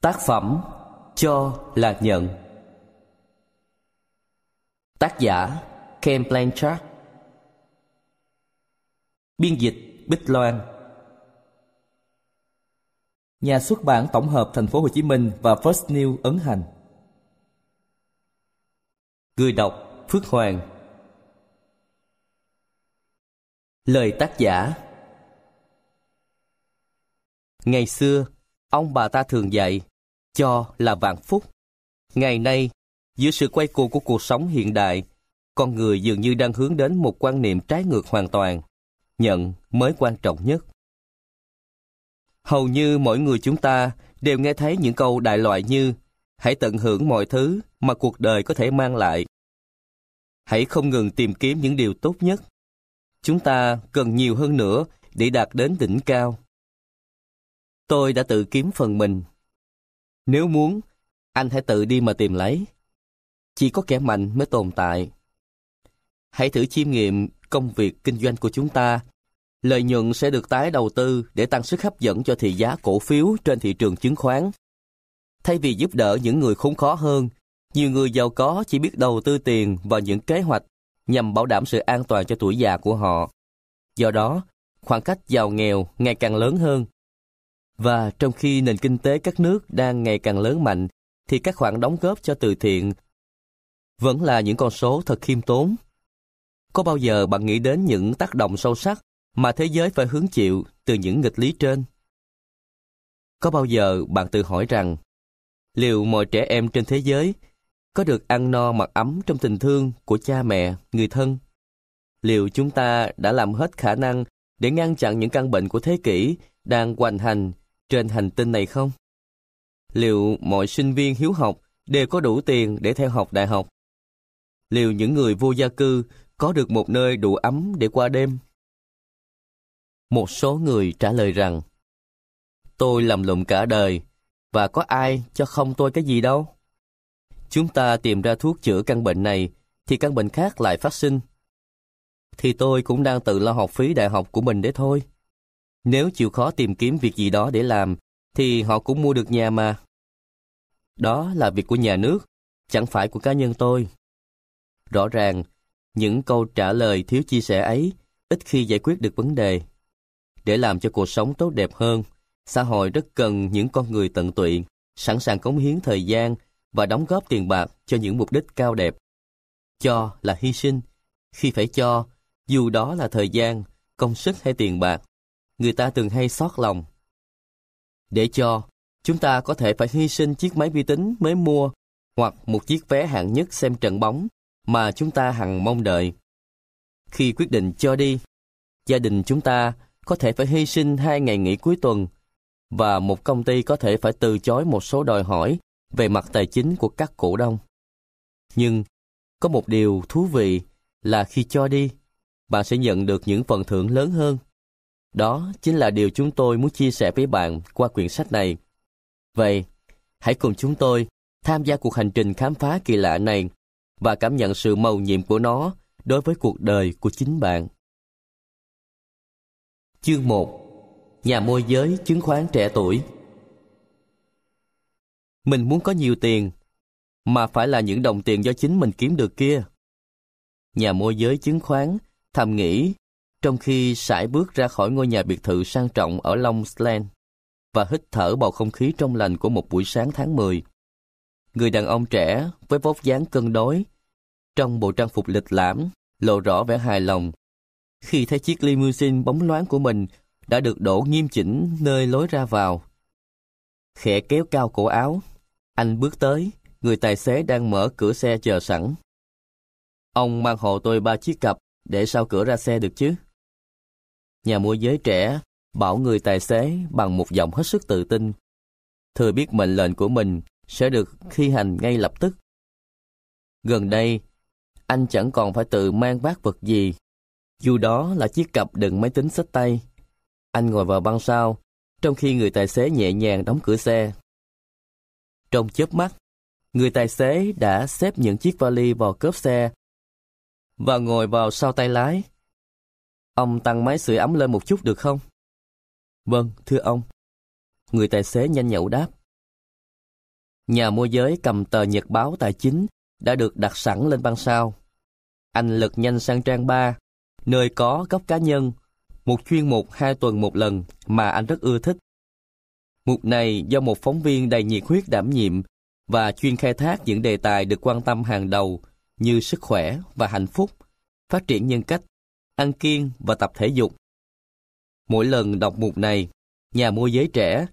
Tác phẩm Cho là nhận. Tác giả Ken Blanchard. Biên dịch Bích Loan. Nhà xuất bản tổng hợp Thành phố Hồ Chí Minh và First New ấn hành. Người đọc Phước Hoàng. Lời tác giả. Ngày xưa, ông bà ta thường dạy, cho là vạn phúc. Ngày nay, giữa sự quay cuồng của cuộc sống hiện đại, con người dường như đang hướng đến một quan niệm trái ngược hoàn toàn. Nhận mới quan trọng nhất. Hầu như mỗi người chúng ta đều nghe thấy những câu đại loại như Hãy tận hưởng mọi thứ mà cuộc đời có thể mang lại. Hãy không ngừng tìm kiếm những điều tốt nhất. Chúng ta cần nhiều hơn nữa để đạt đến đỉnh cao. Tôi đã tự kiếm phần mình. Nếu muốn, anh hãy tự đi mà tìm lấy. Chỉ có kẻ mạnh mới tồn tại. Hãy thử chiêm nghiệm công việc kinh doanh của chúng ta. Lợi nhuận sẽ được tái đầu tư để tăng sức hấp dẫn cho thị giá cổ phiếu trên thị trường chứng khoán. Thay vì giúp đỡ những người khốn khó hơn, nhiều người giàu có chỉ biết đầu tư tiền vào những kế hoạch nhằm bảo đảm sự an toàn cho tuổi già của họ. Do đó, khoảng cách giàu nghèo ngày càng lớn hơn. Và trong khi nền kinh tế các nước đang ngày càng lớn mạnh, thì các khoản đóng góp cho từ thiện vẫn là những con số thật khiêm tốn. Có bao giờ bạn nghĩ đến những tác động sâu sắc mà thế giới phải hứng chịu từ những nghịch lý trên? Có bao giờ bạn tự hỏi rằng liệu mọi trẻ em trên thế giới có được ăn no mặc ấm trong tình thương của cha mẹ, người thân? Liệu chúng ta đã làm hết khả năng để ngăn chặn những căn bệnh của thế kỷ đang hoành hành trên hành tinh này không? Liệu mọi sinh viên hiếu học đều có đủ tiền để theo học đại học? Liệu những người vô gia cư có được một nơi đủ ấm để qua đêm? Một số người trả lời rằng, Tôi làm lụng cả đời, và có ai cho không tôi cái gì đâu. Chúng ta tìm ra thuốc chữa căn bệnh này, thì căn bệnh khác lại phát sinh. Thì tôi cũng đang tự lo học phí đại học của mình đấy thôi. Nếu chịu khó tìm kiếm việc gì đó để làm, thì họ cũng mua được nhà mà. Đó là việc của nhà nước, chẳng phải của cá nhân tôi. Rõ ràng, những câu trả lời thiếu chia sẻ ấy ít khi giải quyết được vấn đề. Để làm cho cuộc sống tốt đẹp hơn, xã hội rất cần những con người tận tụy, sẵn sàng cống hiến thời gian và đóng góp tiền bạc cho những mục đích cao đẹp. Cho là hy sinh. Khi phải cho, dù đó là thời gian, công sức hay tiền bạc, người ta thường hay xót lòng. Để cho, chúng ta có thể phải hy sinh chiếc máy vi tính mới mua hoặc một chiếc vé hạng nhất xem trận bóng mà chúng ta hằng mong đợi. Khi quyết định cho đi, gia đình chúng ta có thể phải hy sinh hai ngày nghỉ cuối tuần và một công ty có thể phải từ chối một số đòi hỏi về mặt tài chính của các cổ đông. Nhưng có một điều thú vị là khi cho đi, bạn sẽ nhận được những phần thưởng lớn hơn. Đó chính là điều chúng tôi muốn chia sẻ với bạn qua quyển sách này. Vậy, hãy cùng chúng tôi tham gia cuộc hành trình khám phá kỳ lạ này và cảm nhận sự màu nhiệm của nó đối với cuộc đời của chính bạn. Chương 1 Nhà môi giới chứng khoán trẻ tuổi Mình muốn có nhiều tiền, mà phải là những đồng tiền do chính mình kiếm được kia. Nhà môi giới chứng khoán thầm nghĩ trong khi sải bước ra khỏi ngôi nhà biệt thự sang trọng ở Long Island và hít thở bầu không khí trong lành của một buổi sáng tháng 10. Người đàn ông trẻ với vóc dáng cân đối, trong bộ trang phục lịch lãm, lộ rõ vẻ hài lòng. Khi thấy chiếc limousine bóng loáng của mình đã được đổ nghiêm chỉnh nơi lối ra vào. Khẽ kéo cao cổ áo, anh bước tới, người tài xế đang mở cửa xe chờ sẵn. Ông mang hộ tôi ba chiếc cặp để sau cửa ra xe được chứ? Nhà môi giới trẻ bảo người tài xế bằng một giọng hết sức tự tin. Thừa biết mệnh lệnh của mình sẽ được thi hành ngay lập tức. Gần đây, anh chẳng còn phải tự mang vác vật gì. Dù đó là chiếc cặp đựng máy tính sách tay. Anh ngồi vào băng sau, trong khi người tài xế nhẹ nhàng đóng cửa xe. Trong chớp mắt, người tài xế đã xếp những chiếc vali vào cốp xe và ngồi vào sau tay lái. Ông tăng máy sưởi ấm lên một chút được không? Vâng, thưa ông. Người tài xế nhanh nhậu đáp. Nhà môi giới cầm tờ nhật báo tài chính đã được đặt sẵn lên băng sao Anh lật nhanh sang trang 3, nơi có góc cá nhân, một chuyên mục hai tuần một lần mà anh rất ưa thích. Mục này do một phóng viên đầy nhiệt huyết đảm nhiệm và chuyên khai thác những đề tài được quan tâm hàng đầu như sức khỏe và hạnh phúc, phát triển nhân cách, ăn kiêng và tập thể dục. Mỗi lần đọc mục này, nhà môi giới trẻ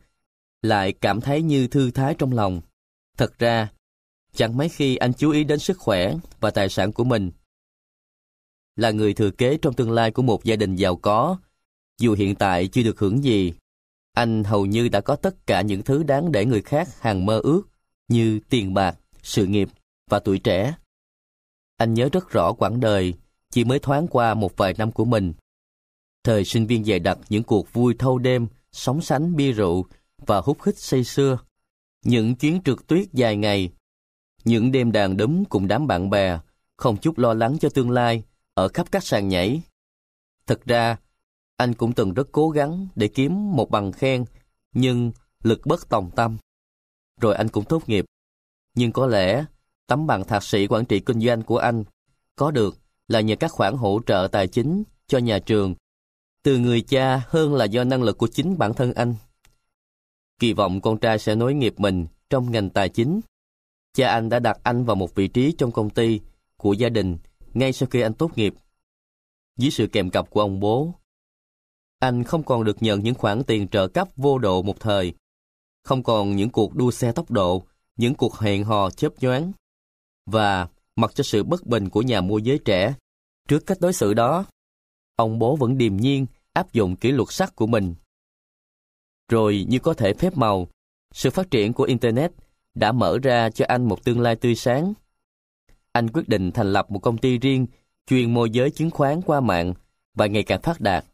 lại cảm thấy như thư thái trong lòng. Thật ra, chẳng mấy khi anh chú ý đến sức khỏe và tài sản của mình. Là người thừa kế trong tương lai của một gia đình giàu có, dù hiện tại chưa được hưởng gì, anh hầu như đã có tất cả những thứ đáng để người khác hàng mơ ước, như tiền bạc, sự nghiệp và tuổi trẻ. Anh nhớ rất rõ quãng đời, chỉ mới thoáng qua một vài năm của mình. Thời sinh viên dày đặc những cuộc vui thâu đêm, sóng sánh bia rượu và hút khích say sưa. Những chuyến trượt tuyết dài ngày, những đêm đàn đúm cùng đám bạn bè, không chút lo lắng cho tương lai, ở khắp các sàn nhảy. Thật ra, anh cũng từng rất cố gắng để kiếm một bằng khen, nhưng lực bất tòng tâm. Rồi anh cũng tốt nghiệp. Nhưng có lẽ tấm bằng thạc sĩ quản trị kinh doanh của anh có được là nhờ các khoản hỗ trợ tài chính cho nhà trường từ người cha hơn là do năng lực của chính bản thân anh. Kỳ vọng con trai sẽ nối nghiệp mình trong ngành tài chính. Cha anh đã đặt anh vào một vị trí trong công ty của gia đình ngay sau khi anh tốt nghiệp. Dưới sự kèm cặp của ông bố, anh không còn được nhận những khoản tiền trợ cấp vô độ một thời, không còn những cuộc đua xe tốc độ, những cuộc hẹn hò chớp nhoáng. Và mặc cho sự bất bình của nhà môi giới trẻ, trước cách đối xử đó, ông bố vẫn điềm nhiên áp dụng kỷ luật sắt của mình. Rồi như có thể phép màu, sự phát triển của Internet đã mở ra cho anh một tương lai tươi sáng. Anh quyết định thành lập một công ty riêng chuyên môi giới chứng khoán qua mạng và ngày càng phát đạt.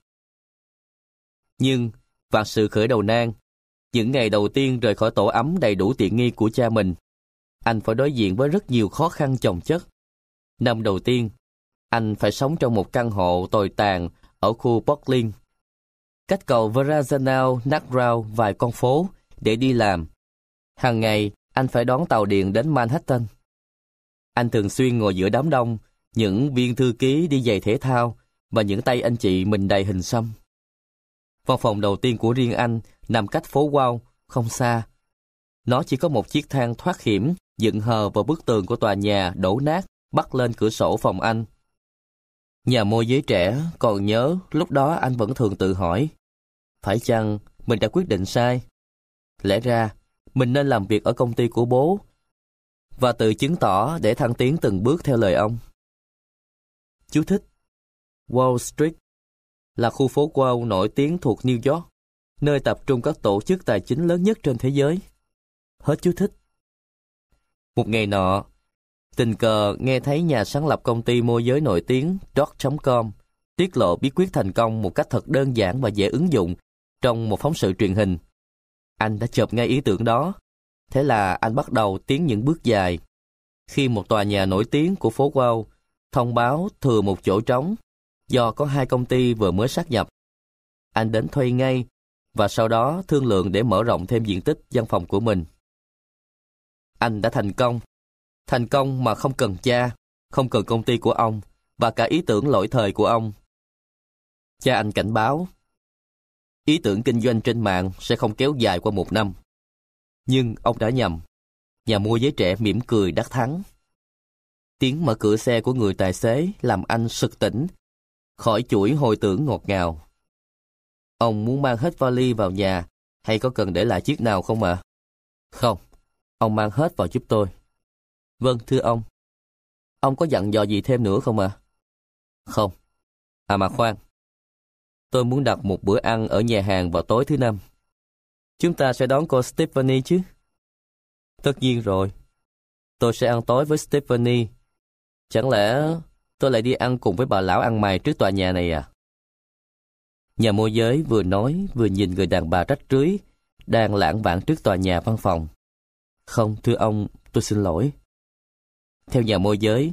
Nhưng, vào sự khởi đầu nan, những ngày đầu tiên rời khỏi tổ ấm đầy đủ tiện nghi của cha mình, anh phải đối diện với rất nhiều khó khăn chồng chất. Năm đầu tiên, anh phải sống trong một căn hộ tồi tàn ở khu Brooklyn. Cách cầu Verrazano Nagrao vài con phố để đi làm. Hàng ngày, anh phải đón tàu điện đến Manhattan. Anh thường xuyên ngồi giữa đám đông, những viên thư ký đi giày thể thao và những tay anh chị mình đầy hình xăm. Văn phòng đầu tiên của riêng anh nằm cách phố Wow, không xa. Nó chỉ có một chiếc thang thoát hiểm dựng hờ vào bức tường của tòa nhà đổ nát bắt lên cửa sổ phòng anh. Nhà môi giới trẻ còn nhớ lúc đó anh vẫn thường tự hỏi phải chăng mình đã quyết định sai? Lẽ ra mình nên làm việc ở công ty của bố và tự chứng tỏ để thăng tiến từng bước theo lời ông. Chú thích Wall Street là khu phố Wall nổi tiếng thuộc New York, nơi tập trung các tổ chức tài chính lớn nhất trên thế giới. Hết chú thích. Một ngày nọ, tình cờ nghe thấy nhà sáng lập công ty môi giới nổi tiếng Dot.com tiết lộ bí quyết thành công một cách thật đơn giản và dễ ứng dụng trong một phóng sự truyền hình. Anh đã chợp ngay ý tưởng đó. Thế là anh bắt đầu tiến những bước dài. Khi một tòa nhà nổi tiếng của phố Wall thông báo thừa một chỗ trống do có hai công ty vừa mới sát nhập. Anh đến thuê ngay và sau đó thương lượng để mở rộng thêm diện tích văn phòng của mình. Anh đã thành công. Thành công mà không cần cha, không cần công ty của ông và cả ý tưởng lỗi thời của ông. Cha anh cảnh báo, ý tưởng kinh doanh trên mạng sẽ không kéo dài qua một năm. Nhưng ông đã nhầm. Nhà mua giới trẻ mỉm cười đắc thắng. Tiếng mở cửa xe của người tài xế làm anh sực tỉnh, khỏi chuỗi hồi tưởng ngọt ngào. Ông muốn mang hết vali vào nhà, hay có cần để lại chiếc nào không ạ? Không, ông mang hết vào giúp tôi. Vâng, thưa ông. Ông có dặn dò gì thêm nữa không ạ? Không. À mà khoan. Tôi muốn đặt một bữa ăn ở nhà hàng vào tối thứ năm. Chúng ta sẽ đón cô Stephanie chứ? Tất nhiên rồi. Tôi sẽ ăn tối với Stephanie. Chẳng lẽ tôi lại đi ăn cùng với bà lão ăn mày trước tòa nhà này à? Nhà môi giới vừa nói vừa nhìn người đàn bà rách rưới đang lãng vãng trước tòa nhà văn phòng. Không, thưa ông, tôi xin lỗi. Theo nhà môi giới,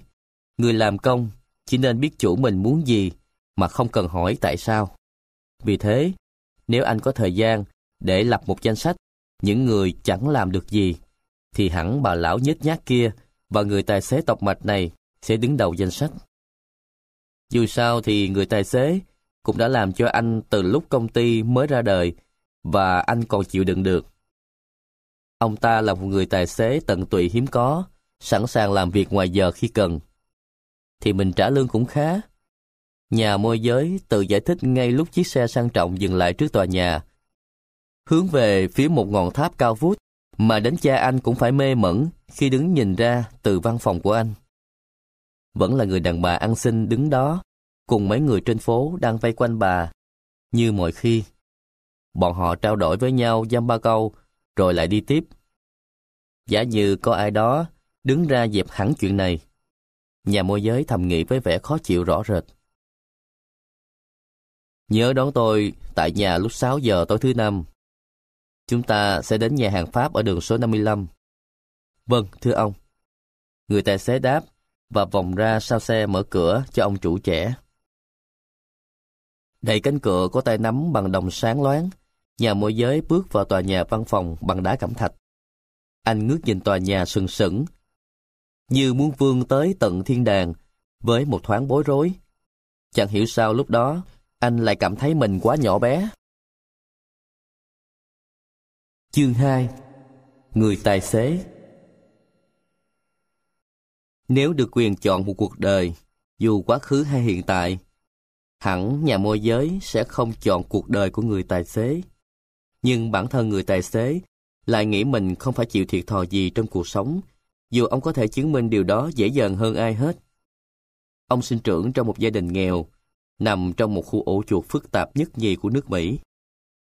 người làm công chỉ nên biết chủ mình muốn gì mà không cần hỏi tại sao. Vì thế, nếu anh có thời gian để lập một danh sách những người chẳng làm được gì, thì hẳn bà lão nhếch nhác kia và người tài xế tộc mạch này sẽ đứng đầu danh sách. Dù sao thì người tài xế cũng đã làm cho anh từ lúc công ty mới ra đời và anh còn chịu đựng được. Ông ta là một người tài xế tận tụy hiếm có, sẵn sàng làm việc ngoài giờ khi cần. Thì mình trả lương cũng khá. Nhà môi giới tự giải thích ngay lúc chiếc xe sang trọng dừng lại trước tòa nhà. Hướng về phía một ngọn tháp cao vút mà đến cha anh cũng phải mê mẩn khi đứng nhìn ra từ văn phòng của anh. Vẫn là người đàn bà ăn xin đứng đó, cùng mấy người trên phố đang vây quanh bà, như mọi khi. Bọn họ trao đổi với nhau dăm ba câu, rồi lại đi tiếp. Giả như có ai đó đứng ra dẹp hẳn chuyện này. Nhà môi giới thầm nghĩ với vẻ khó chịu rõ rệt. Nhớ đón tôi tại nhà lúc 6 giờ tối thứ năm. Chúng ta sẽ đến nhà hàng Pháp ở đường số 55. Vâng, thưa ông. Người tài xế đáp và vòng ra sau xe mở cửa cho ông chủ trẻ. Đẩy cánh cửa có tay nắm bằng đồng sáng loáng, nhà môi giới bước vào tòa nhà văn phòng bằng đá cẩm thạch. Anh ngước nhìn tòa nhà sừng sững, như muốn vươn tới tận thiên đàng, với một thoáng bối rối. Chẳng hiểu sao lúc đó, anh lại cảm thấy mình quá nhỏ bé. Chương 2 Người tài xế Nếu được quyền chọn một cuộc đời, dù quá khứ hay hiện tại, hẳn nhà môi giới sẽ không chọn cuộc đời của người tài xế. Nhưng bản thân người tài xế lại nghĩ mình không phải chịu thiệt thòi gì trong cuộc sống, dù ông có thể chứng minh điều đó dễ dàng hơn ai hết. Ông sinh trưởng trong một gia đình nghèo, nằm trong một khu ổ chuột phức tạp nhất nhì của nước Mỹ.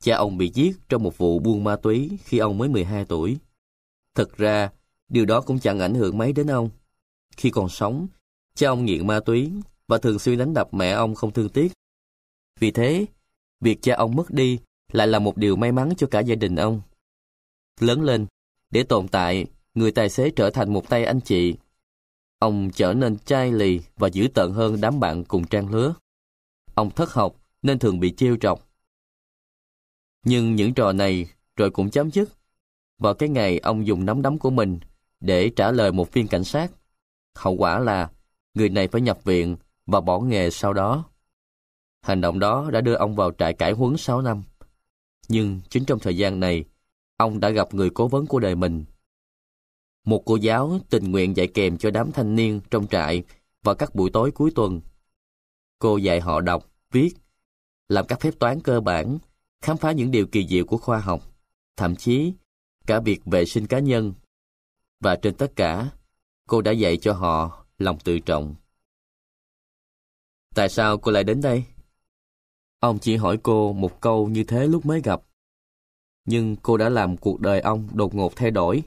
Cha ông bị giết trong một vụ buôn ma túy khi ông mới 12 tuổi. thật ra, điều đó cũng chẳng ảnh hưởng mấy đến ông. Khi còn sống, cha ông nghiện ma túy và thường xuyên đánh đập mẹ ông không thương tiếc. Vì thế, việc cha ông mất đi lại là một điều may mắn cho cả gia đình ông. Lớn lên, để tồn tại, người tài xế trở thành một tay anh chị. Ông trở nên chai lì và dữ tợn hơn đám bạn cùng trang lứa. Ông thất học nên thường bị trêu trọc. Nhưng những trò này rồi cũng chấm dứt. Vào cái ngày ông dùng nắm đấm của mình để trả lời một viên cảnh sát. Hậu quả là người này phải nhập viện và bỏ nghề sau đó. Hành động đó đã đưa ông vào trại cải huấn 6 năm. Nhưng chính trong thời gian này, ông đã gặp người cố vấn của đời mình. Một cô giáo tình nguyện dạy kèm cho đám thanh niên trong trại vào các buổi tối cuối tuần. Cô dạy họ đọc, viết, làm các phép toán cơ bản, khám phá những điều kỳ diệu của khoa học, thậm chí cả việc vệ sinh cá nhân. Và trên tất cả, cô đã dạy cho họ lòng tự trọng. Tại sao cô lại đến đây? Ông chỉ hỏi cô một câu như thế lúc mới gặp. Nhưng cô đã làm cuộc đời ông đột ngột thay đổi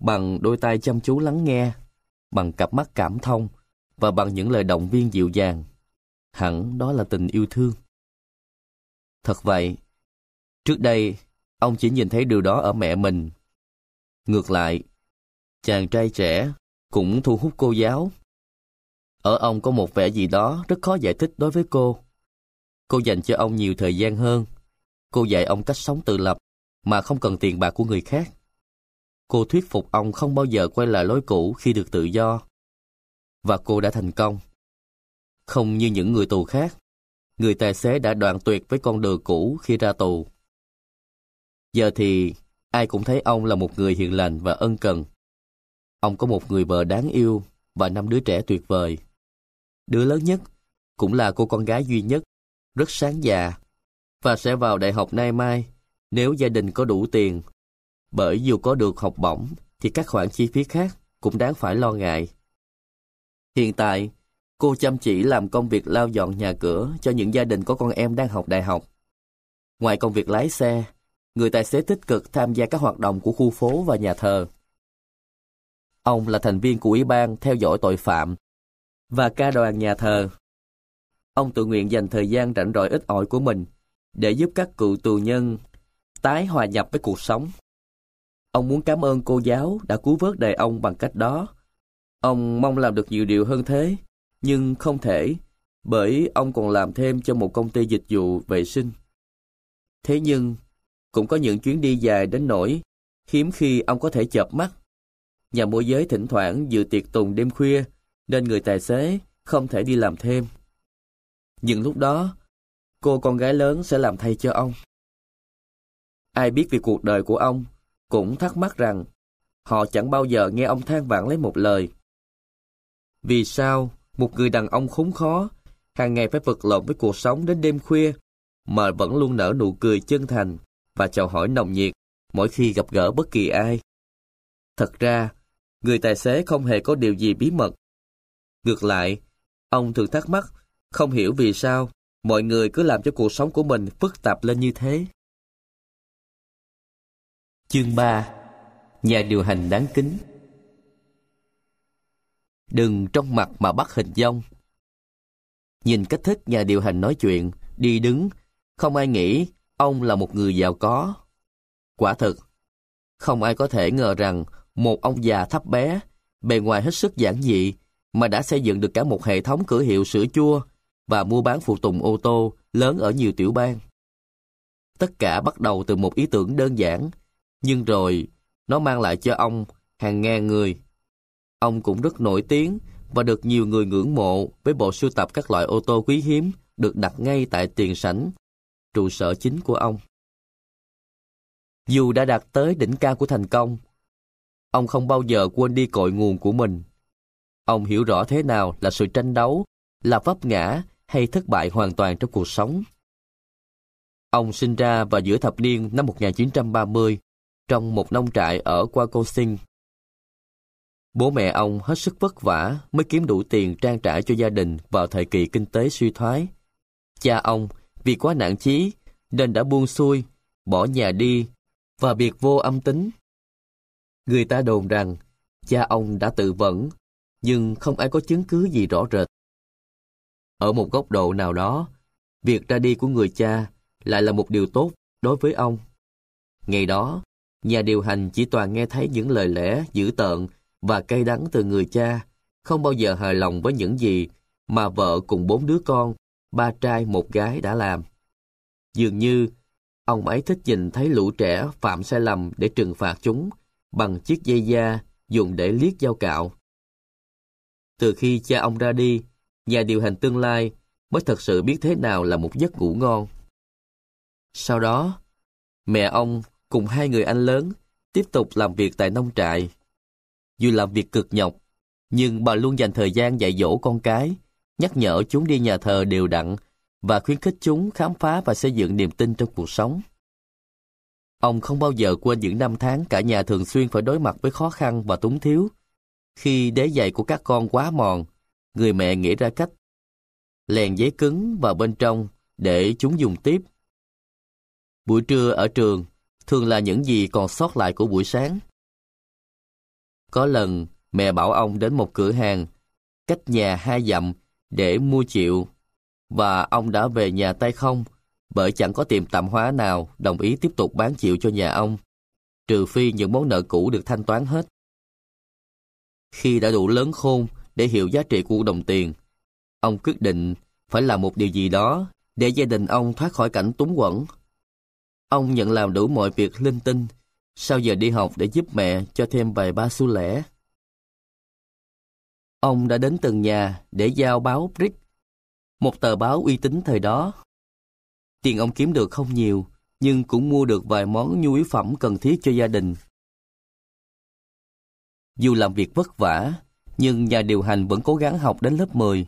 bằng đôi tay chăm chú lắng nghe, bằng cặp mắt cảm thông và bằng những lời động viên dịu dàng. Hẳn đó là tình yêu thương. Thật vậy, trước đây ông chỉ nhìn thấy điều đó ở mẹ mình. Ngược lại, chàng trai trẻ cũng thu hút cô giáo. Ở ông có một vẻ gì đó rất khó giải thích đối với cô. Cô dành cho ông nhiều thời gian hơn. Cô dạy ông cách sống tự lập mà không cần tiền bạc của người khác. Cô thuyết phục ông không bao giờ quay lại lối cũ khi được tự do. Và cô đã thành công. Không như những người tù khác, người tài xế đã đoạn tuyệt với con đường cũ khi ra tù. Giờ thì ai cũng thấy ông là một người hiền lành và ân cần. Ông có một người vợ đáng yêu và năm đứa trẻ tuyệt vời. Đứa lớn nhất cũng là cô con gái duy nhất, rất sáng già và sẽ vào đại học nay mai nếu gia đình có đủ tiền. Bởi dù có được học bổng thì các khoản chi phí khác cũng đáng phải lo ngại. Hiện tại, cô chăm chỉ làm công việc lau dọn nhà cửa cho những gia đình có con em đang học đại học. Ngoài công việc lái xe, người tài xế tích cực tham gia các hoạt động của khu phố và nhà thờ. Ông là thành viên của Ủy ban theo dõi tội phạm và ca đoàn nhà thờ. Ông tự nguyện dành thời gian rảnh rỗi ít ỏi của mình để giúp các cựu tù nhân tái hòa nhập với cuộc sống. Ông muốn cảm ơn cô giáo đã cứu vớt đời ông bằng cách đó. Ông mong làm được nhiều điều hơn thế, nhưng không thể, bởi ông còn làm thêm cho một công ty dịch vụ vệ sinh. Thế nhưng, cũng có những chuyến đi dài đến nỗi hiếm khi ông có thể chợp mắt Nhà môi giới thỉnh thoảng dự tiệc tùng đêm khuya, nên người tài xế không thể đi làm thêm. Nhưng lúc đó, cô con gái lớn sẽ làm thay cho ông. Ai biết về cuộc đời của ông cũng thắc mắc rằng họ chẳng bao giờ nghe ông than vãn lấy một lời. Vì sao một người đàn ông khốn khó hàng ngày phải vật lộn với cuộc sống đến đêm khuya mà vẫn luôn nở nụ cười chân thành và chào hỏi nồng nhiệt mỗi khi gặp gỡ bất kỳ ai. Thật ra, người tài xế không hề có điều gì bí mật. Ngược lại, ông thường thắc mắc, không hiểu vì sao mọi người cứ làm cho cuộc sống của mình phức tạp lên như thế. Chương 3 Nhà điều hành đáng kính Đừng trong mặt mà bắt hình dong. Nhìn cách thức nhà điều hành nói chuyện, đi đứng, không ai nghĩ ông là một người giàu có. Quả thực, không ai có thể ngờ rằng một ông già thấp bé, bề ngoài hết sức giản dị, mà đã xây dựng được cả một hệ thống cửa hiệu sữa chua và mua bán phụ tùng ô tô lớn ở nhiều tiểu bang. Tất cả bắt đầu từ một ý tưởng đơn giản, nhưng rồi nó mang lại cho ông hàng ngàn người. Ông cũng rất nổi tiếng và được nhiều người ngưỡng mộ với bộ sưu tập các loại ô tô quý hiếm được đặt ngay tại tiền sảnh, trụ sở chính của ông. Dù đã đạt tới đỉnh cao của thành công, ông không bao giờ quên đi cội nguồn của mình. Ông hiểu rõ thế nào là sự tranh đấu, là vấp ngã hay thất bại hoàn toàn trong cuộc sống. Ông sinh ra vào giữa thập niên năm 1930 trong một nông trại ở Wisconsin. Bố mẹ ông hết sức vất vả mới kiếm đủ tiền trang trải cho gia đình vào thời kỳ kinh tế suy thoái. Cha ông vì quá nản chí nên đã buông xuôi, bỏ nhà đi và biệt vô âm tính. Người ta đồn rằng cha ông đã tự vẫn, nhưng không ai có chứng cứ gì rõ rệt. Ở một góc độ nào đó, việc ra đi của người cha lại là một điều tốt đối với ông. Ngày đó, nhà điều hành chỉ toàn nghe thấy những lời lẽ dữ tợn và cay đắng từ người cha, không bao giờ hài lòng với những gì mà vợ cùng bốn đứa con, ba trai một gái đã làm. Dường như, ông ấy thích nhìn thấy lũ trẻ phạm sai lầm để trừng phạt chúng bằng chiếc dây da dùng để liếc dao cạo. Từ khi cha ông ra đi, nhà điều hành tương lai mới thật sự biết thế nào là một giấc ngủ ngon. Sau đó, mẹ ông cùng hai người anh lớn tiếp tục làm việc tại nông trại. Dù làm việc cực nhọc, nhưng bà luôn dành thời gian dạy dỗ con cái, nhắc nhở chúng đi nhà thờ đều đặn và khuyến khích chúng khám phá và xây dựng niềm tin trong cuộc sống. Ông không bao giờ quên những năm tháng cả nhà thường xuyên phải đối mặt với khó khăn và túng thiếu. Khi đế giày của các con quá mòn, người mẹ nghĩ ra cách lèn giấy cứng vào bên trong để chúng dùng tiếp. Buổi trưa ở trường thường là những gì còn sót lại của buổi sáng. Có lần, mẹ bảo ông đến một cửa hàng, cách nhà hai dặm để mua chịu, và ông đã về nhà tay không, bởi chẳng có tiệm tạm hóa nào đồng ý tiếp tục bán chịu cho nhà ông, trừ phi những món nợ cũ được thanh toán hết. Khi đã đủ lớn khôn để hiểu giá trị của đồng tiền, ông quyết định phải làm một điều gì đó để gia đình ông thoát khỏi cảnh túng quẫn Ông nhận làm đủ mọi việc linh tinh, sau giờ đi học để giúp mẹ cho thêm vài ba xu lẻ. Ông đã đến từng nhà để giao báo Brick, một tờ báo uy tín thời đó. Tiền ông kiếm được không nhiều, nhưng cũng mua được vài món nhu yếu phẩm cần thiết cho gia đình. Dù làm việc vất vả, nhưng nhà điều hành vẫn cố gắng học đến lớp 10.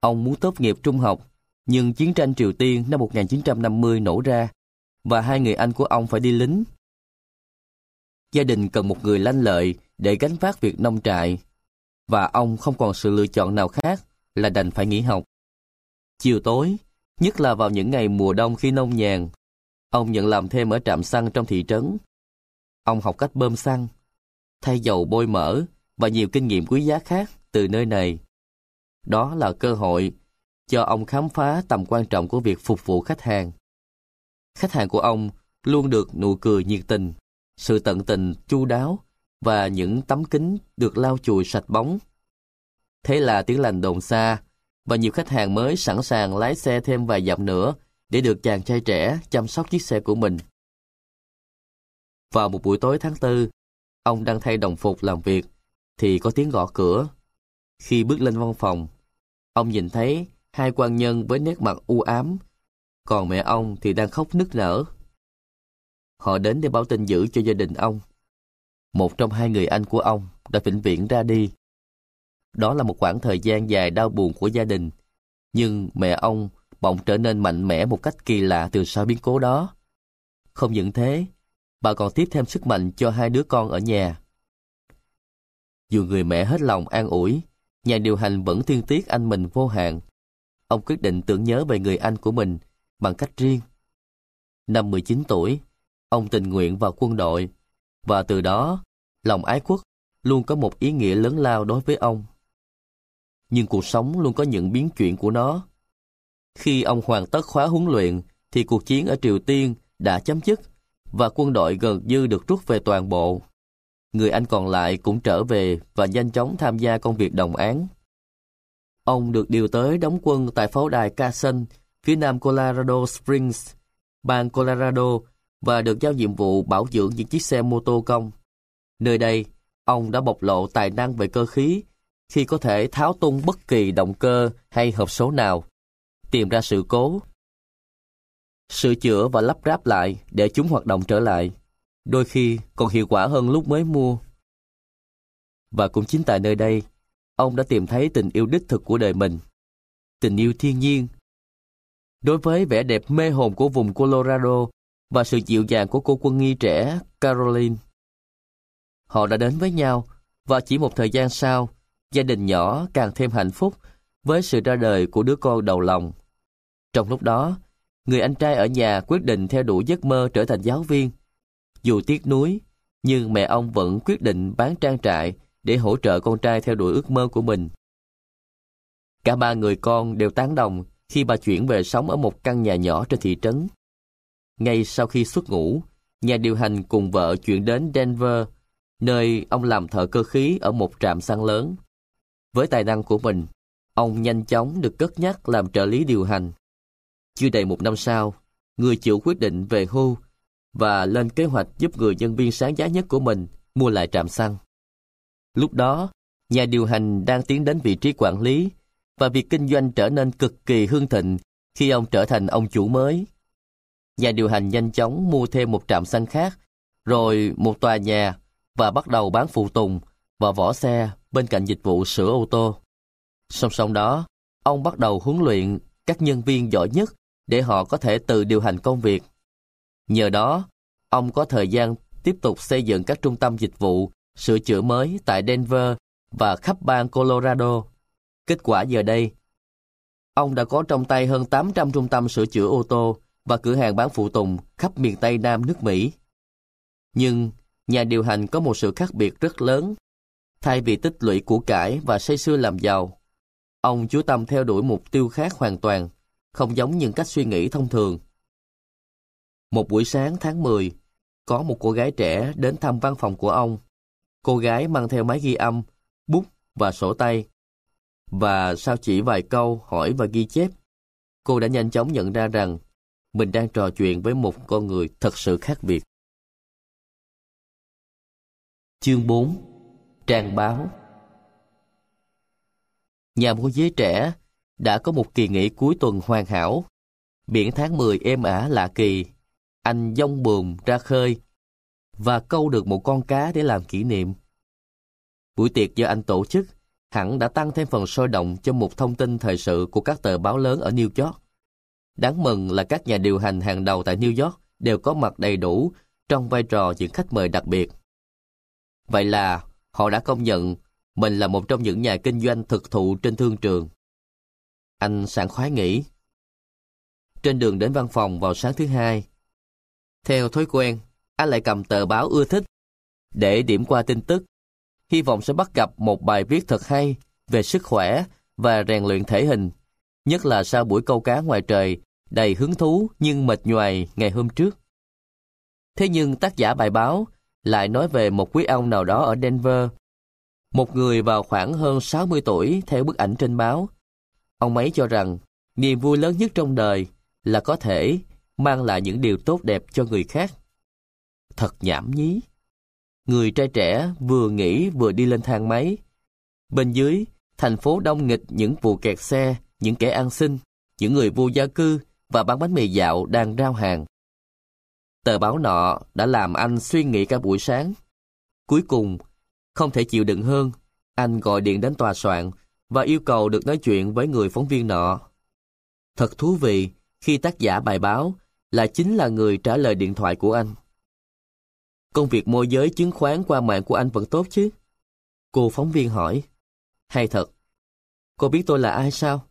Ông muốn tốt nghiệp trung học, nhưng chiến tranh Triều Tiên năm 1950 nổ ra và hai người anh của ông phải đi lính. Gia đình cần một người lanh lợi để gánh vác việc nông trại, và ông không còn sự lựa chọn nào khác là đành phải nghỉ học. Chiều tối, nhất là vào những ngày mùa đông khi nông nhàn, ông nhận làm thêm ở trạm xăng trong thị trấn. Ông học cách bơm xăng, thay dầu bôi mỡ và nhiều kinh nghiệm quý giá khác từ nơi này. Đó là cơ hội cho ông khám phá tầm quan trọng của việc phục vụ khách hàng. Khách hàng của ông luôn được nụ cười nhiệt tình, sự tận tình chu đáo và những tấm kính được lau chùi sạch bóng. Thế là tiếng lành đồn xa và nhiều khách hàng mới sẵn sàng lái xe thêm vài dặm nữa để được chàng trai trẻ chăm sóc chiếc xe của mình. Vào một buổi tối tháng tư, Ông đang thay đồng phục làm việc, thì có tiếng gõ cửa. Khi bước lên văn phòng, ông nhìn thấy hai quan nhân với nét mặt u ám, còn mẹ ông thì đang khóc nức nở. Họ đến để báo tin dữ cho gia đình ông. Một trong hai người anh của ông đã vĩnh viễn ra đi. Đó là một khoảng thời gian dài đau buồn của gia đình, nhưng mẹ ông bỗng trở nên mạnh mẽ một cách kỳ lạ từ sau biến cố đó. Không những thế, bà còn tiếp thêm sức mạnh cho hai đứa con ở nhà. Dù người mẹ hết lòng an ủi, nhà điều hành vẫn thương tiếc anh mình vô hạn. Ông quyết định tưởng nhớ về người anh của mình bằng cách riêng. Năm 19 tuổi, ông tình nguyện vào quân đội, và từ đó, lòng ái quốc luôn có một ý nghĩa lớn lao đối với ông. Nhưng cuộc sống luôn có những biến chuyển của nó. Khi ông hoàn tất khóa huấn luyện, thì cuộc chiến ở Triều Tiên đã chấm dứt và quân đội gần như được rút về toàn bộ. Người Anh còn lại cũng trở về và nhanh chóng tham gia công việc đồng án. Ông được điều tới đóng quân tại pháo đài Carson, phía nam Colorado Springs, bang Colorado và được giao nhiệm vụ bảo dưỡng những chiếc xe mô tô công. Nơi đây, ông đã bộc lộ tài năng về cơ khí khi có thể tháo tung bất kỳ động cơ hay hộp số nào, tìm ra sự cố sửa chữa và lắp ráp lại để chúng hoạt động trở lại, đôi khi còn hiệu quả hơn lúc mới mua. Và cũng chính tại nơi đây, ông đã tìm thấy tình yêu đích thực của đời mình, tình yêu thiên nhiên. Đối với vẻ đẹp mê hồn của vùng Colorado và sự dịu dàng của cô quân nghi trẻ Caroline. Họ đã đến với nhau và chỉ một thời gian sau, gia đình nhỏ càng thêm hạnh phúc với sự ra đời của đứa con đầu lòng. Trong lúc đó, người anh trai ở nhà quyết định theo đuổi giấc mơ trở thành giáo viên. Dù tiếc nuối, nhưng mẹ ông vẫn quyết định bán trang trại để hỗ trợ con trai theo đuổi ước mơ của mình. Cả ba người con đều tán đồng khi bà chuyển về sống ở một căn nhà nhỏ trên thị trấn. Ngay sau khi xuất ngũ, nhà điều hành cùng vợ chuyển đến Denver, nơi ông làm thợ cơ khí ở một trạm xăng lớn. Với tài năng của mình, ông nhanh chóng được cất nhắc làm trợ lý điều hành chưa đầy một năm sau, người chịu quyết định về hưu và lên kế hoạch giúp người nhân viên sáng giá nhất của mình mua lại trạm xăng. Lúc đó, nhà điều hành đang tiến đến vị trí quản lý và việc kinh doanh trở nên cực kỳ hương thịnh khi ông trở thành ông chủ mới. Nhà điều hành nhanh chóng mua thêm một trạm xăng khác, rồi một tòa nhà và bắt đầu bán phụ tùng và vỏ xe bên cạnh dịch vụ sửa ô tô. Song song đó, ông bắt đầu huấn luyện các nhân viên giỏi nhất để họ có thể tự điều hành công việc. Nhờ đó, ông có thời gian tiếp tục xây dựng các trung tâm dịch vụ, sửa chữa mới tại Denver và khắp bang Colorado. Kết quả giờ đây, ông đã có trong tay hơn 800 trung tâm sửa chữa ô tô và cửa hàng bán phụ tùng khắp miền Tây Nam nước Mỹ. Nhưng, nhà điều hành có một sự khác biệt rất lớn. Thay vì tích lũy của cải và say sưa làm giàu, ông chú tâm theo đuổi mục tiêu khác hoàn toàn không giống những cách suy nghĩ thông thường. Một buổi sáng tháng 10, có một cô gái trẻ đến thăm văn phòng của ông. Cô gái mang theo máy ghi âm, bút và sổ tay. Và sau chỉ vài câu hỏi và ghi chép, cô đã nhanh chóng nhận ra rằng mình đang trò chuyện với một con người thật sự khác biệt. Chương 4 Trang báo Nhà môi giới trẻ đã có một kỳ nghỉ cuối tuần hoàn hảo. Biển tháng 10 êm ả lạ kỳ, anh dông buồm ra khơi và câu được một con cá để làm kỷ niệm. Buổi tiệc do anh tổ chức hẳn đã tăng thêm phần sôi động cho một thông tin thời sự của các tờ báo lớn ở New York. Đáng mừng là các nhà điều hành hàng đầu tại New York đều có mặt đầy đủ trong vai trò những khách mời đặc biệt. Vậy là họ đã công nhận mình là một trong những nhà kinh doanh thực thụ trên thương trường. Anh sảng khoái nghĩ. Trên đường đến văn phòng vào sáng thứ hai, theo thói quen, anh lại cầm tờ báo ưa thích để điểm qua tin tức. Hy vọng sẽ bắt gặp một bài viết thật hay về sức khỏe và rèn luyện thể hình, nhất là sau buổi câu cá ngoài trời đầy hứng thú nhưng mệt nhoài ngày hôm trước. Thế nhưng tác giả bài báo lại nói về một quý ông nào đó ở Denver. Một người vào khoảng hơn 60 tuổi theo bức ảnh trên báo Ông ấy cho rằng niềm vui lớn nhất trong đời là có thể mang lại những điều tốt đẹp cho người khác. Thật nhảm nhí. Người trai trẻ vừa nghĩ vừa đi lên thang máy. Bên dưới, thành phố đông nghịch những vụ kẹt xe, những kẻ ăn xin, những người vô gia cư và bán bánh mì dạo đang rao hàng. Tờ báo nọ đã làm anh suy nghĩ cả buổi sáng. Cuối cùng, không thể chịu đựng hơn, anh gọi điện đến tòa soạn và yêu cầu được nói chuyện với người phóng viên nọ. Thật thú vị khi tác giả bài báo là chính là người trả lời điện thoại của anh. Công việc môi giới chứng khoán qua mạng của anh vẫn tốt chứ? Cô phóng viên hỏi. Hay thật. Cô biết tôi là ai sao?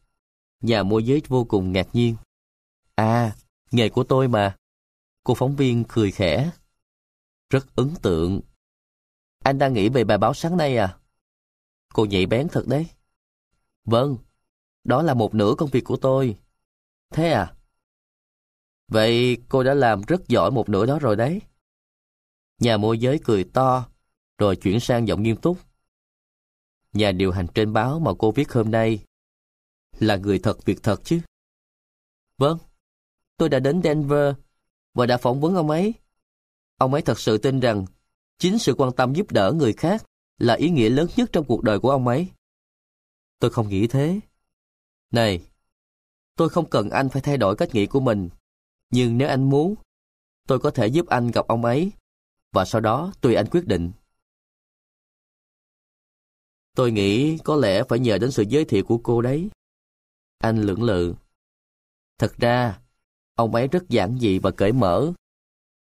Nhà môi giới vô cùng ngạc nhiên. À, nghề của tôi mà. Cô phóng viên cười khẽ. Rất ấn tượng. Anh đang nghĩ về bài báo sáng nay à? Cô nhạy bén thật đấy. Vâng, đó là một nửa công việc của tôi. Thế à? Vậy cô đã làm rất giỏi một nửa đó rồi đấy. Nhà môi giới cười to, rồi chuyển sang giọng nghiêm túc. Nhà điều hành trên báo mà cô viết hôm nay là người thật việc thật chứ. Vâng, tôi đã đến Denver và đã phỏng vấn ông ấy. Ông ấy thật sự tin rằng chính sự quan tâm giúp đỡ người khác là ý nghĩa lớn nhất trong cuộc đời của ông ấy. Tôi không nghĩ thế. Này, tôi không cần anh phải thay đổi cách nghĩ của mình. Nhưng nếu anh muốn, tôi có thể giúp anh gặp ông ấy và sau đó tùy anh quyết định. Tôi nghĩ có lẽ phải nhờ đến sự giới thiệu của cô đấy. Anh lưỡng lự. Thật ra, ông ấy rất giản dị và cởi mở.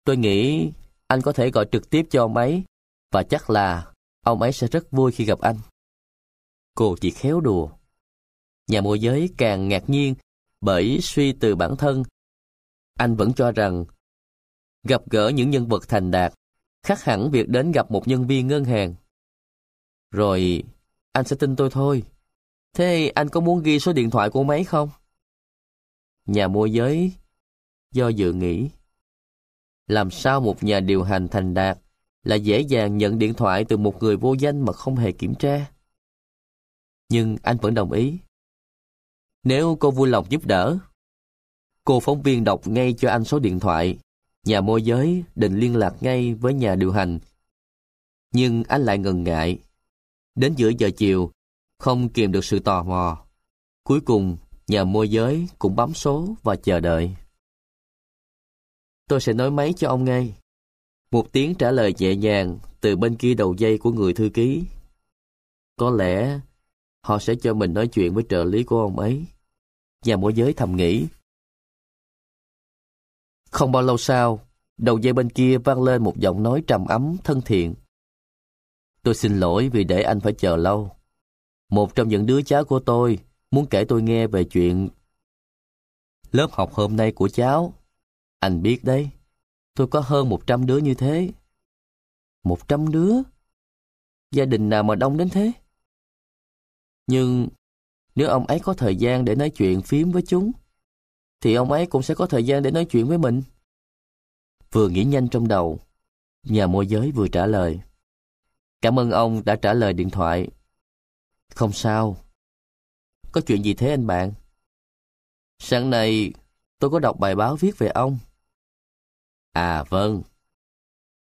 Tôi nghĩ anh có thể gọi trực tiếp cho ông ấy và chắc là ông ấy sẽ rất vui khi gặp anh. Cô chỉ khéo đùa. Nhà môi giới càng ngạc nhiên bởi suy từ bản thân. Anh vẫn cho rằng gặp gỡ những nhân vật thành đạt khác hẳn việc đến gặp một nhân viên ngân hàng. Rồi anh sẽ tin tôi thôi. Thế anh có muốn ghi số điện thoại của máy không? Nhà môi giới do dự nghĩ. Làm sao một nhà điều hành thành đạt là dễ dàng nhận điện thoại từ một người vô danh mà không hề kiểm tra? Nhưng anh vẫn đồng ý. Nếu cô vui lòng giúp đỡ, cô phóng viên đọc ngay cho anh số điện thoại. Nhà môi giới định liên lạc ngay với nhà điều hành. Nhưng anh lại ngần ngại. Đến giữa giờ chiều, không kìm được sự tò mò. Cuối cùng, nhà môi giới cũng bấm số và chờ đợi. Tôi sẽ nói máy cho ông ngay. Một tiếng trả lời nhẹ nhàng từ bên kia đầu dây của người thư ký. Có lẽ họ sẽ cho mình nói chuyện với trợ lý của ông ấy. Nhà môi giới thầm nghĩ. Không bao lâu sau, đầu dây bên kia vang lên một giọng nói trầm ấm, thân thiện. Tôi xin lỗi vì để anh phải chờ lâu. Một trong những đứa cháu của tôi muốn kể tôi nghe về chuyện lớp học hôm nay của cháu. Anh biết đấy, tôi có hơn một trăm đứa như thế. Một trăm đứa? Gia đình nào mà đông đến thế? Nhưng nếu ông ấy có thời gian để nói chuyện phím với chúng, thì ông ấy cũng sẽ có thời gian để nói chuyện với mình. Vừa nghĩ nhanh trong đầu, nhà môi giới vừa trả lời. Cảm ơn ông đã trả lời điện thoại. Không sao. Có chuyện gì thế anh bạn? Sáng nay tôi có đọc bài báo viết về ông. À vâng.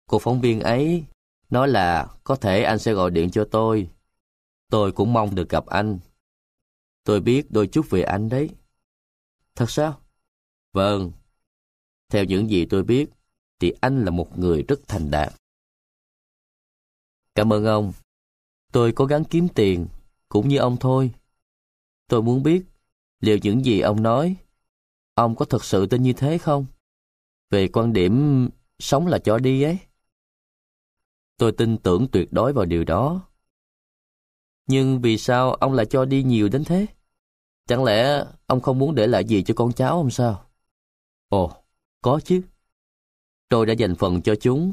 Cô phóng viên ấy nói là có thể anh sẽ gọi điện cho tôi. Tôi cũng mong được gặp anh. Tôi biết đôi chút về anh đấy. Thật sao? Vâng. Theo những gì tôi biết, thì anh là một người rất thành đạt. Cảm ơn ông. Tôi cố gắng kiếm tiền, cũng như ông thôi. Tôi muốn biết, liệu những gì ông nói, ông có thật sự tin như thế không? Về quan điểm sống là cho đi ấy. Tôi tin tưởng tuyệt đối vào điều đó. Nhưng vì sao ông lại cho đi nhiều đến thế? Chẳng lẽ ông không muốn để lại gì cho con cháu ông sao? Ồ, có chứ. Tôi đã dành phần cho chúng.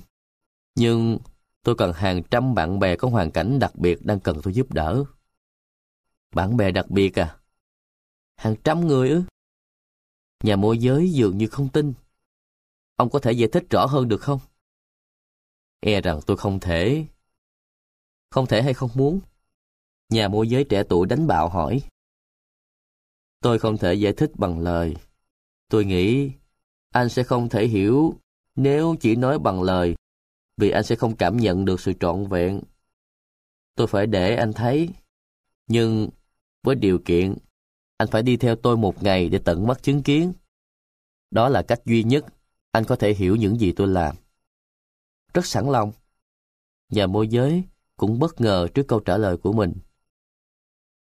Nhưng tôi cần hàng trăm bạn bè có hoàn cảnh đặc biệt đang cần tôi giúp đỡ. Bạn bè đặc biệt à? Hàng trăm người ư? Nhà môi giới dường như không tin. Ông có thể giải thích rõ hơn được không? E rằng tôi không thể. Không thể hay không muốn? Nhà môi giới trẻ tuổi đánh bạo hỏi. Tôi không thể giải thích bằng lời. Tôi nghĩ anh sẽ không thể hiểu nếu chỉ nói bằng lời vì anh sẽ không cảm nhận được sự trọn vẹn. Tôi phải để anh thấy, nhưng với điều kiện anh phải đi theo tôi một ngày để tận mắt chứng kiến. Đó là cách duy nhất anh có thể hiểu những gì tôi làm. Rất sẵn lòng. Nhà môi giới cũng bất ngờ trước câu trả lời của mình.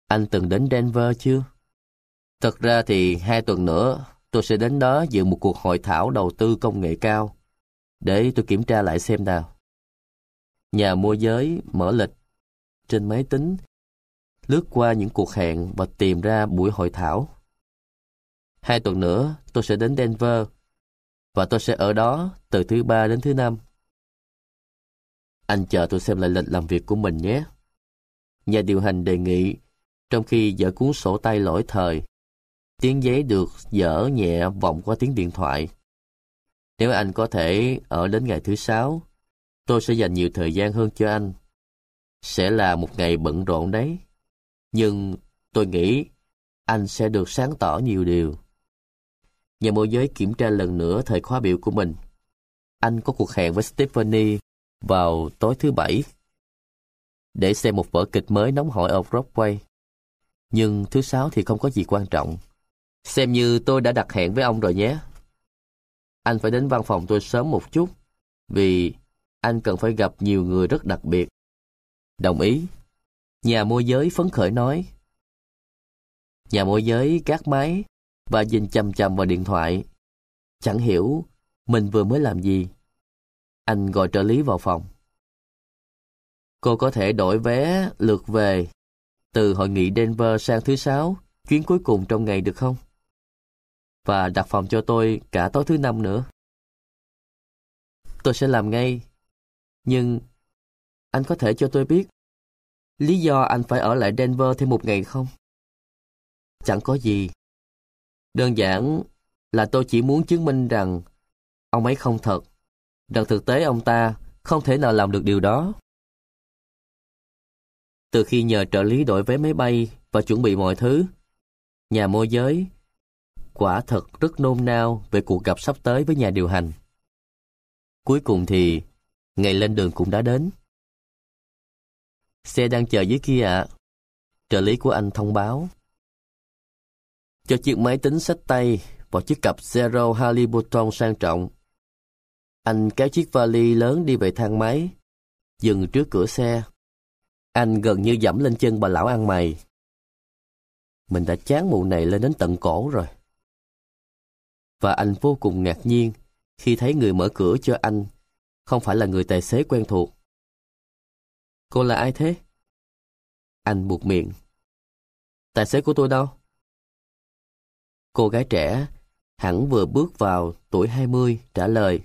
Anh từng đến Denver chưa? Thật ra thì hai tuần nữa tôi sẽ đến đó dự một cuộc hội thảo đầu tư công nghệ cao để tôi kiểm tra lại xem nào. Nhà môi giới mở lịch trên máy tính, lướt qua những cuộc hẹn và tìm ra buổi hội thảo. Hai tuần nữa, tôi sẽ đến Denver và tôi sẽ ở đó từ thứ ba đến thứ năm. Anh chờ tôi xem lại lịch làm việc của mình nhé. Nhà điều hành đề nghị, trong khi dở cuốn sổ tay lỗi thời. Tiếng giấy được dở nhẹ vọng qua tiếng điện thoại. Nếu anh có thể ở đến ngày thứ sáu, tôi sẽ dành nhiều thời gian hơn cho anh. Sẽ là một ngày bận rộn đấy. Nhưng tôi nghĩ anh sẽ được sáng tỏ nhiều điều. Nhà môi giới kiểm tra lần nữa thời khóa biểu của mình. Anh có cuộc hẹn với Stephanie vào tối thứ bảy để xem một vở kịch mới nóng hổi ở Broadway. Nhưng thứ sáu thì không có gì quan trọng. Xem như tôi đã đặt hẹn với ông rồi nhé. Anh phải đến văn phòng tôi sớm một chút, vì anh cần phải gặp nhiều người rất đặc biệt. Đồng ý. Nhà môi giới phấn khởi nói. Nhà môi giới gác máy và nhìn chầm chầm vào điện thoại. Chẳng hiểu mình vừa mới làm gì. Anh gọi trợ lý vào phòng. Cô có thể đổi vé lượt về từ hội nghị Denver sang thứ sáu, chuyến cuối cùng trong ngày được không? Và đặt phòng cho tôi cả tối thứ năm nữa. Tôi sẽ làm ngay. Nhưng anh có thể cho tôi biết lý do anh phải ở lại Denver thêm một ngày không? Chẳng có gì. Đơn giản là tôi chỉ muốn chứng minh rằng ông ấy không thật, rằng thực tế ông ta không thể nào làm được điều đó. Từ khi nhờ trợ lý đổi vé máy bay và chuẩn bị mọi thứ, nhà môi giới quả thật rất nôn nao về cuộc gặp sắp tới với nhà điều hành. Cuối cùng thì, ngày lên đường cũng đã đến. Xe đang chờ dưới kia ạ. Trợ lý của anh thông báo. Cho chiếc máy tính sách tay và chiếc cặp Zero Halliburton sang trọng. Anh kéo chiếc vali lớn đi về thang máy, dừng trước cửa xe. Anh gần như dẫm lên chân bà lão ăn mày. Mình đã chán mụ này lên đến tận cổ rồi. Và anh vô cùng ngạc nhiên khi thấy người mở cửa cho anh không phải là người tài xế quen thuộc. Cô là ai thế? Anh buộc miệng. Tài xế của tôi đâu? Cô gái trẻ, hẳn vừa bước vào tuổi 20, trả lời.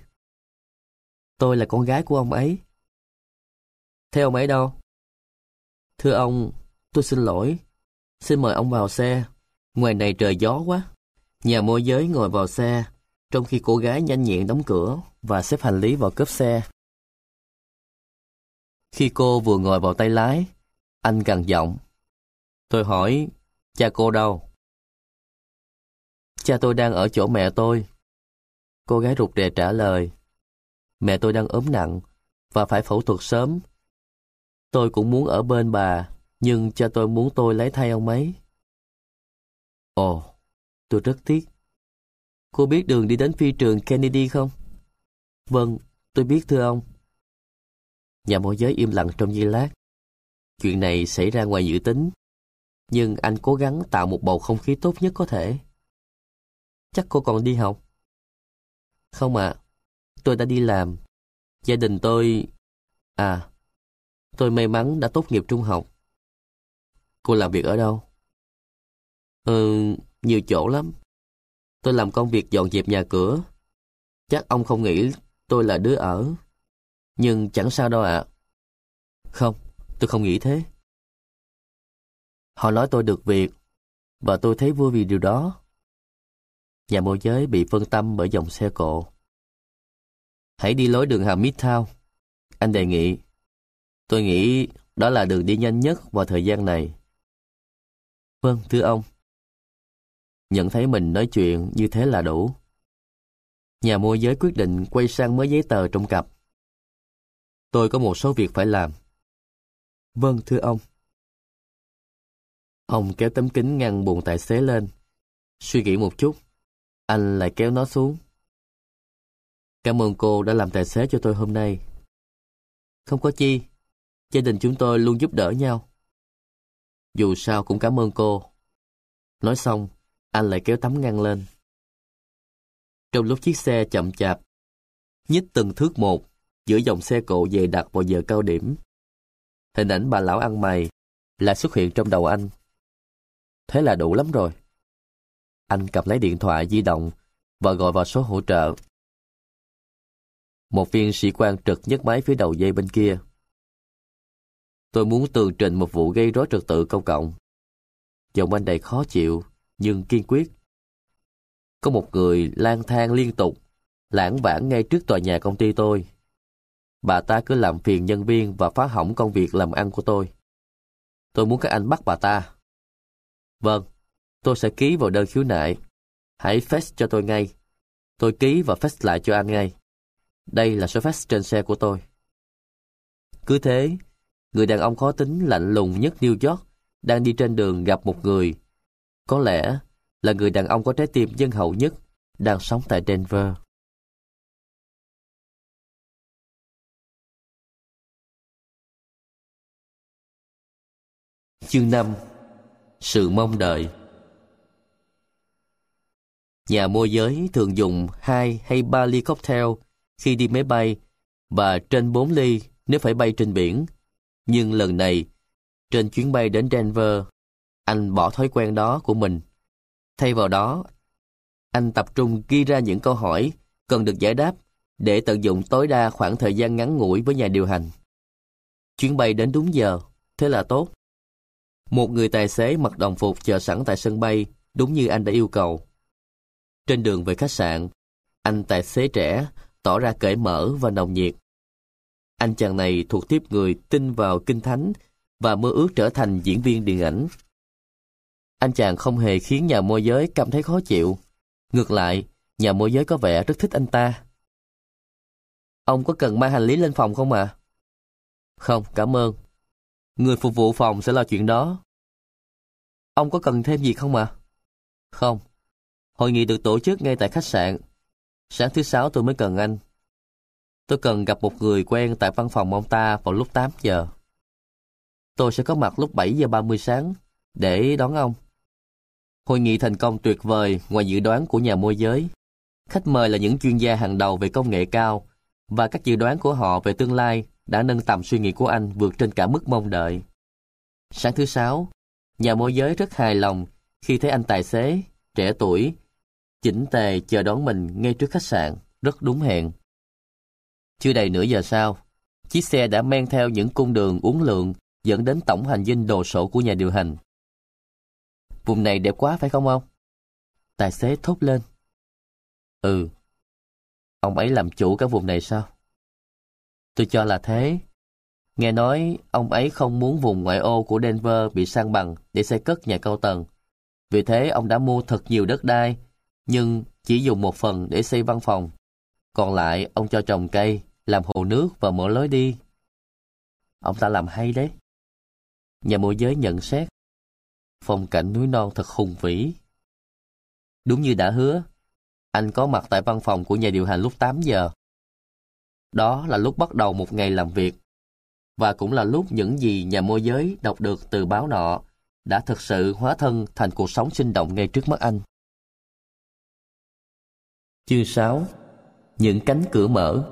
Tôi là con gái của ông ấy. Thế ông ấy đâu? Thưa ông, tôi xin lỗi. Xin mời ông vào xe. Ngoài này trời gió quá. Nhà môi giới ngồi vào xe, trong khi cô gái nhanh nhẹn đóng cửa và xếp hành lý vào cốp xe. Khi cô vừa ngồi vào tay lái, anh gằn giọng. Tôi hỏi, cha cô đâu? Cha tôi đang ở chỗ mẹ tôi. Cô gái rụt rè trả lời. Mẹ tôi đang ốm nặng và phải phẫu thuật sớm. Tôi cũng muốn ở bên bà, nhưng cha tôi muốn tôi lấy thay ông ấy. Ồ, tôi rất tiếc. Cô biết đường đi đến phi trường Kennedy không? Vâng, tôi biết thưa ông. Nhà môi giới im lặng trong giây lát. Chuyện này xảy ra ngoài dự tính, nhưng anh cố gắng tạo một bầu không khí tốt nhất có thể. Chắc cô còn đi học? Không ạ, tôi đã đi làm. Gia đình tôi... À, tôi may mắn đã tốt nghiệp trung học. Cô làm việc ở đâu? Ừ, nhiều chỗ lắm. Tôi làm công việc dọn dẹp nhà cửa. Chắc ông không nghĩ tôi là đứa ở. Nhưng chẳng sao đâu ạ. Không, tôi không nghĩ thế. Họ nói tôi được việc, và tôi thấy vui vì điều đó. Nhà môi giới bị phân tâm bởi dòng xe cộ. Hãy đi lối đường hàm Midtown. Anh đề nghị. Tôi nghĩ đó là đường đi nhanh nhất vào thời gian này. Vâng, thưa ông. Nhận thấy mình nói chuyện như thế là đủ. Nhà môi giới quyết định quay sang mới giấy tờ trong cặp. Tôi có một số việc phải làm. Vâng, thưa ông. Ông kéo tấm kính ngăn buồn tài xế lên. Suy nghĩ một chút, anh lại kéo nó xuống. Cảm ơn cô đã làm tài xế cho tôi hôm nay. Không có chi, gia đình chúng tôi luôn giúp đỡ nhau. Dù sao cũng cảm ơn cô. Nói xong, anh lại kéo tấm ngăn lên. Trong lúc chiếc xe chậm chạp, nhích từng thước một, giữa dòng xe cộ dày đặc vào giờ cao điểm. Hình ảnh bà lão ăn mày lại xuất hiện trong đầu anh. Thế là đủ lắm rồi. Anh cầm lấy điện thoại di động và gọi vào số hỗ trợ. Một viên sĩ quan trực nhấc máy phía đầu dây bên kia. Tôi muốn tường trình một vụ gây rối trật tự công cộng. Giọng anh đầy khó chịu, nhưng kiên quyết. Có một người lang thang liên tục, lãng vãng ngay trước tòa nhà công ty tôi. Bà ta cứ làm phiền nhân viên và phá hỏng công việc làm ăn của tôi. Tôi muốn các anh bắt bà ta. Vâng, tôi sẽ ký vào đơn khiếu nại. Hãy fax cho tôi ngay. Tôi ký và fax lại cho anh ngay. Đây là số fax trên xe của tôi. Cứ thế, người đàn ông khó tính lạnh lùng nhất New York đang đi trên đường gặp một người. Có lẽ là người đàn ông có trái tim dân hậu nhất đang sống tại Denver. Chương 5 Sự mong đợi Nhà môi giới thường dùng 2 hay 3 ly cocktail khi đi máy bay và trên 4 ly nếu phải bay trên biển. Nhưng lần này, trên chuyến bay đến Denver, anh bỏ thói quen đó của mình. Thay vào đó, anh tập trung ghi ra những câu hỏi cần được giải đáp để tận dụng tối đa khoảng thời gian ngắn ngủi với nhà điều hành. Chuyến bay đến đúng giờ, thế là tốt. Một người tài xế mặc đồng phục chờ sẵn tại sân bay, đúng như anh đã yêu cầu. Trên đường về khách sạn, anh tài xế trẻ tỏ ra cởi mở và nồng nhiệt. Anh chàng này thuộc tiếp người tin vào kinh thánh và mơ ước trở thành diễn viên điện ảnh. Anh chàng không hề khiến nhà môi giới cảm thấy khó chịu. Ngược lại, nhà môi giới có vẻ rất thích anh ta. Ông có cần mang hành lý lên phòng không ạ? À? Không, cảm ơn. Người phục vụ phòng sẽ lo chuyện đó. Ông có cần thêm gì không ạ? À? Không. Hội nghị được tổ chức ngay tại khách sạn. Sáng thứ sáu tôi mới cần anh. Tôi cần gặp một người quen tại văn phòng ông ta vào lúc 8 giờ. Tôi sẽ có mặt lúc 7 giờ 30 sáng để đón ông. Hội nghị thành công tuyệt vời ngoài dự đoán của nhà môi giới. Khách mời là những chuyên gia hàng đầu về công nghệ cao và các dự đoán của họ về tương lai đã nâng tầm suy nghĩ của anh vượt trên cả mức mong đợi. Sáng thứ sáu, nhà môi giới rất hài lòng khi thấy anh tài xế, trẻ tuổi, chỉnh tề chờ đón mình ngay trước khách sạn, rất đúng hẹn. Chưa đầy nửa giờ sau, chiếc xe đã men theo những cung đường uốn lượn dẫn đến tổng hành dinh đồ sộ của nhà điều hành. Vùng này đẹp quá phải không ông? Tài xế thốt lên. Ừ. Ông ấy làm chủ cả vùng này sao? Tôi cho là thế. Nghe nói ông ấy không muốn vùng ngoại ô của Denver bị sang bằng để xây cất nhà cao tầng. Vì thế ông đã mua thật nhiều đất đai, nhưng chỉ dùng một phần để xây văn phòng. Còn lại ông cho trồng cây, làm hồ nước và mở lối đi. Ông ta làm hay đấy. Nhà môi giới nhận xét. Phong cảnh núi non thật hùng vĩ. Đúng như đã hứa, anh có mặt tại văn phòng của nhà điều hành lúc 8 giờ. Đó là lúc bắt đầu một ngày làm việc, và cũng là lúc những gì nhà môi giới đọc được từ báo nọ đã thực sự hóa thân thành cuộc sống sinh động ngay trước mắt anh. Chương 6 Những cánh cửa mở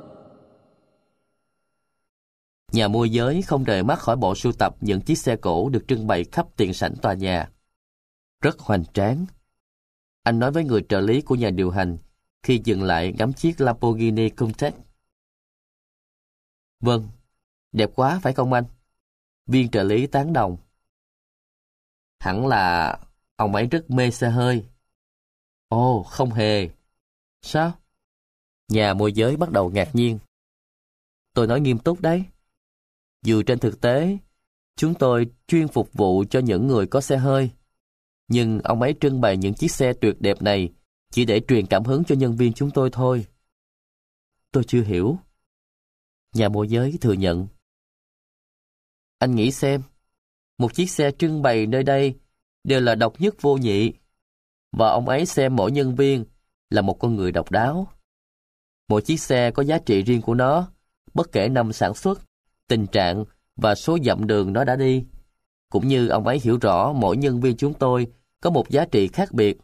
Nhà môi giới không rời mắt khỏi bộ sưu tập những chiếc xe cổ được trưng bày khắp tiền sảnh tòa nhà. Rất hoành tráng. Anh nói với người trợ lý của nhà điều hành khi dừng lại ngắm chiếc Lamborghini Countach. Vâng, đẹp quá phải không anh? Viên trợ lý tán đồng. Hẳn là ông ấy rất mê xe hơi. Ồ, không hề. Sao? Nhà môi giới bắt đầu ngạc nhiên. Tôi nói nghiêm túc đấy. Dù trên thực tế, chúng tôi chuyên phục vụ cho những người có xe hơi. Nhưng ông ấy trưng bày những chiếc xe tuyệt đẹp này chỉ để truyền cảm hứng cho nhân viên chúng tôi thôi. Tôi chưa hiểu. Nhà môi giới thừa nhận. Anh nghĩ xem, một chiếc xe trưng bày nơi đây đều là độc nhất vô nhị. Và ông ấy xem mỗi nhân viên là một con người độc đáo. Mỗi chiếc xe có giá trị riêng của nó, bất kể năm sản xuất, tình trạng và số dặm đường nó đã đi. Cũng như ông ấy hiểu rõ mỗi nhân viên chúng tôi có một giá trị khác biệt.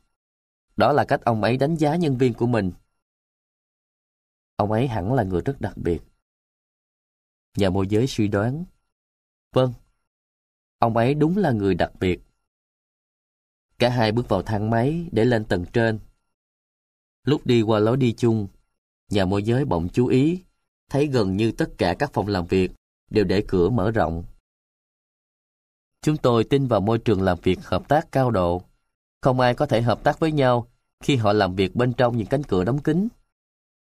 Đó là cách ông ấy đánh giá nhân viên của mình. Ông ấy hẳn là người rất đặc biệt. Nhà môi giới suy đoán. Vâng, ông ấy đúng là người đặc biệt. Cả hai bước vào thang máy để lên tầng trên. Lúc đi qua lối đi chung, nhà môi giới bỗng chú ý, thấy gần như tất cả các phòng làm việc đều để cửa mở rộng. Chúng tôi tin vào môi trường làm việc hợp tác cao độ. Không ai có thể hợp tác với nhau khi họ làm việc bên trong những cánh cửa đóng kín.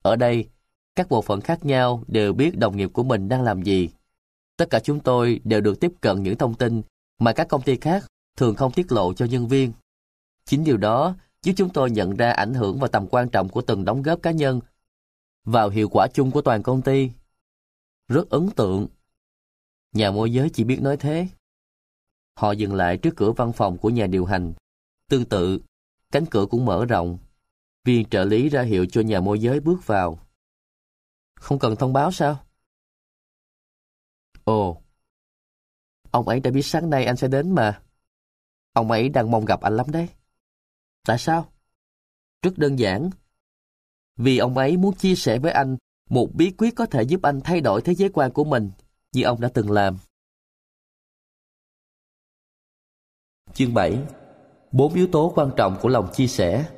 Ở đây, các bộ phận khác nhau đều biết đồng nghiệp của mình đang làm gì. Tất cả chúng tôi đều được tiếp cận những thông tin mà các công ty khác thường không tiết lộ cho nhân viên. Chính điều đó giúp chúng tôi nhận ra ảnh hưởng và tầm quan trọng của từng đóng góp cá nhân vào hiệu quả chung của toàn công ty. Rất ấn tượng. Nhà môi giới chỉ biết nói thế. Họ dừng lại trước cửa văn phòng của nhà điều hành. Tương tự, cánh cửa cũng mở rộng. Viên trợ lý ra hiệu cho nhà môi giới bước vào. Không cần thông báo sao? Ồ, ông ấy đã biết sáng nay anh sẽ đến mà. Ông ấy đang mong gặp anh lắm đấy. Tại sao? Rất đơn giản. Vì ông ấy muốn chia sẻ với anh một bí quyết có thể giúp anh thay đổi thế giới quan của mình như ông đã từng làm. Chương 7 Bốn yếu tố quan trọng của lòng chia sẻ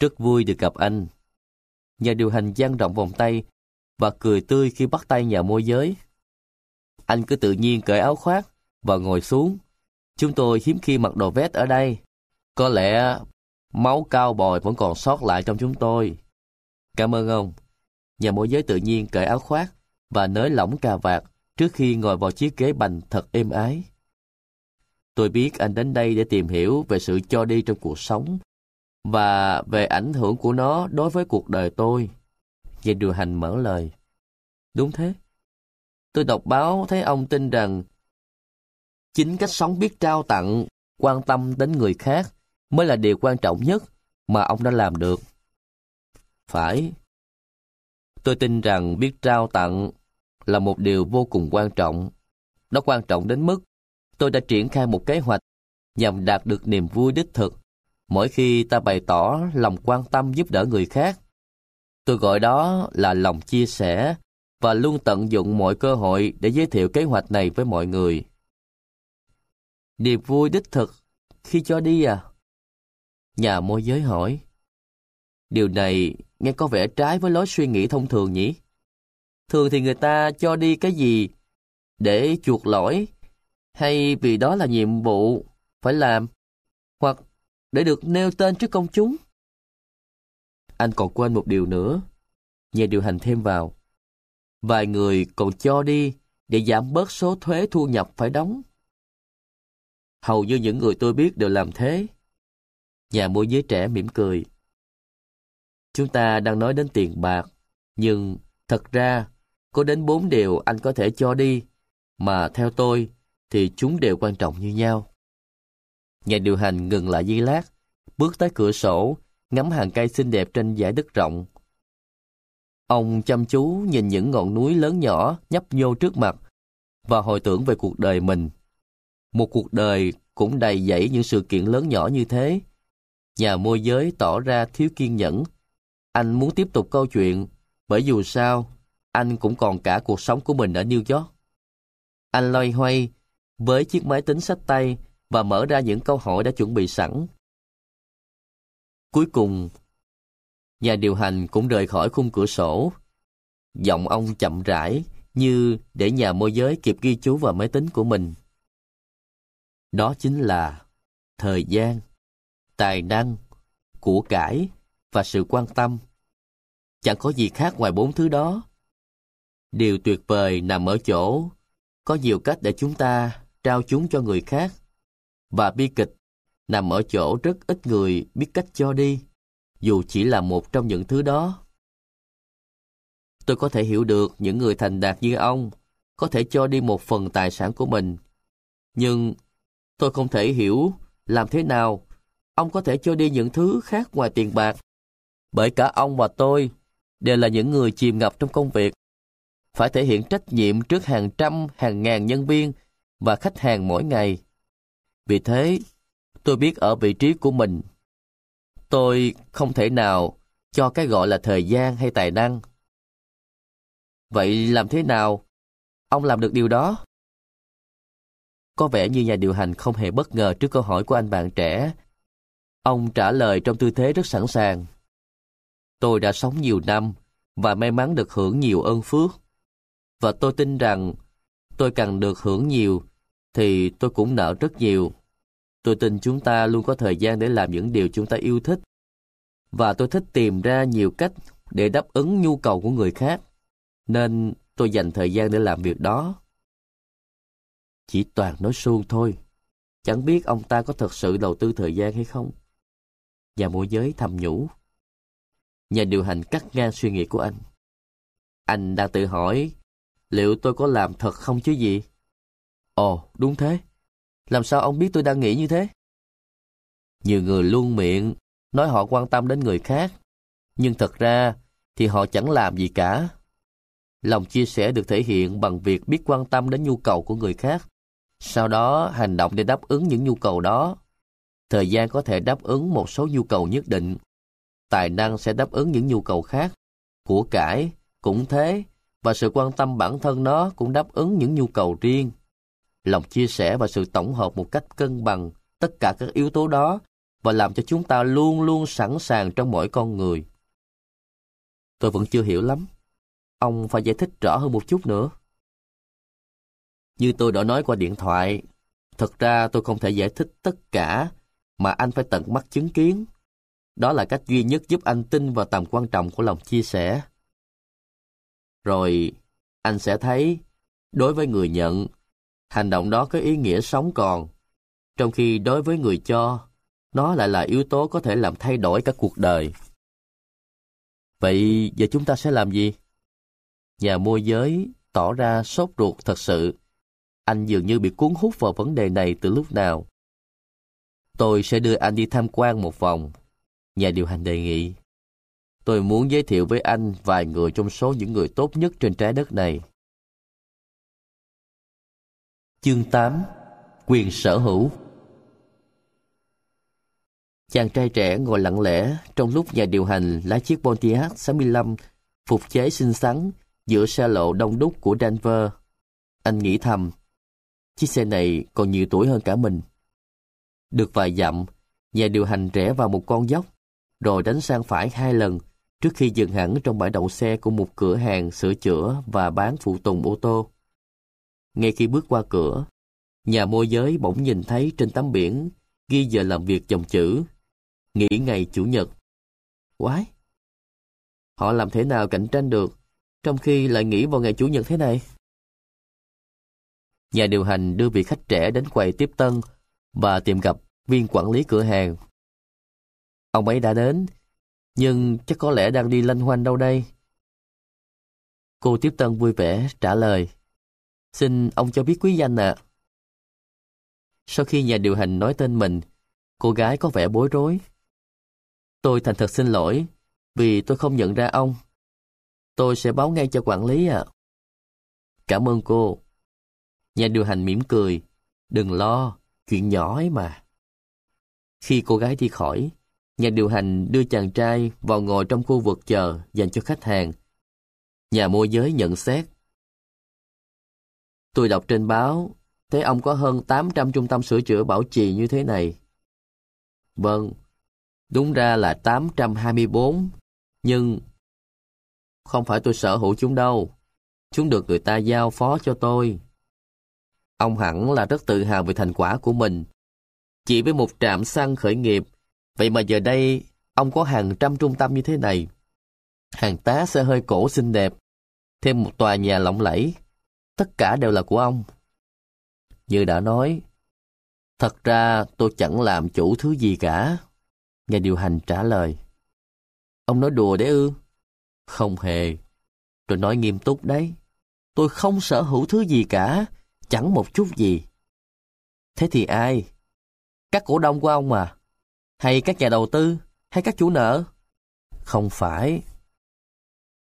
Rất vui được gặp anh. Nhà điều hành dang rộng vòng tay và cười tươi khi bắt tay nhà môi giới. Anh cứ tự nhiên cởi áo khoác và ngồi xuống. Chúng tôi hiếm khi mặc đồ vest ở đây. Có lẽ máu cao bòi vẫn còn sót lại trong chúng tôi. Cảm ơn ông. Nhà môi giới tự nhiên cởi áo khoác và nới lỏng cà vạt trước khi ngồi vào chiếc ghế bành thật êm ái. Tôi biết anh đến đây để tìm hiểu về sự cho đi trong cuộc sống và về ảnh hưởng của nó đối với cuộc đời tôi. Nhà điều hành mở lời. Đúng thế. Tôi đọc báo thấy ông tin rằng chính cách sống biết trao tặng, quan tâm đến người khác mới là điều quan trọng nhất mà ông đã làm được. Phải. Tôi tin rằng biết trao tặng là một điều vô cùng quan trọng. Nó quan trọng đến mức tôi đã triển khai một kế hoạch nhằm đạt được niềm vui đích thực mỗi khi ta bày tỏ lòng quan tâm giúp đỡ người khác. Tôi gọi đó là lòng chia sẻ và luôn tận dụng mọi cơ hội để giới thiệu kế hoạch này với mọi người. Niềm vui đích thực khi cho đi à? Nhà môi giới hỏi. Điều này nghe có vẻ trái với lối suy nghĩ thông thường nhỉ? Thường thì người ta cho đi cái gì để chuộc lỗi hay vì đó là nhiệm vụ phải làm hoặc để được nêu tên trước công chúng. Anh còn quên một điều nữa. Nhà điều hành thêm vào. Vài người còn cho đi để giảm bớt số thuế thu nhập phải đóng. Hầu như những người tôi biết đều làm thế. Nhà môi giới trẻ mỉm cười. Chúng ta đang nói đến tiền bạc, nhưng thật ra có đến bốn điều anh có thể cho đi, mà theo tôi thì chúng đều quan trọng như nhau. Nhà điều hành ngừng lại giây lát, bước tới cửa sổ, ngắm hàng cây xinh đẹp trên dải đất rộng. Ông chăm chú nhìn những ngọn núi lớn nhỏ nhấp nhô trước mặt và hồi tưởng về cuộc đời mình. Một cuộc đời cũng đầy dẫy những sự kiện lớn nhỏ như thế. Nhà môi giới tỏ ra thiếu kiên nhẫn. Anh muốn tiếp tục câu chuyện, bởi dù sao, anh cũng còn cả cuộc sống của mình ở New York. Anh loay hoay với chiếc máy tính sách tay và mở ra những câu hỏi đã chuẩn bị sẵn. Cuối cùng, nhà điều hành cũng rời khỏi khung cửa sổ. Giọng ông chậm rãi như để nhà môi giới kịp ghi chú vào máy tính của mình. Đó chính là thời gian, tài năng, của cải và sự quan tâm. Chẳng có gì khác ngoài bốn thứ đó. Điều tuyệt vời nằm ở chỗ có nhiều cách để chúng ta trao chúng cho người khác. Và bi kịch nằm ở chỗ rất ít người biết cách cho đi, dù chỉ là một trong những thứ đó. Tôi có thể hiểu được những người thành đạt như ông có thể cho đi một phần tài sản của mình. Nhưng tôi không thể hiểu làm thế nào ông có thể cho đi những thứ khác ngoài tiền bạc. Bởi cả ông và tôi đều là những người chìm ngập trong công việc. Phải thể hiện trách nhiệm trước hàng trăm, hàng ngàn nhân viên và khách hàng mỗi ngày. Vì thế, tôi biết ở vị trí của mình. Tôi không thể nào cho cái gọi là thời gian hay tài năng. Vậy làm thế nào ông làm được điều đó? Có vẻ như nhà điều hành không hề bất ngờ trước câu hỏi của anh bạn trẻ. Ông trả lời trong tư thế rất sẵn sàng. Tôi đã sống nhiều năm và may mắn được hưởng nhiều ơn phước. Và tôi tin rằng tôi càng được hưởng nhiều thì tôi cũng nợ rất nhiều. Tôi tin chúng ta luôn có thời gian để làm những điều chúng ta yêu thích. Và tôi thích tìm ra nhiều cách để đáp ứng nhu cầu của người khác. Nên tôi dành thời gian để làm việc đó. Chỉ toàn nói suông thôi. Chẳng biết ông ta có thật sự đầu tư thời gian hay không. Nhà môi giới thầm nhủ. Nhà điều hành cắt ngang suy nghĩ của anh. Anh đang tự hỏi, liệu tôi có làm thật không chứ gì? Ồ, đúng thế. Làm sao ông biết tôi đang nghĩ như thế? Nhiều người luôn miệng, nói họ quan tâm đến người khác. Nhưng thật ra, thì họ chẳng làm gì cả. Lòng chia sẻ được thể hiện bằng việc biết quan tâm đến nhu cầu của người khác. Sau đó, hành động để đáp ứng những nhu cầu đó. Thời gian có thể đáp ứng một số nhu cầu nhất định. Tài năng sẽ đáp ứng những nhu cầu khác. Của cải, cũng thế, và sự quan tâm bản thân nó cũng đáp ứng những nhu cầu riêng. Lòng chia sẻ và sự tổng hợp một cách cân bằng tất cả các yếu tố đó và làm cho chúng ta luôn luôn sẵn sàng trong mỗi con người. Tôi vẫn chưa hiểu lắm. Ông phải giải thích rõ hơn một chút nữa. Như tôi đã nói qua điện thoại, thật ra tôi không thể giải thích tất cả mà anh phải tận mắt chứng kiến. Đó là cách duy nhất giúp anh tin vào tầm quan trọng của lòng chia sẻ. Rồi, anh sẽ thấy, đối với người nhận, hành động đó có ý nghĩa sống còn, trong khi đối với người cho, nó lại là yếu tố có thể làm thay đổi cả cuộc đời. Vậy giờ chúng ta sẽ làm gì? Nhà môi giới tỏ ra sốt ruột thật sự. Anh dường như bị cuốn hút vào vấn đề này từ lúc nào. Tôi sẽ đưa anh đi tham quan một vòng. Nhà điều hành đề nghị. Tôi muốn giới thiệu với anh vài người trong số những người tốt nhất trên trái đất này. Chương 8 Quyền sở hữu Chàng trai trẻ ngồi lặng lẽ trong lúc nhà điều hành lái chiếc Pontiac 65 phục chế xinh xắn giữa xe lộ đông đúc của Denver. Anh nghĩ thầm, chiếc xe này còn nhiều tuổi hơn cả mình. Được vài dặm, nhà điều hành rẽ vào một con dốc, rồi đánh sang phải hai lần trước khi dừng hẳn trong bãi đậu xe của một cửa hàng sửa chữa và bán phụ tùng ô tô. Ngay khi bước qua cửa, nhà môi giới bỗng nhìn thấy trên tấm biển ghi giờ làm việc dòng chữ nghỉ ngày Chủ nhật. Quái! Họ làm thế nào cạnh tranh được trong khi lại nghỉ vào ngày Chủ nhật thế này? Nhà điều hành đưa vị khách trẻ đến quầy tiếp tân và tìm gặp viên quản lý cửa hàng. Ông ấy đã đến, nhưng chắc có lẽ đang đi lanh hoanh đâu đây. Cô tiếp tân vui vẻ trả lời. Xin ông cho biết quý danh ạ. Sau khi nhà điều hành nói tên mình, cô gái có vẻ bối rối. Tôi thành thật xin lỗi, vì tôi không nhận ra ông. Tôi sẽ báo ngay cho quản lý ạ. Cảm ơn cô. Nhà điều hành mỉm cười. Đừng lo, chuyện nhỏ ấy mà. Khi cô gái đi khỏi, nhà điều hành đưa chàng trai vào ngồi trong khu vực chờ dành cho khách hàng. Nhà môi giới nhận xét. Tôi đọc trên báo, thấy ông có hơn 800 trung tâm sửa chữa bảo trì như thế này. Vâng, đúng ra là 824, nhưng không phải tôi sở hữu chúng đâu. Chúng được người ta giao phó cho tôi. Ông hẳn là rất tự hào về thành quả của mình. Chỉ với một trạm xăng khởi nghiệp, vậy mà giờ đây ông có hàng trăm trung tâm như thế này. Hàng tá xe hơi cổ xinh đẹp, thêm một tòa nhà lộng lẫy. Tất cả đều là của ông. Như đã nói, thật ra tôi chẳng làm chủ thứ gì cả. Nhà điều hành trả lời. Ông nói đùa đấy ư? Không hề. tôi nói nghiêm túc đấy. Tôi không sở hữu thứ gì cả, chẳng một chút gì. Thế thì ai? Các cổ đông của ông à? Hay các nhà đầu tư? Hay các chủ nợ? Không phải.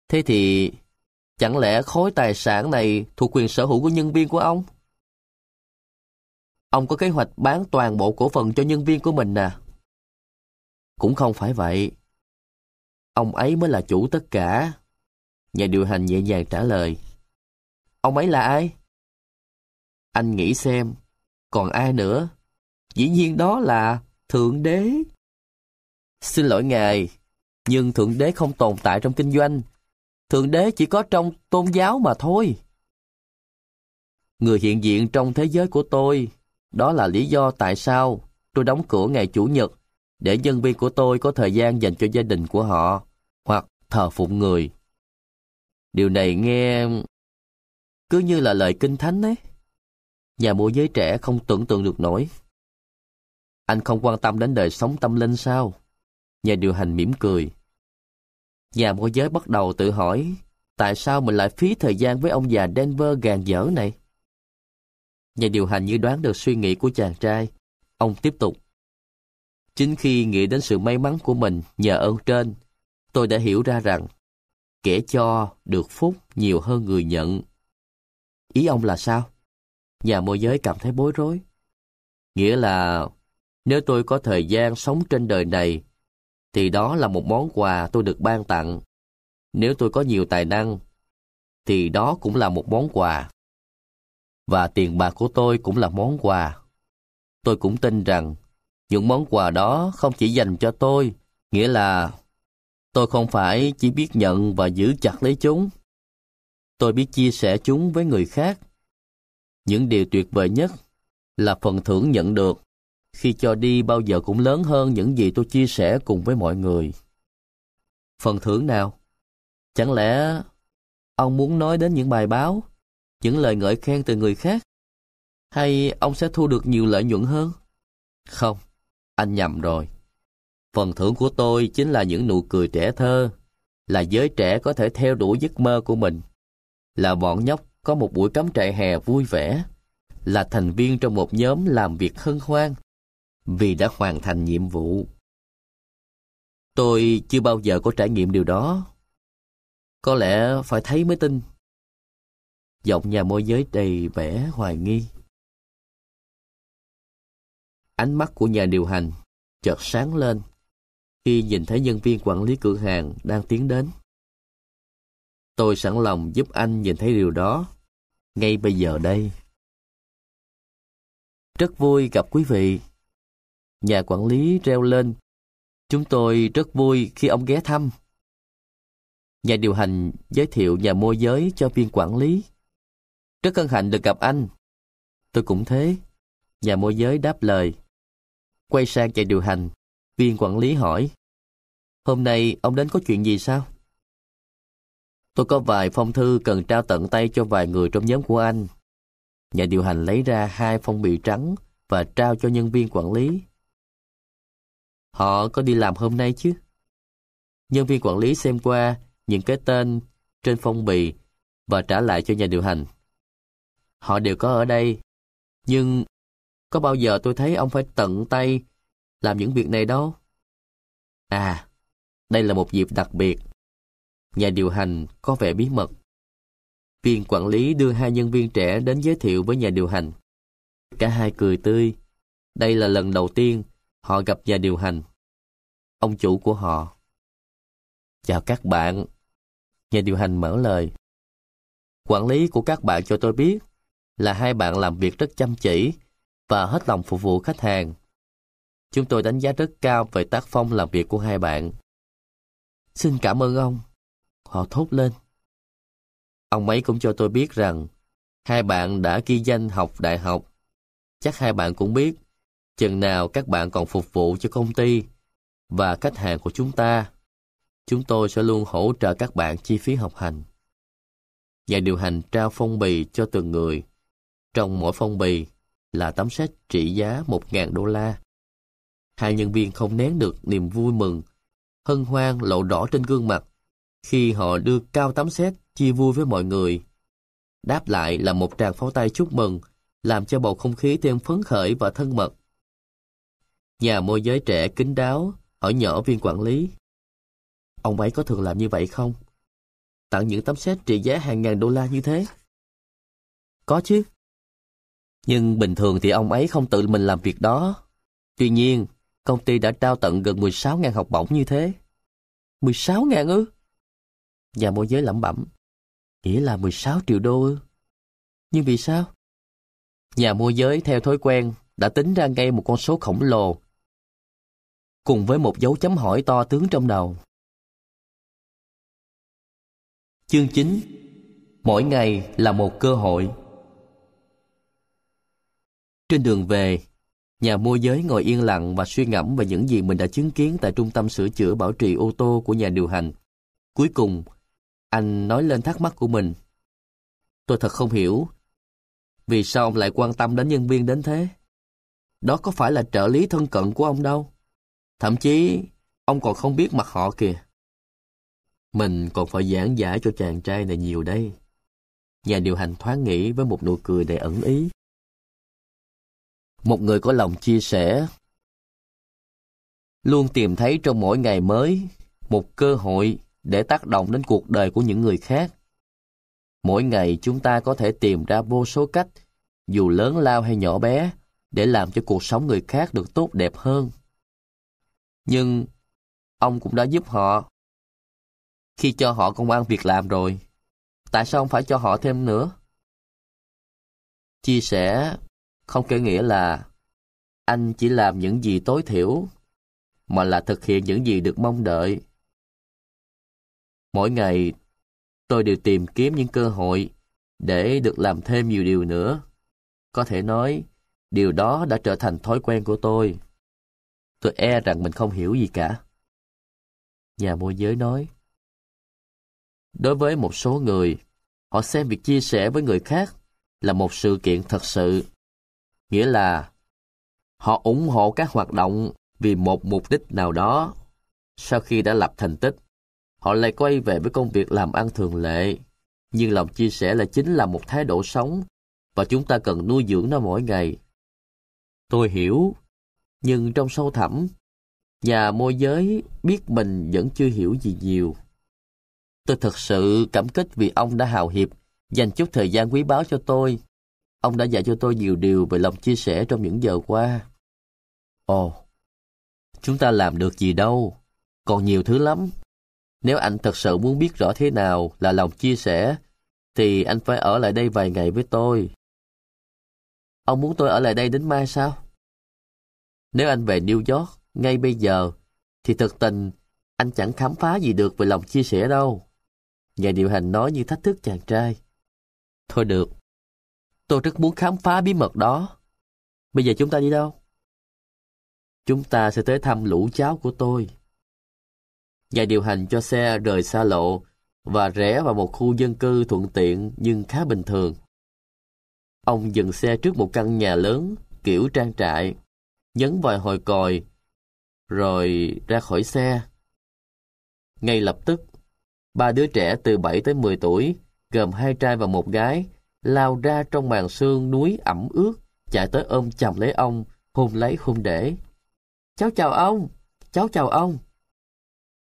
Thế thì chẳng lẽ khối tài sản này thuộc quyền sở hữu của nhân viên của ông? Ông có kế hoạch bán toàn bộ cổ phần cho nhân viên của mình à? Cũng không phải vậy. Ông ấy mới là chủ tất cả. Nhà điều hành nhẹ nhàng trả lời. Ông ấy là ai? Anh nghĩ xem, còn ai nữa? Dĩ nhiên đó là Thượng Đế. Xin lỗi ngài, nhưng Thượng Đế không tồn tại trong kinh doanh. Thượng Đế chỉ có trong tôn giáo mà thôi. Người hiện diện trong thế giới của tôi, đó là lý do tại sao tôi đóng cửa ngày Chủ nhật để nhân viên của tôi có thời gian dành cho gia đình của họ hoặc thờ phụng người. Điều này nghe cứ như là lời kinh thánh ấy. Nhà môi giới trẻ không tưởng tượng được nổi. Anh không quan tâm đến đời sống tâm linh sao? Nhà điều hành mỉm cười. Nhà môi giới bắt đầu tự hỏi tại sao mình lại phí thời gian với ông già Denver gàn dở này? Nhà điều hành như đoán được suy nghĩ của chàng trai. Ông tiếp tục. Chính khi nghĩ đến sự may mắn của mình nhờ ơn trên, tôi đã hiểu ra rằng kẻ cho được phúc nhiều hơn người nhận. Ý ông là sao? Nhà môi giới cảm thấy bối rối. Nghĩa là nếu tôi có thời gian sống trên đời này, thì đó là một món quà tôi được ban tặng. Nếu tôi có nhiều tài năng, thì đó cũng là một món quà. Và tiền bạc của tôi cũng là món quà. Tôi cũng tin rằng những món quà đó không chỉ dành cho tôi, nghĩa là tôi không phải chỉ biết nhận và giữ chặt lấy chúng. Tôi biết chia sẻ chúng với người khác. Những điều tuyệt vời nhất là phần thưởng nhận được khi cho đi bao giờ cũng lớn hơn những gì tôi chia sẻ cùng với mọi người. Phần thưởng nào? Chẳng lẽ ông muốn nói đến những bài báo, những lời ngợi khen từ người khác? Hay ông sẽ thu được nhiều lợi nhuận hơn? Không, anh nhầm rồi. Phần thưởng của tôi chính là những nụ cười trẻ thơ, là giới trẻ có thể theo đuổi giấc mơ của mình, là bọn nhóc có một buổi cắm trại hè vui vẻ, là thành viên trong một nhóm làm việc hân hoan, vì đã hoàn thành nhiệm vụ. Tôi chưa bao giờ có trải nghiệm điều đó. Có lẽ phải thấy mới tin. Giọng nhà môi giới đầy vẻ hoài nghi. Ánh mắt của nhà điều hành chợt sáng lên khi nhìn thấy nhân viên quản lý cửa hàng đang tiến đến. Tôi sẵn lòng giúp anh nhìn thấy điều đó ngay bây giờ đây. Rất vui gặp quý vị. Nhà quản lý reo lên. Chúng tôi rất vui khi ông ghé thăm. Nhà điều hành giới thiệu nhà môi giới cho viên quản lý. Rất hân hạnh được gặp anh. Tôi cũng thế. Nhà môi giới đáp lời. Quay sang nhà điều hành, viên quản lý hỏi. Hôm nay ông đến có chuyện gì sao? Tôi có vài phong thư cần trao tận tay cho vài người trong nhóm của anh. Nhà điều hành lấy ra hai phong bì trắng và trao cho nhân viên quản lý. Họ có đi làm hôm nay chứ? Nhân viên quản lý xem qua những cái tên trên phong bì và trả lại cho nhà điều hành. Họ đều có ở đây, nhưng có bao giờ tôi thấy ông phải tận tay làm những việc này đâu? À, đây là một dịp đặc biệt. Nhà điều hành có vẻ bí mật. Viên quản lý đưa hai nhân viên trẻ đến giới thiệu với nhà điều hành. Cả hai cười tươi. Đây là lần đầu tiên họ gặp nhà điều hành. Ông chủ của họ. Chào các bạn. Nhà điều hành mở lời. Quản lý của các bạn cho tôi biết là hai bạn làm việc rất chăm chỉ và hết lòng phục vụ khách hàng. Chúng tôi đánh giá rất cao về tác phong làm việc của hai bạn. Xin cảm ơn ông. Họ thốt lên. Ông ấy cũng cho tôi biết rằng hai bạn đã ghi danh học đại học. Chắc hai bạn cũng biết chừng nào các bạn còn phục vụ cho công ty và khách hàng của chúng ta, chúng tôi sẽ luôn hỗ trợ các bạn chi phí học hành. Nhà điều hành trao phong bì cho từng người. Trong mỗi phong bì là tấm sách trị giá 1.000 đô la. Hai nhân viên không nén được niềm vui mừng, hân hoan lộ rõ trên gương mặt khi họ đưa cao tấm xét chia vui với mọi người. Đáp lại là một tràng pháo tay chúc mừng, làm cho bầu không khí thêm phấn khởi và thân mật. Nhà môi giới trẻ kính đáo, hỏi nhỏ viên quản lý. Ông ấy có thường làm như vậy không? Tặng những tấm xét trị giá hàng ngàn đô la như thế? Có chứ. Nhưng bình thường thì ông ấy không tự mình làm việc đó. Tuy nhiên, công ty đã trao tận gần 16.000 học bổng như thế. 16.000 ư? Nhà môi giới lẩm bẩm. Nghĩa là 16 triệu đô ư? Nhưng vì sao? Nhà môi giới theo thói quen đã tính ra ngay một con số khổng lồ cùng với một dấu chấm hỏi to tướng trong đầu. Chương 9 Mỗi ngày là một cơ hội Trên đường về, nhà môi giới ngồi yên lặng và suy ngẫm về những gì mình đã chứng kiến tại trung tâm sửa chữa bảo trì ô tô của nhà điều hành. Cuối cùng, anh nói lên thắc mắc của mình. Tôi thật không hiểu, vì sao ông lại quan tâm đến nhân viên đến thế? Đó có phải là trợ lý thân cận của ông đâu. Thậm chí, ông còn không biết mặt họ kìa. Mình còn phải giảng giải cho chàng trai này nhiều đây. Nhà điều hành thoáng nghĩ với một nụ cười đầy ẩn ý. Một người có lòng chia sẻ, luôn tìm thấy trong mỗi ngày mới một cơ hội để tác động đến cuộc đời của những người khác. Mỗi ngày chúng ta có thể tìm ra vô số cách, dù lớn lao hay nhỏ bé, để làm cho cuộc sống người khác được tốt đẹp hơn. Nhưng ông cũng đã giúp họ. Khi cho họ công an việc làm rồi, tại sao ông phải cho họ thêm nữa? Chia sẻ không có nghĩa là anh chỉ làm những gì tối thiểu, mà là thực hiện những gì được mong đợi. Mỗi ngày, tôi đều tìm kiếm những cơ hội để được làm thêm nhiều điều nữa. Có thể nói, điều đó đã trở thành thói quen của tôi. Tôi e rằng mình không hiểu gì cả. Nhà môi giới nói, Đối với một số người, họ xem việc chia sẻ với người khác là một sự kiện thật sự. Nghĩa là họ ủng hộ các hoạt động vì một mục đích nào đó. Sau khi đã lập thành tích, họ lại quay về với công việc làm ăn thường lệ. Nhưng lòng chia sẻ là chính là một thái độ sống và chúng ta cần nuôi dưỡng nó mỗi ngày. Tôi hiểu nhưng trong sâu thẳm, nhà môi giới biết mình vẫn chưa hiểu gì nhiều. Tôi thật sự cảm kích vì ông đã hào hiệp, dành chút thời gian quý báu cho tôi. Ông đã dạy cho tôi nhiều điều về lòng chia sẻ trong những giờ qua. Ồ, chúng ta làm được gì đâu, còn nhiều thứ lắm. Nếu anh thật sự muốn biết rõ thế nào là lòng chia sẻ, thì anh phải ở lại đây vài ngày với tôi. Ông muốn tôi ở lại đây đến mai sao? Nếu anh về New York ngay bây giờ, thì thực tình anh chẳng khám phá gì được về lòng chia sẻ đâu. Nhà điều hành nói như thách thức chàng trai. Thôi được, tôi rất muốn khám phá bí mật đó. Bây giờ chúng ta đi đâu? Chúng ta sẽ tới thăm lũ cháu của tôi. Nhà điều hành cho xe rời xa lộ và rẽ vào một khu dân cư thuận tiện nhưng khá bình thường. Ông dừng xe trước một căn nhà lớn, kiểu trang trại, nhấn vài hồi còi, rồi ra khỏi xe. Ngay lập tức, ba đứa trẻ từ 7 tới 10 tuổi, gồm hai trai và một gái, lao ra trong màn sương núi ẩm ướt, chạy tới ôm chầm lấy ông, hôn lấy hôn để. Cháu chào ông, cháu chào ông.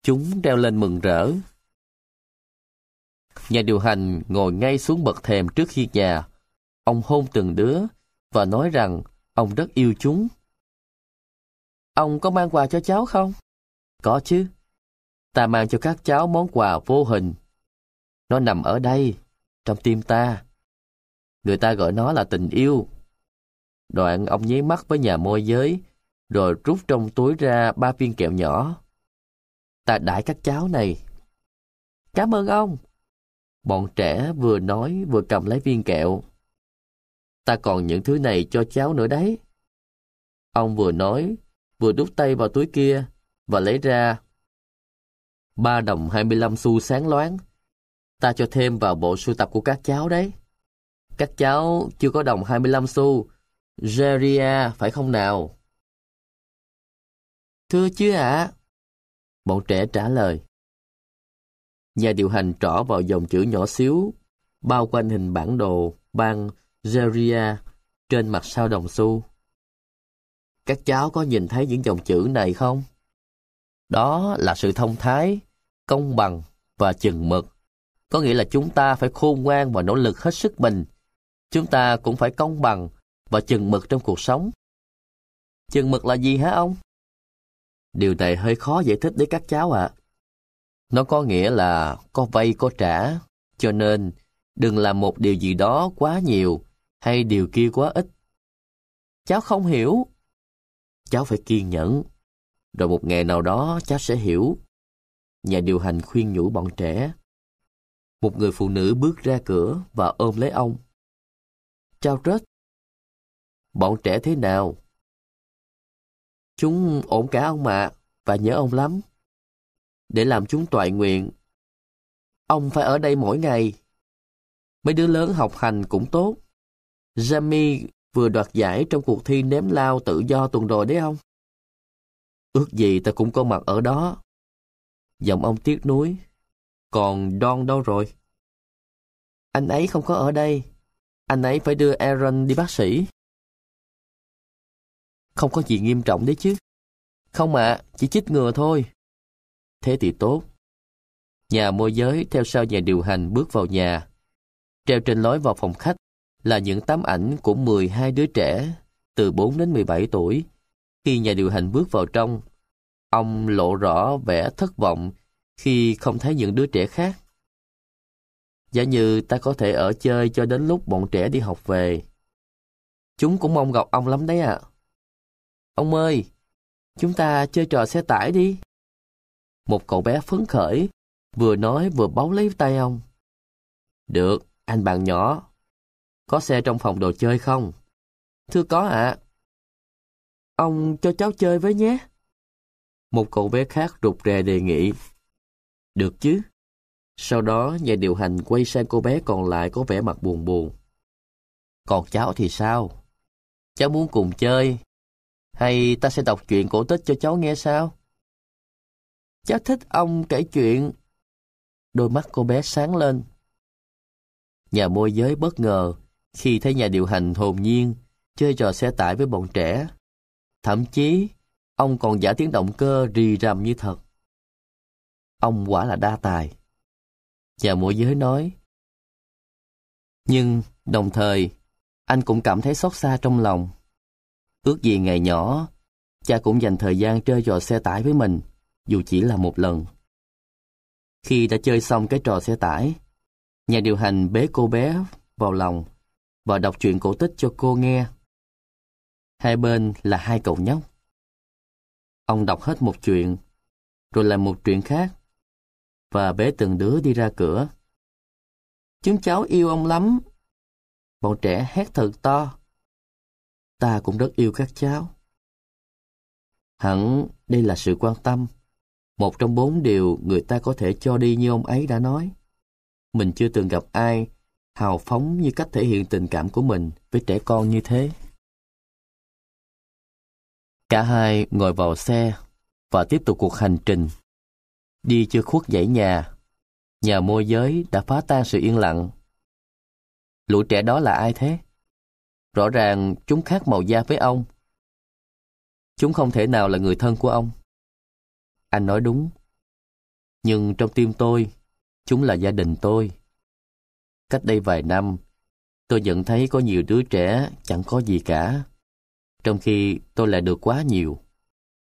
Chúng đeo lên mừng rỡ. Nhà điều hành ngồi ngay xuống bậc thềm trước khi nhà. Ông hôn từng đứa và nói rằng ông rất yêu chúng. Ông có mang quà cho cháu không? Có chứ. Ta mang cho các cháu món quà vô hình. Nó nằm ở đây, trong tim ta. Người ta gọi nó là tình yêu. Đoạn ông nháy mắt với nhà môi giới, rồi rút trong túi ra ba viên kẹo nhỏ. Ta đãi các cháu này. Cảm ơn ông. Bọn trẻ vừa nói vừa cầm lấy viên kẹo. Ta còn những thứ này cho cháu nữa đấy. Ông vừa nói vừa đút tay vào túi kia và lấy ra ba đồng 25 xu sáng loáng. Ta cho thêm vào bộ sưu tập của các cháu đấy. Các cháu chưa có đồng 25 xu. Geria, phải không nào? Thưa chứ ạ. Bọn trẻ trả lời. Nhà điều hành trỏ vào dòng chữ nhỏ xíu, bao quanh hình bản đồ bang Geria trên mặt sao đồng xu. Các cháu có nhìn thấy những dòng chữ này không? Đó là sự thông thái, công bằng và chừng mực. Có nghĩa là chúng ta phải khôn ngoan và nỗ lực hết sức mình. Chúng ta cũng phải công bằng và chừng mực trong cuộc sống. Chừng mực là gì hả ông? Điều này hơi khó giải thích với các cháu ạ. Nó có nghĩa là có vay có trả, cho nên đừng làm một điều gì đó quá nhiều hay điều kia quá ít. Cháu không hiểu. Cháu phải kiên nhẫn. Rồi một ngày nào đó cháu sẽ hiểu. Nhà điều hành khuyên nhủ bọn trẻ. Một người phụ nữ bước ra cửa và ôm lấy ông. Chào Rết. Bọn trẻ thế nào? Chúng ổn cả ông mà, và nhớ ông lắm. Để làm chúng toại nguyện, ông phải ở đây mỗi ngày. Mấy đứa lớn học hành cũng tốt. Jamie vừa đoạt giải trong cuộc thi ném lao tự do tuần rồi đấy không? Ước gì ta cũng có mặt ở đó. Giọng ông tiếc nuối. Còn Don đâu rồi? Anh ấy không có ở đây. Anh ấy phải đưa Aaron đi bác sĩ. Không có gì nghiêm trọng đấy chứ. Không ạ, chỉ chích ngừa thôi. Thế thì tốt. Nhà môi giới theo sau nhà điều hành bước vào nhà. Treo trên lối vào phòng khách là những tấm ảnh của 12 đứa trẻ từ 4 đến 17 tuổi. Khi nhà điều hành bước vào trong, ông lộ rõ vẻ thất vọng khi không thấy những đứa trẻ khác. Giả như ta có thể ở chơi cho đến lúc bọn trẻ đi học về. Chúng cũng mong gặp ông lắm đấy ạ. Ông ơi, chúng ta chơi trò xe tải đi. Một cậu bé phấn khởi, vừa nói vừa bấu lấy tay ông. Được, anh bạn nhỏ. Có xe trong phòng đồ chơi không? Thưa có ạ. Ông cho cháu chơi với nhé. Một cậu bé khác rụt rè đề nghị. Được chứ. Sau đó nhà điều hành quay sang cô bé còn lại có vẻ mặt buồn buồn. Còn cháu thì sao? Cháu muốn cùng chơi hay ta sẽ đọc chuyện cổ tích cho cháu nghe sao? Cháu thích ông kể chuyện. Đôi mắt cô bé sáng lên. Nhà môi giới bất ngờ khi thấy nhà điều hành hồn nhiên chơi trò xe tải với bọn trẻ. Thậm chí, ông còn giả tiếng động cơ rì rầm như thật. Ông quả là đa tài. Nhà môi giới nói. Nhưng, đồng thời, anh cũng cảm thấy xót xa trong lòng. Ước gì ngày nhỏ, cha cũng dành thời gian chơi trò xe tải với mình, dù chỉ là một lần. Khi đã chơi xong cái trò xe tải, nhà điều hành bế cô bé vào lòng và đọc truyện cổ tích cho cô nghe. Hai bên là hai cậu nhóc. Ông đọc hết một chuyện, rồi làm một chuyện khác, và bế từng đứa đi ra cửa. Chúng cháu yêu ông lắm. Bọn trẻ hét thật to ta cũng rất yêu các cháu. Hẳn đây là sự quan tâm, một trong bốn điều người ta có thể cho đi như ông ấy đã nói. Mình chưa từng gặp ai hào phóng như cách thể hiện tình cảm của mình với trẻ con như thế. Cả hai ngồi vào xe và tiếp tục cuộc hành trình. Đi chưa khuất dãy nhà, nhà môi giới đã phá tan sự yên lặng. Lũ trẻ đó là ai thế? Rõ ràng chúng khác màu da với ông. Chúng không thể nào là người thân của ông. Anh nói đúng. Nhưng trong tim tôi, chúng là gia đình tôi. Cách đây vài năm, tôi nhận thấy có nhiều đứa trẻ chẳng có gì cả, trong khi tôi lại được quá nhiều.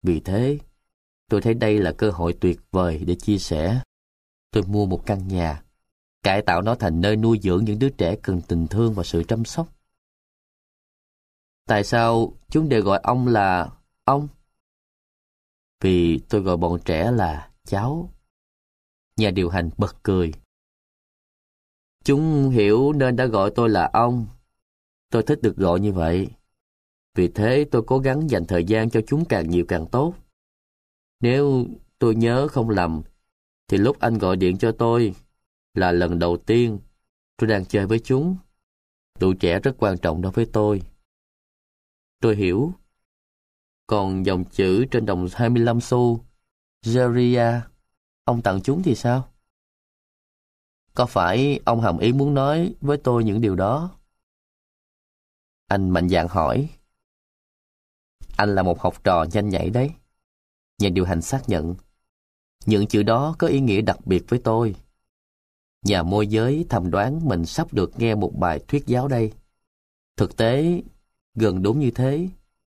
Vì thế, tôi thấy đây là cơ hội tuyệt vời để chia sẻ. Tôi mua một căn nhà, cải tạo nó thành nơi nuôi dưỡng những đứa trẻ cần tình thương và sự chăm sóc. Tại sao chúng đều gọi ông là ông? Vì tôi gọi bọn trẻ là cháu. Nhà điều hành bật cười. Chúng hiểu nên đã gọi tôi là ông. Tôi thích được gọi như vậy. Vì thế tôi cố gắng dành thời gian cho chúng càng nhiều càng tốt. Nếu tôi nhớ không lầm, thì lúc anh gọi điện cho tôi là lần đầu tiên tôi đang chơi với chúng. Tụi trẻ rất quan trọng đối với tôi. Tôi hiểu. Còn dòng chữ trên đồng 25 xu, Geria, ông tặng chúng thì sao? Có phải ông hàm ý muốn nói với tôi những điều đó? Anh mạnh dạn hỏi. Anh là một học trò nhanh nhảy đấy. Nhà điều hành xác nhận. Những chữ đó có ý nghĩa đặc biệt với tôi. Nhà môi giới thầm đoán mình sắp được nghe một bài thuyết giáo đây. Thực tế, gần đúng như thế.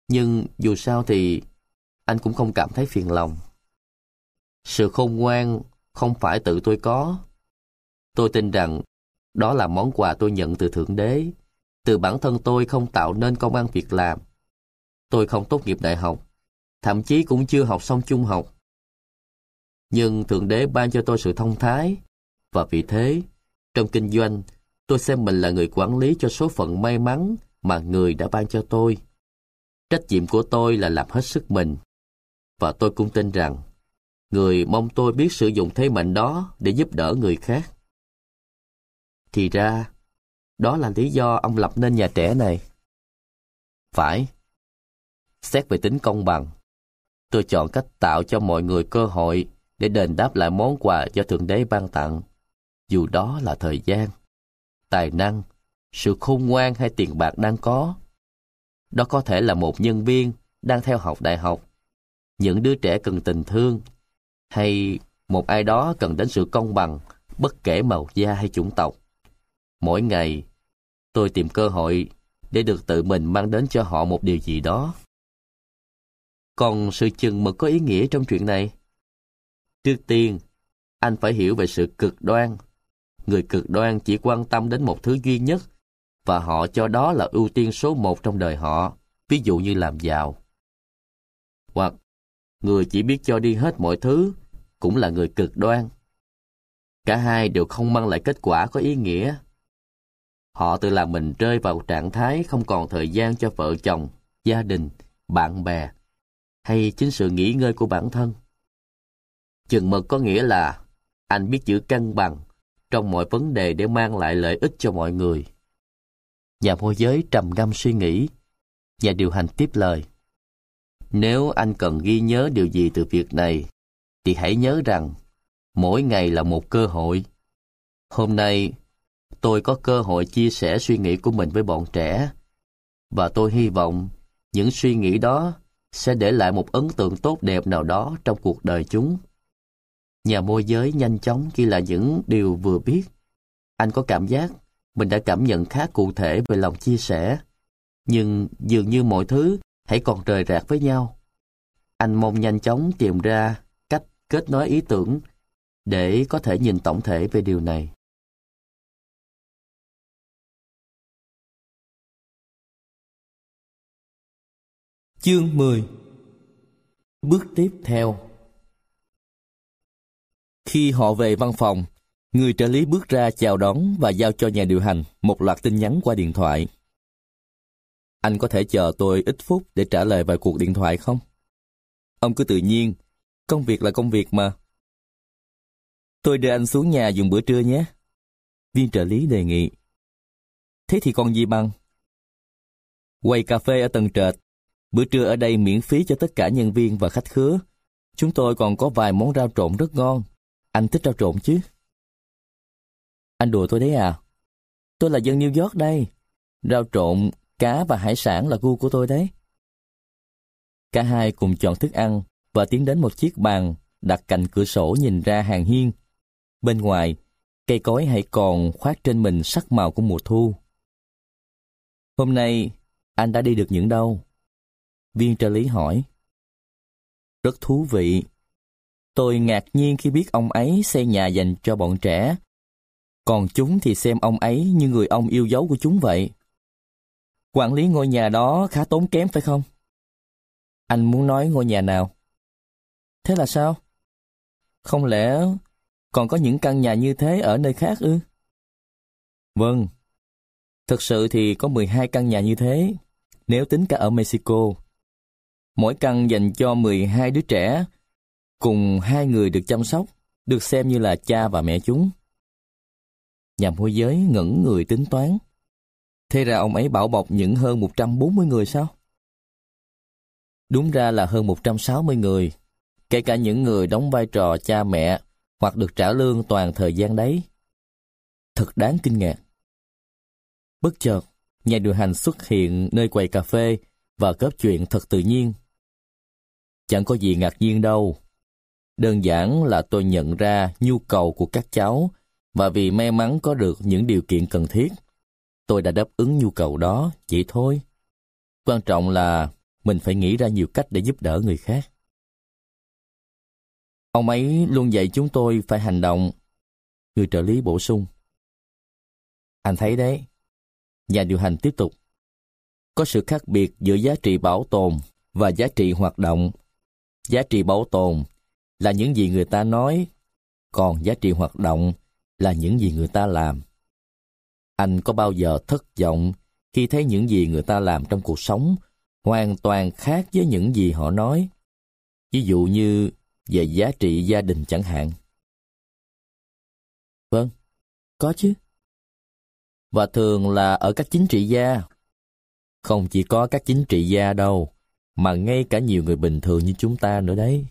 Nhưng dù sao thì anh cũng không cảm thấy phiền lòng. Sự khôn ngoan không phải tự tôi có. Tôi tin rằng đó là món quà tôi nhận từ Thượng Đế. Từ bản thân tôi không tạo nên công ăn việc làm. Tôi không tốt nghiệp đại học, thậm chí cũng chưa học xong trung học. Nhưng Thượng Đế ban cho tôi sự thông thái, và vì thế, trong kinh doanh, tôi xem mình là người quản lý cho số phận may mắn mà người đã ban cho tôi. Trách nhiệm của tôi là làm hết sức mình. Và tôi cũng tin rằng, người mong tôi biết sử dụng thế mạnh đó để giúp đỡ người khác. Thì ra, đó là lý do ông lập nên nhà trẻ này. Phải. Xét về tính công bằng, tôi chọn cách tạo cho mọi người cơ hội để đền đáp lại món quà do Thượng Đế ban tặng, dù đó là thời gian, tài năng, sự khôn ngoan hay tiền bạc đang có. Đó có thể là một nhân viên đang theo học đại học, những đứa trẻ cần tình thương, hay một ai đó cần đến sự công bằng, bất kể màu da hay chủng tộc. Mỗi ngày, tôi tìm cơ hội để được tự mình mang đến cho họ một điều gì đó. Còn sự chừng mực có ý nghĩa trong chuyện này? Trước tiên, anh phải hiểu về sự cực đoan. Người cực đoan chỉ quan tâm đến một thứ duy nhất và họ cho đó là ưu tiên số một trong đời họ, ví dụ như làm giàu. Hoặc người chỉ biết cho đi hết mọi thứ cũng là người cực đoan. Cả hai đều không mang lại kết quả có ý nghĩa. Họ tự làm mình rơi vào trạng thái không còn thời gian cho vợ chồng, gia đình, bạn bè, hay chính sự nghỉ ngơi của bản thân. Chừng mực có nghĩa là anh biết giữ cân bằng trong mọi vấn đề để mang lại lợi ích cho mọi người. Nhà môi giới trầm ngâm suy nghĩ. Nhà điều hành tiếp lời. Nếu anh cần ghi nhớ điều gì từ việc này, thì hãy nhớ rằng mỗi ngày là một cơ hội. Hôm nay, tôi có cơ hội chia sẻ suy nghĩ của mình với bọn trẻ. Và tôi hy vọng những suy nghĩ đó sẽ để lại một ấn tượng tốt đẹp nào đó trong cuộc đời chúng. Nhà môi giới nhanh chóng ghi lại những điều vừa biết. Anh có cảm giác mình đã cảm nhận khá cụ thể về lòng chia sẻ. Nhưng dường như mọi thứ hãy còn rời rạc với nhau. Anh mong nhanh chóng tìm ra cách kết nối ý tưởng để có thể nhìn tổng thể về điều này. Chương 10 Bước tiếp theo Khi họ về văn phòng, người trợ lý bước ra chào đón và giao cho nhà điều hành một loạt tin nhắn qua điện thoại. Anh có thể chờ tôi ít phút để trả lời vài cuộc điện thoại không? Ông cứ tự nhiên, công việc là công việc mà. Tôi đưa anh xuống nhà dùng bữa trưa nhé. Viên trợ lý đề nghị. Thế thì còn gì bằng? Quầy cà phê ở tầng trệt Bữa trưa ở đây miễn phí cho tất cả nhân viên và khách khứa. Chúng tôi còn có vài món rau trộn rất ngon. Anh thích rau trộn chứ? Anh đùa tôi đấy à? Tôi là dân New York đây. Rau trộn, cá và hải sản là gu của tôi đấy. Cả hai cùng chọn thức ăn và tiến đến một chiếc bàn đặt cạnh cửa sổ nhìn ra hàng hiên. Bên ngoài, cây cối hãy còn khoác trên mình sắc màu của mùa thu. Hôm nay, anh đã đi được những đâu? Viên trợ lý hỏi. Rất thú vị. Tôi ngạc nhiên khi biết ông ấy xây nhà dành cho bọn trẻ. Còn chúng thì xem ông ấy như người ông yêu dấu của chúng vậy. Quản lý ngôi nhà đó khá tốn kém phải không? Anh muốn nói ngôi nhà nào? Thế là sao? Không lẽ còn có những căn nhà như thế ở nơi khác ư? Vâng. Thực sự thì có 12 căn nhà như thế, nếu tính cả ở Mexico. Mỗi căn dành cho 12 đứa trẻ, cùng hai người được chăm sóc, được xem như là cha và mẹ chúng. Nhà môi giới ngẩn người tính toán. Thế ra ông ấy bảo bọc những hơn 140 người sao? Đúng ra là hơn 160 người, kể cả những người đóng vai trò cha mẹ hoặc được trả lương toàn thời gian đấy. thật đáng kinh ngạc. Bất chợt, nhà điều hành xuất hiện nơi quầy cà phê và góp chuyện thật tự nhiên. Chẳng có gì ngạc nhiên đâu. Đơn giản là tôi nhận ra nhu cầu của các cháu và vì may mắn có được những điều kiện cần thiết. Tôi đã đáp ứng nhu cầu đó, chỉ thôi. Quan trọng là mình phải nghĩ ra nhiều cách để giúp đỡ người khác. Ông ấy luôn dạy chúng tôi phải hành động. Người trợ lý bổ sung. Anh thấy đấy. Nhà điều hành tiếp tục. Có sự khác biệt giữa giá trị bảo tồn và giá trị hoạt động. Giá trị bảo tồn là những gì người ta nói, còn giá trị hoạt động là những gì người ta làm. Anh có bao giờ thất vọng khi thấy những gì người ta làm trong cuộc sống hoàn toàn khác với những gì họ nói? Ví dụ như về giá trị gia đình chẳng hạn. Vâng, có chứ. Và thường là ở các chính trị gia. Không chỉ có các chính trị gia đâu, mà ngay cả nhiều người bình thường như chúng ta nữa đấy.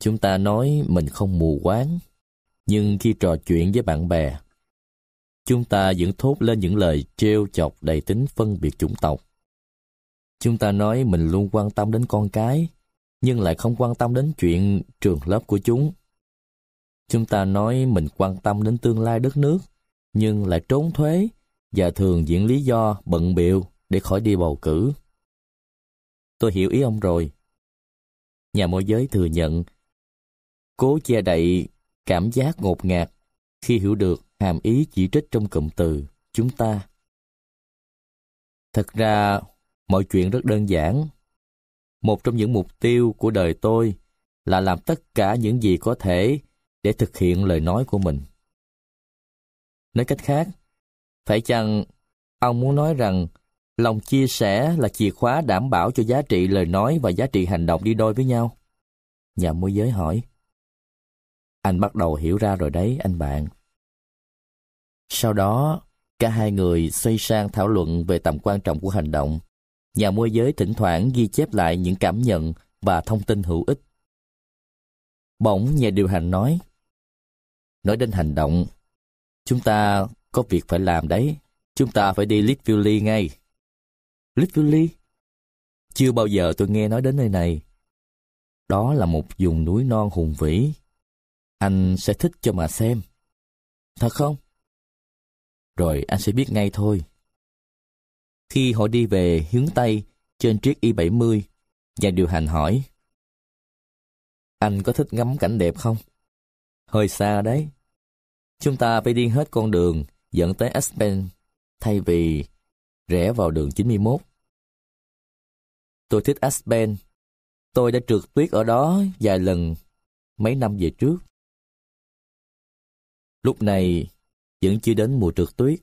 Chúng ta nói mình không mù quáng, nhưng khi trò chuyện với bạn bè, chúng ta vẫn thốt lên những lời trêu chọc đầy tính phân biệt chủng tộc. Chúng ta nói mình luôn quan tâm đến con cái, nhưng lại không quan tâm đến chuyện trường lớp của chúng. Chúng ta nói mình quan tâm đến tương lai đất nước, nhưng lại trốn thuế và thường diễn lý do bận biệu để khỏi đi bầu cử. Tôi hiểu ý ông rồi. Nhà môi giới thừa nhận, cố che đậy cảm giác ngột ngạt khi hiểu được hàm ý chỉ trích trong cụm từ chúng ta. Thật ra, mọi chuyện rất đơn giản. Một trong những mục tiêu của đời tôi là làm tất cả những gì có thể để thực hiện lời nói của mình. Nói cách khác, phải chăng ông muốn nói rằng lòng chia sẻ là chìa khóa đảm bảo cho giá trị lời nói và giá trị hành động đi đôi với nhau? Nhà môi giới hỏi. Anh bắt đầu hiểu ra rồi đấy, anh bạn. Sau đó, cả hai người xoay sang thảo luận về tầm quan trọng của hành động. Nhà môi giới thỉnh thoảng ghi chép lại những cảm nhận và thông tin hữu ích. Bỗng nhà điều hành nói, Nói đến hành động, chúng ta có việc phải làm đấy. Chúng ta phải đi Litchfield ngay. Litchfield? Chưa bao giờ tôi nghe nói đến nơi này. Đó là một vùng núi non hùng vĩ. Anh sẽ thích cho mà xem. Thật không? Rồi anh sẽ biết ngay thôi. Khi họ đi về hướng Tây trên chiếc Y-70, nhà điều hành hỏi. Anh có thích ngắm cảnh đẹp không? Hơi xa đấy. Chúng ta phải đi hết con đường dẫn tới Aspen thay vì rẽ vào đường 91. Tôi thích Aspen. Tôi đã trượt tuyết ở đó vài lần mấy năm về trước. Lúc này vẫn chưa đến mùa trượt tuyết,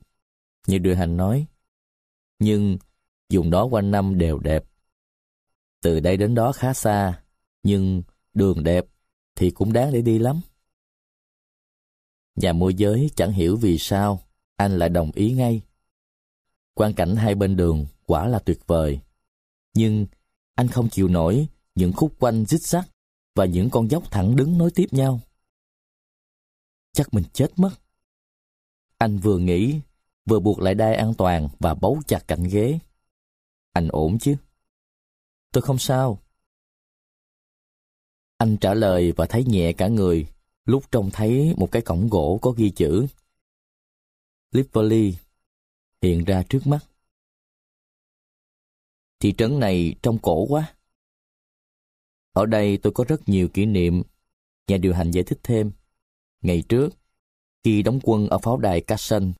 như đưa hành nói. Nhưng dùng đó quanh năm đều đẹp. Từ đây đến đó khá xa, nhưng đường đẹp thì cũng đáng để đi lắm. Nhà môi giới chẳng hiểu vì sao anh lại đồng ý ngay. Quan cảnh hai bên đường quả là tuyệt vời. Nhưng anh không chịu nổi những khúc quanh rít sắt và những con dốc thẳng đứng nối tiếp nhau. Chắc mình chết mất. Anh vừa nghĩ, vừa buộc lại đai an toàn và bấu chặt cạnh ghế. Anh ổn chứ? Tôi không sao. Anh trả lời và thấy nhẹ cả người lúc trông thấy một cái cổng gỗ có ghi chữ Lively hiện ra trước mắt. Thị trấn này trông cổ quá. Ở đây tôi có rất nhiều kỷ niệm. Nhà điều hành giải thích thêm. Ngày trước, khi đóng quân ở pháo đài Casson,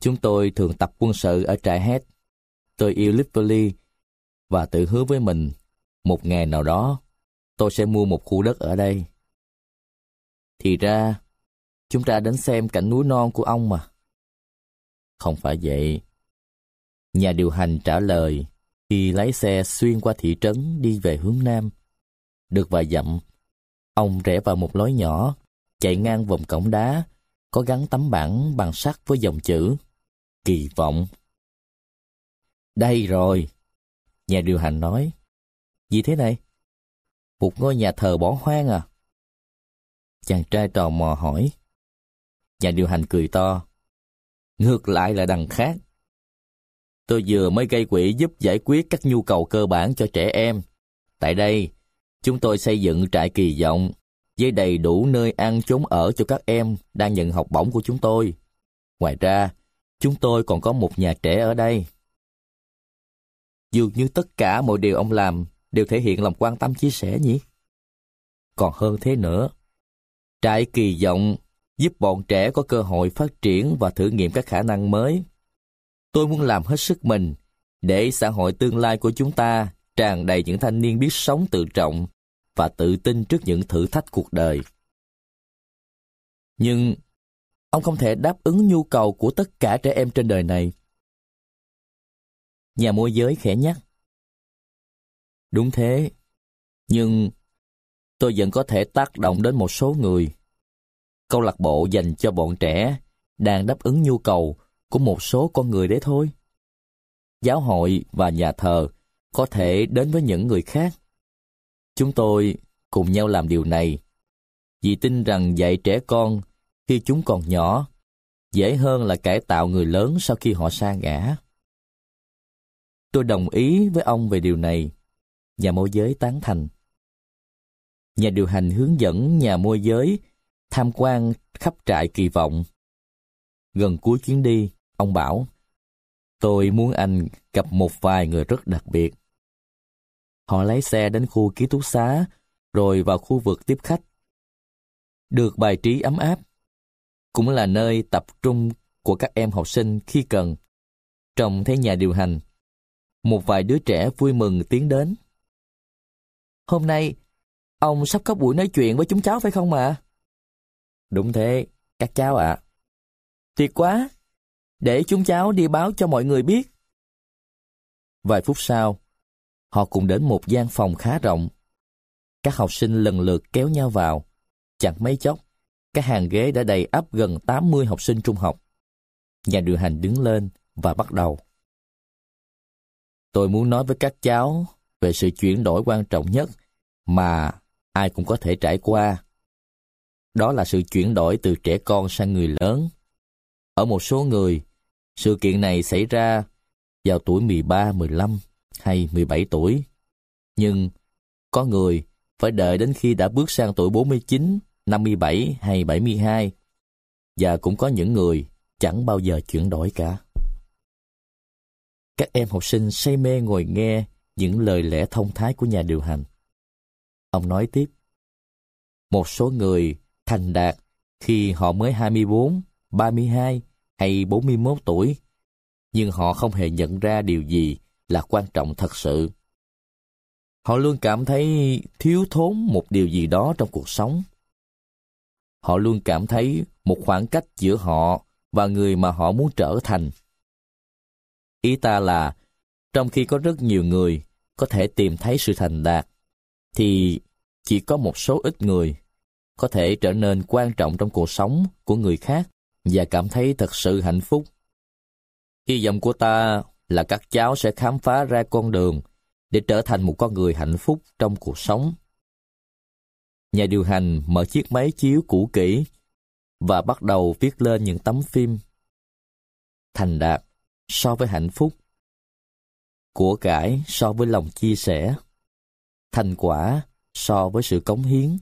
chúng tôi thường tập quân sự ở trại hát. Tôi yêu Lively và tự hứa với mình một ngày nào đó tôi sẽ mua một khu đất ở đây. Thì ra, chúng ta đến xem cảnh núi non của ông mà. Không phải vậy. Nhà điều hành trả lời khi lái xe xuyên qua thị trấn đi về hướng Nam. Được vài dặm, ông rẽ vào một lối nhỏ, chạy ngang vòng cổng đá, có gắn tấm bảng bằng sắt với dòng chữ Kỳ vọng. Đây rồi, nhà điều hành nói. Gì thế này? Một ngôi nhà thờ bỏ hoang à? Chàng trai tò mò hỏi. Nhà điều hành cười to. Ngược lại là đằng khác. Tôi vừa mới gây quỹ giúp giải quyết các nhu cầu cơ bản cho trẻ em. Tại đây, chúng tôi xây dựng trại kỳ vọng với đầy đủ nơi ăn chốn ở cho các em đang nhận học bổng của chúng tôi. Ngoài ra, chúng tôi còn có một nhà trẻ ở đây. Dường như tất cả mọi điều ông làm đều thể hiện lòng quan tâm chia sẻ nhỉ? Còn hơn thế nữa, trại kỳ vọng giúp bọn trẻ có cơ hội phát triển và thử nghiệm các khả năng mới. Tôi muốn làm hết sức mình để xã hội tương lai của chúng ta tràn đầy những thanh niên biết sống tự trọng và tự tin trước những thử thách cuộc đời. Nhưng ông không thể đáp ứng nhu cầu của tất cả trẻ em trên đời này. Nhà môi giới khẽ nhắc. Đúng thế, nhưng tôi vẫn có thể tác động đến một số người. Câu lạc bộ dành cho bọn trẻ đang đáp ứng nhu cầu của một số con người đấy thôi. Giáo hội và nhà thờ có thể đến với những người khác. Chúng tôi cùng nhau làm điều này vì tin rằng dạy trẻ con khi chúng còn nhỏ dễ hơn là cải tạo người lớn sau khi họ sa ngã. Tôi đồng ý với ông về điều này. Nhà môi giới tán thành. Nhà điều hành hướng dẫn nhà môi giới tham quan khắp trại kỳ vọng. Gần cuối chuyến đi, ông bảo, tôi muốn anh gặp một vài người rất đặc biệt. Họ lái xe đến khu ký túc xá, rồi vào khu vực tiếp khách. Được bài trí ấm áp, cũng là nơi tập trung của các em học sinh khi cần. Trong thấy nhà điều hành, một vài đứa trẻ vui mừng tiến đến. Hôm nay, ông sắp có buổi nói chuyện với chúng cháu phải không mà? Đúng thế, các cháu ạ. Tuyệt quá, để chúng cháu đi báo cho mọi người biết. Vài phút sau, họ cùng đến một gian phòng khá rộng. Các học sinh lần lượt kéo nhau vào. Chẳng mấy chốc, các hàng ghế đã đầy ắp gần 80 học sinh trung học. Nhà điều hành đứng lên và bắt đầu. Tôi muốn nói với các cháu về sự chuyển đổi quan trọng nhất mà ai cũng có thể trải qua. Đó là sự chuyển đổi từ trẻ con sang người lớn. Ở một số người, sự kiện này xảy ra vào tuổi 13, 15 hay 17 tuổi. Nhưng có người phải đợi đến khi đã bước sang tuổi 49, 57 hay 72. Và cũng có những người chẳng bao giờ chuyển đổi cả. Các em học sinh say mê ngồi nghe những lời lẽ thông thái của nhà điều hành. Ông nói tiếp, một số người thành đạt khi họ mới 24, 32 hay 41 tuổi, nhưng họ không hề nhận ra điều gì là quan trọng thật sự. Họ luôn cảm thấy thiếu thốn một điều gì đó trong cuộc sống. Họ luôn cảm thấy một khoảng cách giữa họ và người mà họ muốn trở thành. Ý ta là, trong khi có rất nhiều người có thể tìm thấy sự thành đạt, thì chỉ có một số ít người có thể trở nên quan trọng trong cuộc sống của người khác và cảm thấy thật sự hạnh phúc. Hy vọng của ta là các cháu sẽ khám phá ra con đường để trở thành một con người hạnh phúc trong cuộc sống. Nhà điều hành mở chiếc máy chiếu cũ kỹ và bắt đầu viết lên những tấm phim. Thành đạt so với hạnh phúc. Của cải so với lòng chia sẻ. Thành quả so với sự cống hiến.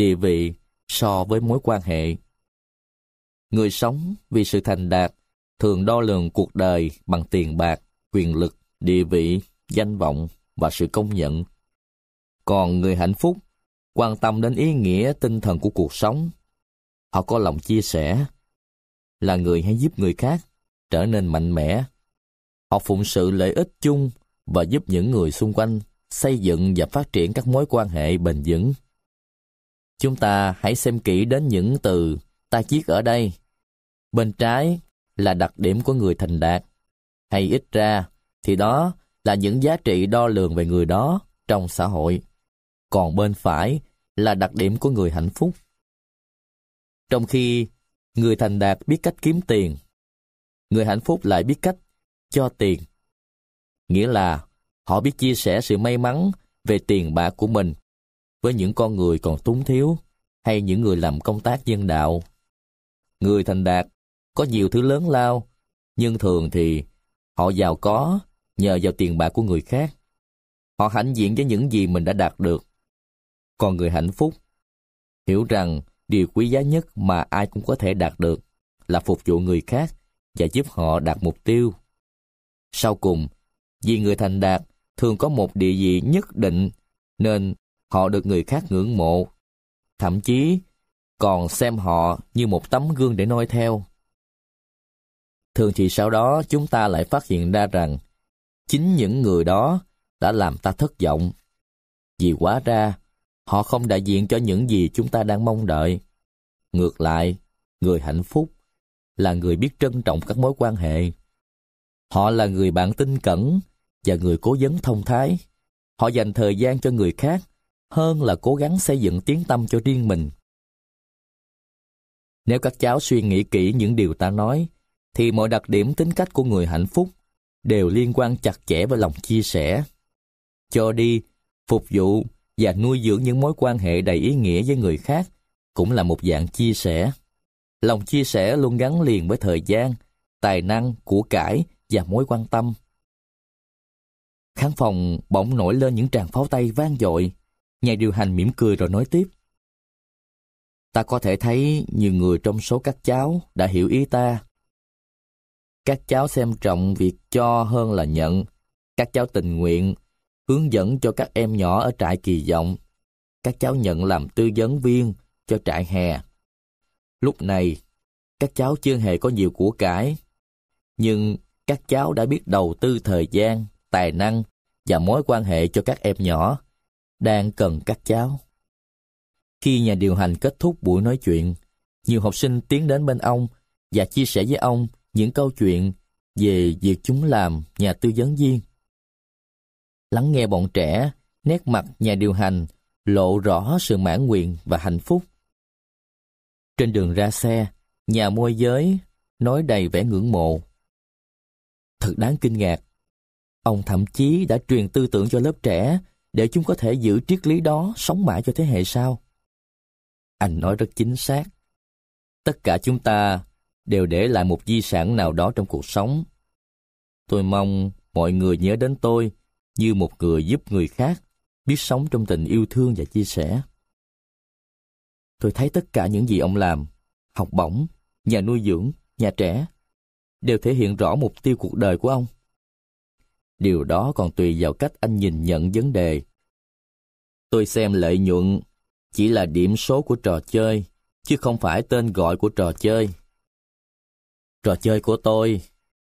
Địa vị so với mối quan hệ. Người sống vì sự thành đạt thường đo lường cuộc đời bằng tiền bạc, quyền lực, địa vị, danh vọng và sự công nhận. Còn người hạnh phúc quan tâm đến ý nghĩa tinh thần của cuộc sống. Họ có lòng chia sẻ, là người hay giúp người khác trở nên mạnh mẽ. Họ phụng sự lợi ích chung và giúp những người xung quanh xây dựng và phát triển các mối quan hệ bền vững. Chúng ta hãy xem kỹ đến những từ ta chiết ở đây. Bên trái là đặc điểm của người thành đạt, hay ít ra thì đó là những giá trị đo lường về người đó trong xã hội. Còn bên phải là đặc điểm của người hạnh phúc. Trong khi người thành đạt biết cách kiếm tiền, người hạnh phúc lại biết cách cho tiền. Nghĩa là họ biết chia sẻ sự may mắn về tiền bạc của mình với những con người còn túng thiếu hay những người làm công tác nhân đạo. Người thành đạt có nhiều thứ lớn lao, nhưng thường thì họ giàu có nhờ vào tiền bạc của người khác. Họ hãnh diện với những gì mình đã đạt được. Còn người hạnh phúc, hiểu rằng điều quý giá nhất mà ai cũng có thể đạt được là phục vụ người khác và giúp họ đạt mục tiêu. Sau cùng, vì người thành đạt thường có một địa vị nhất định nên họ được người khác ngưỡng mộ. Thậm chí còn xem họ như một tấm gương để noi theo. Thường thì sau đó chúng ta lại phát hiện ra rằng chính những người đó đã làm ta thất vọng. Vì quá ra, họ không đại diện cho những gì chúng ta đang mong đợi. Ngược lại, người hạnh phúc là người biết trân trọng các mối quan hệ. Họ là người bạn tin cẩn và người cố vấn thông thái. Họ dành thời gian cho người khác hơn là cố gắng xây dựng tiếng tâm cho riêng mình. Nếu các cháu suy nghĩ kỹ những điều ta nói, thì mọi đặc điểm tính cách của người hạnh phúc đều liên quan chặt chẽ với lòng chia sẻ. Cho đi, phục vụ và nuôi dưỡng những mối quan hệ đầy ý nghĩa với người khác cũng là một dạng chia sẻ. Lòng chia sẻ luôn gắn liền với thời gian, tài năng, của cải và mối quan tâm. Khán phòng bỗng nổi lên những tràng pháo tay vang dội. Nhà điều hành mỉm cười rồi nói tiếp. Ta có thể thấy nhiều người trong số các cháu đã hiểu ý ta. Các cháu xem trọng việc cho hơn là nhận. Các cháu tình nguyện, hướng dẫn cho các em nhỏ ở trại kỳ vọng. Các cháu nhận làm tư vấn viên cho trại hè. Lúc này, các cháu chưa hề có nhiều của cải, nhưng các cháu đã biết đầu tư thời gian, tài năng và mối quan hệ cho các em nhỏ đang cần các cháu. Khi nhà điều hành kết thúc buổi nói chuyện, nhiều học sinh tiến đến bên ông và chia sẻ với ông những câu chuyện về việc chúng làm nhà tư vấn viên. Lắng nghe bọn trẻ, nét mặt nhà điều hành lộ rõ sự mãn nguyện và hạnh phúc. Trên đường ra xe, nhà môi giới nói đầy vẻ ngưỡng mộ. Thật đáng kinh ngạc. Ông thậm chí đã truyền tư tưởng cho lớp trẻ để chúng có thể giữ triết lý đó sống mãi cho thế hệ sau. Anh nói rất chính xác. Tất cả chúng ta đều để lại một di sản nào đó trong cuộc sống. Tôi mong mọi người nhớ đến tôi như một người giúp người khác biết sống trong tình yêu thương và chia sẻ. Tôi thấy tất cả những gì ông làm, học bổng, nhà nuôi dưỡng, nhà trẻ, đều thể hiện rõ mục tiêu cuộc đời của ông. Điều đó còn tùy vào cách anh nhìn nhận vấn đề. Tôi xem lợi nhuận chỉ là điểm số của trò chơi, chứ không phải tên gọi của trò chơi. Trò chơi của tôi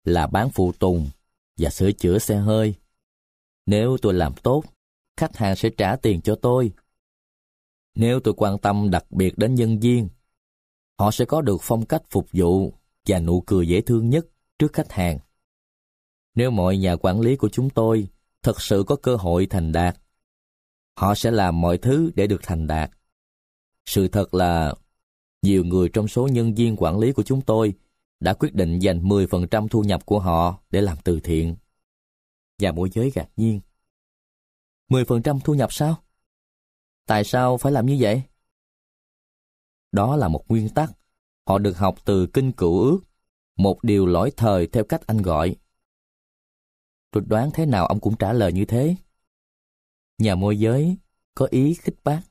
là bán phụ tùng và sửa chữa xe hơi. Nếu tôi làm tốt, khách hàng sẽ trả tiền cho tôi. Nếu tôi quan tâm đặc biệt đến nhân viên, họ sẽ có được phong cách phục vụ và nụ cười dễ thương nhất trước khách hàng. Nếu mọi nhà quản lý của chúng tôi thật sự có cơ hội thành đạt, họ sẽ làm mọi thứ để được thành đạt. Sự thật là nhiều người trong số nhân viên quản lý của chúng tôi đã quyết định dành 10% thu nhập của họ để làm từ thiện. Và môi giới gạt nhiên. 10% thu nhập sao? Tại sao phải làm như vậy? Đó là một nguyên tắc. Họ được học từ kinh cựu ước, một điều lỗi thời theo cách anh gọi. Tôi đoán thế nào ông cũng trả lời như thế. Nhà môi giới có ý khích bác.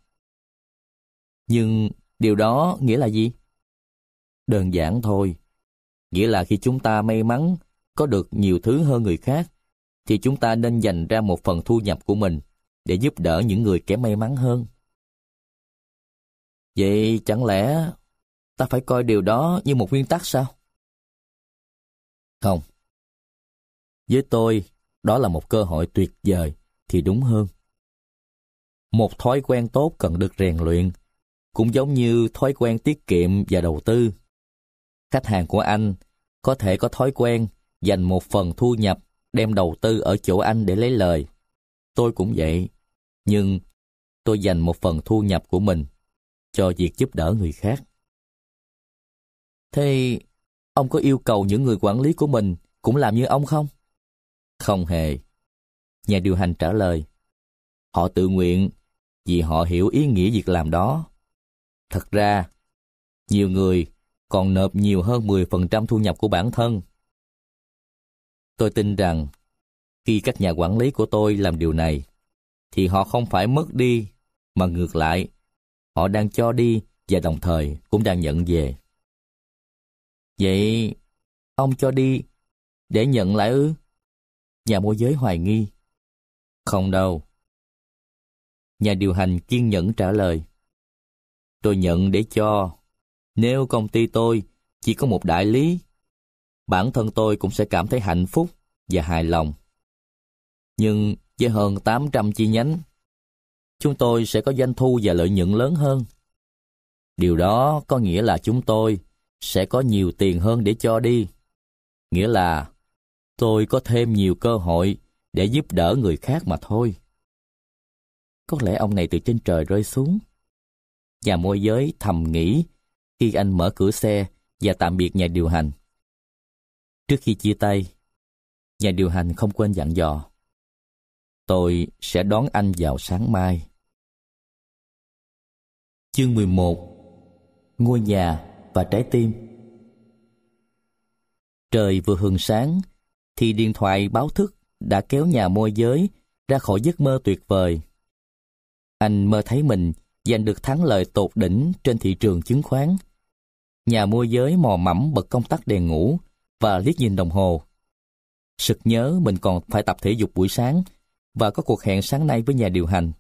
Nhưng điều đó nghĩa là gì? Đơn giản thôi. Nghĩa là khi chúng ta may mắn có được nhiều thứ hơn người khác, thì chúng ta nên dành ra một phần thu nhập của mình để giúp đỡ những người kém may mắn hơn. Vậy chẳng lẽ ta phải coi điều đó như một nguyên tắc sao? Không. Với tôi, đó là một cơ hội tuyệt vời thì đúng hơn. Một thói quen tốt cần được rèn luyện, cũng giống như thói quen tiết kiệm và đầu tư. Khách hàng của anh có thể có thói quen dành một phần thu nhập đem đầu tư ở chỗ anh để lấy lời. Tôi cũng vậy, nhưng tôi dành một phần thu nhập của mình cho việc giúp đỡ người khác. Thế ông có yêu cầu những người quản lý của mình cũng làm như ông không? Không hề. Nhà điều hành trả lời. Họ tự nguyện vì họ hiểu ý nghĩa việc làm đó. Thật ra, nhiều người còn nộp nhiều hơn 10% thu nhập của bản thân. Tôi tin rằng khi các nhà quản lý của tôi làm điều này, thì họ không phải mất đi, mà ngược lại, họ đang cho đi và đồng thời cũng đang nhận về. Vậy, ông cho đi để nhận lại ư? Nhà môi giới hoài nghi. Không đâu. Nhà điều hành kiên nhẫn trả lời. Tôi nhận để cho. Nếu công ty tôi chỉ có một đại lý, bản thân tôi cũng sẽ cảm thấy hạnh phúc và hài lòng. Nhưng với hơn 800 chi nhánh, chúng tôi sẽ có doanh thu và lợi nhuận lớn hơn. Điều đó có nghĩa là chúng tôi sẽ có nhiều tiền hơn để cho đi. Nghĩa là tôi có thêm nhiều cơ hội để giúp đỡ người khác mà thôi. Có lẽ ông này từ trên trời rơi xuống. Nhà môi giới thầm nghĩ khi anh mở cửa xe và tạm biệt nhà điều hành. Trước khi chia tay, nhà điều hành không quên dặn dò. Tôi sẽ đón anh vào sáng mai. Chương 11 Ngôi nhà và trái tim Trời vừa hừng sáng, thì điện thoại báo thức đã kéo nhà môi giới ra khỏi giấc mơ tuyệt vời. Anh mơ thấy mình giành được thắng lợi tột đỉnh trên thị trường chứng khoán. Nhà môi giới mò mẫm bật công tắc đèn ngủ và liếc nhìn đồng hồ. Sực nhớ mình còn phải tập thể dục buổi sáng và có cuộc hẹn sáng nay với nhà điều hành.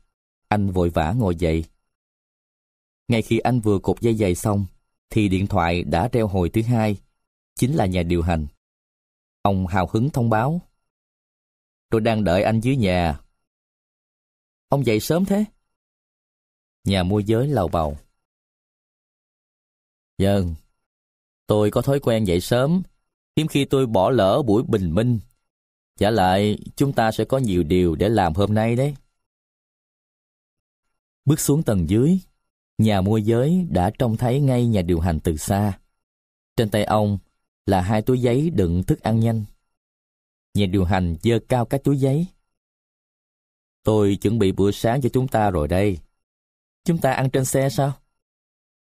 Anh vội vã ngồi dậy. Ngay khi anh vừa cột dây giày xong, thì điện thoại đã reo hồi thứ hai, chính là nhà điều hành. Ông hào hứng thông báo. Tôi đang đợi anh dưới nhà. Ông dậy sớm thế? Nhà môi giới lầu bầu. Dần, tôi có thói quen dậy sớm, hiếm khi tôi bỏ lỡ buổi bình minh. Trả lại, chúng ta sẽ có nhiều điều để làm hôm nay đấy. Bước xuống tầng dưới, nhà môi giới đã trông thấy ngay nhà điều hành từ xa. Trên tay ông là hai túi giấy đựng thức ăn nhanh. Nhà điều hành dơ cao các túi giấy. Tôi chuẩn bị bữa sáng cho chúng ta rồi đây. Chúng ta ăn trên xe sao?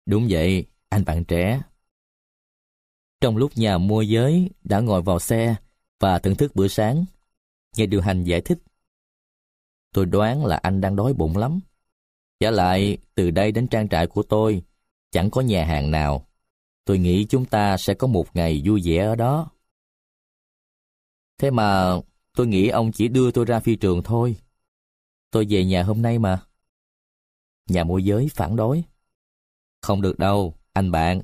Đúng vậy, anh bạn trẻ. Trong lúc nhà mua giới đã ngồi vào xe và thưởng thức bữa sáng, nhà điều hành giải thích. Tôi đoán là anh đang đói bụng lắm. Trả lại, từ đây đến trang trại của tôi, chẳng có nhà hàng nào. Tôi nghĩ chúng ta sẽ có một ngày vui vẻ ở đó. Thế mà, tôi nghĩ ông chỉ đưa tôi ra phi trường thôi. Tôi về nhà hôm nay mà. Nhà môi giới phản đối. Không được đâu, anh bạn.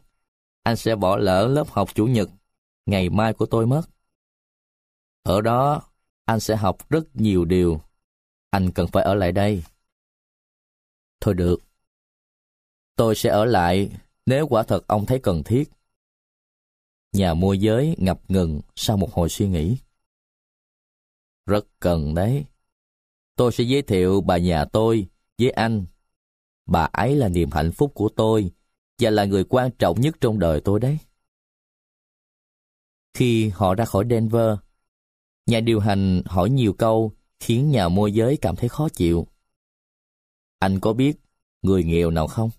Anh sẽ bỏ lỡ lớp học chủ nhật, ngày mai của tôi mất. Ở đó, anh sẽ học rất nhiều điều. Anh cần phải ở lại đây. Thôi được. Tôi sẽ ở lại nếu quả thật ông thấy cần thiết. Nhà môi giới ngập ngừng sau một hồi suy nghĩ. Rất cần đấy. Tôi sẽ giới thiệu bà nhà tôi với anh. Bà ấy là niềm hạnh phúc của tôi và là người quan trọng nhất trong đời tôi đấy. Khi họ ra khỏi Denver, nhà điều hành hỏi nhiều câu khiến nhà môi giới cảm thấy khó chịu. Anh có biết người nghèo nào không?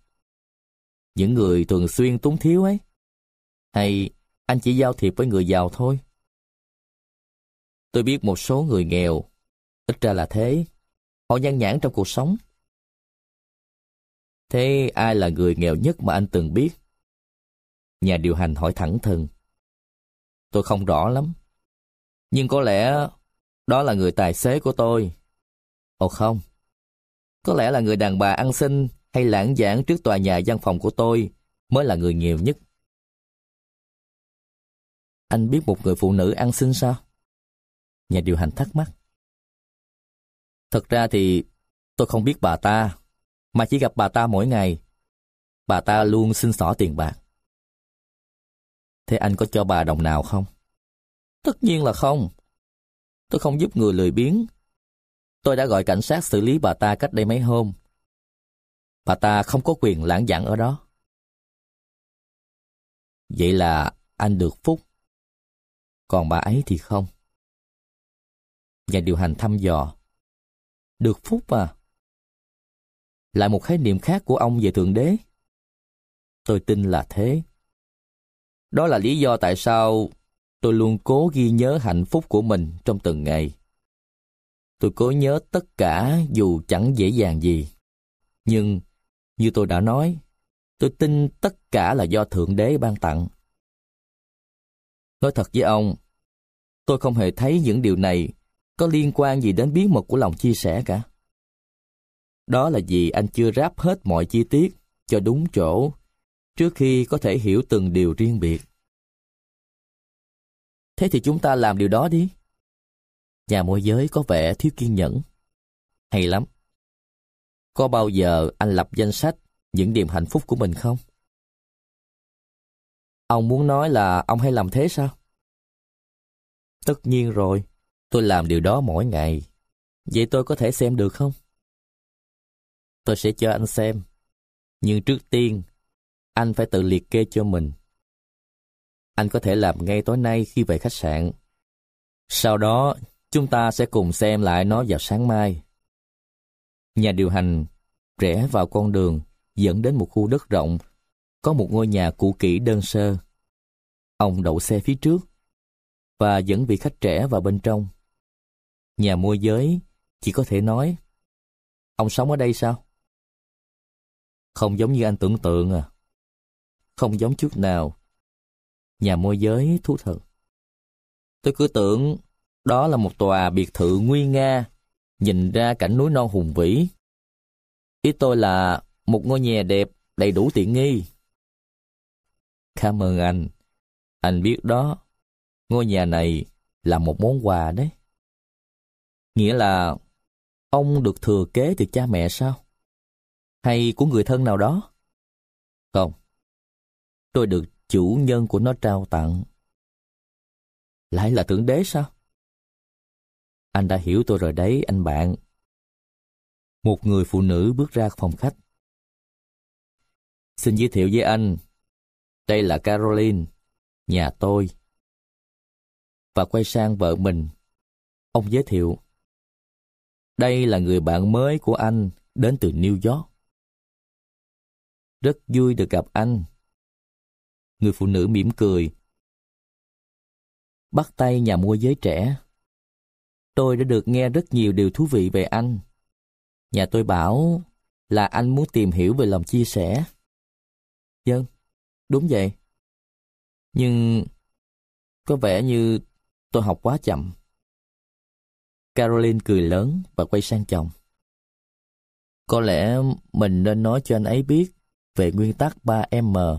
Những người thường xuyên túng thiếu ấy? Hay anh chỉ giao thiệp với người giàu thôi? Tôi biết một số người nghèo, ít ra là thế. Họ nhan nhãn trong cuộc sống. Thế ai là người nghèo nhất mà anh từng biết? Nhà điều hành hỏi thẳng thừng. Tôi không rõ lắm. Nhưng có lẽ đó là người tài xế của tôi. Ồ không, có lẽ là người đàn bà ăn xin hay lãng giảng trước tòa nhà văn phòng của tôi mới là người nghèo nhất. Anh biết một người phụ nữ ăn xin sao? Nhà điều hành thắc mắc. Thật ra thì tôi không biết bà ta, mà chỉ gặp bà ta mỗi ngày. Bà ta luôn xin xỏ tiền bạc. Thế anh có cho bà đồng nào không? Tất nhiên là không. Tôi không giúp người lười biếng Tôi đã gọi cảnh sát xử lý bà ta cách đây mấy hôm. Bà ta không có quyền lãng giảng ở đó. Vậy là anh được phúc. Còn bà ấy thì không. Nhà điều hành thăm dò. Được phúc à? Lại một khái niệm khác của ông về Thượng Đế. Tôi tin là thế. Đó là lý do tại sao tôi luôn cố ghi nhớ hạnh phúc của mình trong từng ngày. Tôi cố nhớ tất cả dù chẳng dễ dàng gì. Nhưng, như tôi đã nói, tôi tin tất cả là do Thượng Đế ban tặng. Nói thật với ông, tôi không hề thấy những điều này có liên quan gì đến bí mật của lòng chia sẻ cả. Đó là vì anh chưa ráp hết mọi chi tiết cho đúng chỗ trước khi có thể hiểu từng điều riêng biệt. Thế thì chúng ta làm điều đó đi. Nhà môi giới có vẻ thiếu kiên nhẫn. Hay lắm. Có bao giờ anh lập danh sách những điểm hạnh phúc của mình không? Ông muốn nói là ông hay làm thế sao? Tất nhiên rồi, tôi làm điều đó mỗi ngày. Vậy tôi có thể xem được không? Tôi sẽ cho anh xem. Nhưng trước tiên, anh phải tự liệt kê cho mình. Anh có thể làm ngay tối nay khi về khách sạn. Sau đó, chúng ta sẽ cùng xem lại nó vào sáng mai. Nhà điều hành rẽ vào con đường dẫn đến một khu đất rộng, có một ngôi nhà cũ kỹ đơn sơ. Ông đậu xe phía trước và dẫn vị khách trẻ vào bên trong. Nhà môi giới chỉ có thể nói, ông sống ở đây sao? Không giống như anh tưởng tượng à. Không giống chút nào. Nhà môi giới thú thật. Tôi cứ tưởng đó là một tòa biệt thự nguy nga, nhìn ra cảnh núi non hùng vĩ. Ý tôi là một ngôi nhà đẹp, đầy đủ tiện nghi. Cảm ơn anh. Anh biết đó, ngôi nhà này là một món quà đấy. Nghĩa là ông được thừa kế từ cha mẹ sao? Hay của người thân nào đó? Không. Tôi được chủ nhân của nó trao tặng. Lại là thượng đế sao? Anh đã hiểu tôi rồi đấy, anh bạn. Một người phụ nữ bước ra phòng khách. Xin giới thiệu với anh, đây là Caroline, nhà tôi. Và quay sang vợ mình, ông giới thiệu. Đây là người bạn mới của anh đến từ New York. Rất vui được gặp anh. Người phụ nữ mỉm cười. Bắt tay nhà mua giới trẻ. Tôi đã được nghe rất nhiều điều thú vị về anh. Nhà tôi bảo là anh muốn tìm hiểu về lòng chia sẻ. Dân, vâng, đúng vậy. Nhưng có vẻ như tôi học quá chậm. Caroline cười lớn và quay sang chồng. Có lẽ mình nên nói cho anh ấy biết về nguyên tắc 3M.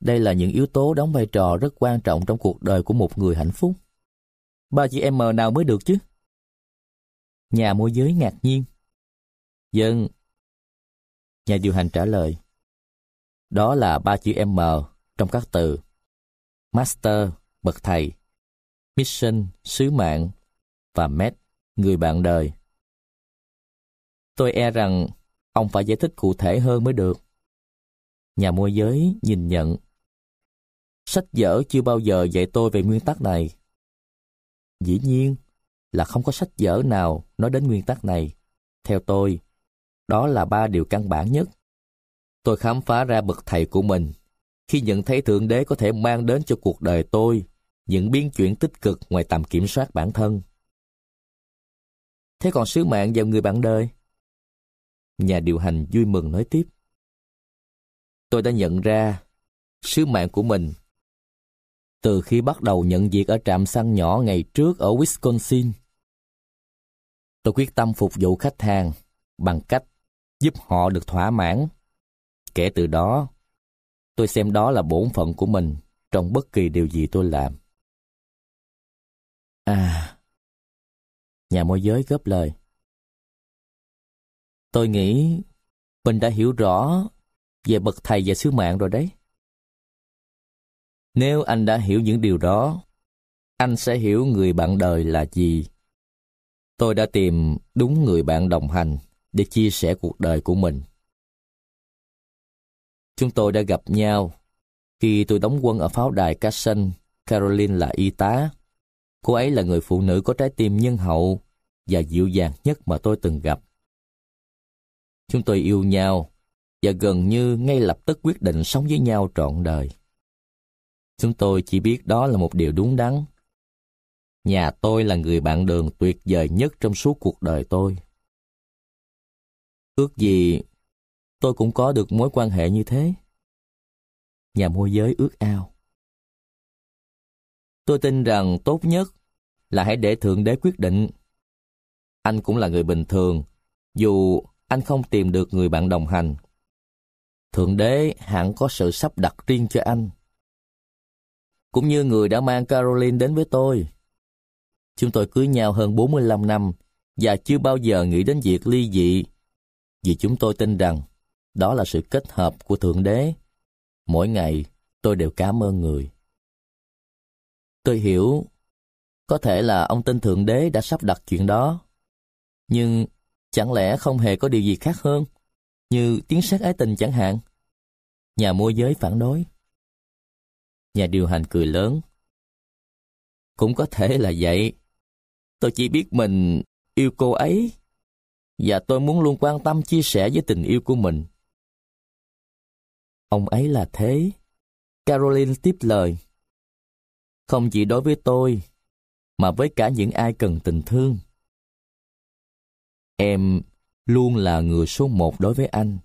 Đây là những yếu tố đóng vai trò rất quan trọng trong cuộc đời của một người hạnh phúc. Ba chị M nào mới được chứ? Nhà môi giới ngạc nhiên. Dân. Nhà điều hành trả lời. Đó là ba chữ M trong các từ Master, bậc thầy, Mission, sứ mạng và Met, người bạn đời. Tôi e rằng ông phải giải thích cụ thể hơn mới được. Nhà môi giới nhìn nhận. Sách vở chưa bao giờ dạy tôi về nguyên tắc này. Dĩ nhiên là không có sách vở nào nói đến nguyên tắc này. Theo tôi, đó là ba điều căn bản nhất. Tôi khám phá ra bậc thầy của mình khi nhận thấy Thượng Đế có thể mang đến cho cuộc đời tôi những biến chuyển tích cực ngoài tầm kiểm soát bản thân. Thế còn sứ mạng vào người bạn đời? Nhà điều hành vui mừng nói tiếp. Tôi đã nhận ra sứ mạng của mình từ khi bắt đầu nhận việc ở trạm xăng nhỏ ngày trước ở Wisconsin. Tôi quyết tâm phục vụ khách hàng bằng cách giúp họ được thỏa mãn. Kể từ đó, tôi xem đó là bổn phận của mình trong bất kỳ điều gì tôi làm. À, nhà môi giới góp lời. Tôi nghĩ mình đã hiểu rõ về bậc thầy và sứ mạng rồi đấy. Nếu anh đã hiểu những điều đó, anh sẽ hiểu người bạn đời là gì. Tôi đã tìm đúng người bạn đồng hành để chia sẻ cuộc đời của mình. Chúng tôi đã gặp nhau khi tôi đóng quân ở pháo đài Carson, Caroline là y tá. Cô ấy là người phụ nữ có trái tim nhân hậu và dịu dàng nhất mà tôi từng gặp. Chúng tôi yêu nhau và gần như ngay lập tức quyết định sống với nhau trọn đời. Chúng tôi chỉ biết đó là một điều đúng đắn. Nhà tôi là người bạn đường tuyệt vời nhất trong suốt cuộc đời tôi. Ước gì tôi cũng có được mối quan hệ như thế. Nhà môi giới ước ao. Tôi tin rằng tốt nhất là hãy để Thượng Đế quyết định. Anh cũng là người bình thường, dù anh không tìm được người bạn đồng hành. Thượng Đế hẳn có sự sắp đặt riêng cho anh. Cũng như người đã mang Caroline đến với tôi. Chúng tôi cưới nhau hơn 45 năm và chưa bao giờ nghĩ đến việc ly dị vì chúng tôi tin rằng đó là sự kết hợp của Thượng Đế. Mỗi ngày tôi đều cảm ơn người. Tôi hiểu, có thể là ông tin Thượng Đế đã sắp đặt chuyện đó. Nhưng chẳng lẽ không hề có điều gì khác hơn, như tiếng sát ái tình chẳng hạn? Nhà môi giới phản đối. Nhà điều hành cười lớn. Cũng có thể là vậy. Tôi chỉ biết mình yêu cô ấy và tôi muốn luôn quan tâm chia sẻ với tình yêu của mình. Ông ấy là thế. Caroline tiếp lời. Không chỉ đối với tôi, mà với cả những ai cần tình thương. Em luôn là người số một đối với anh.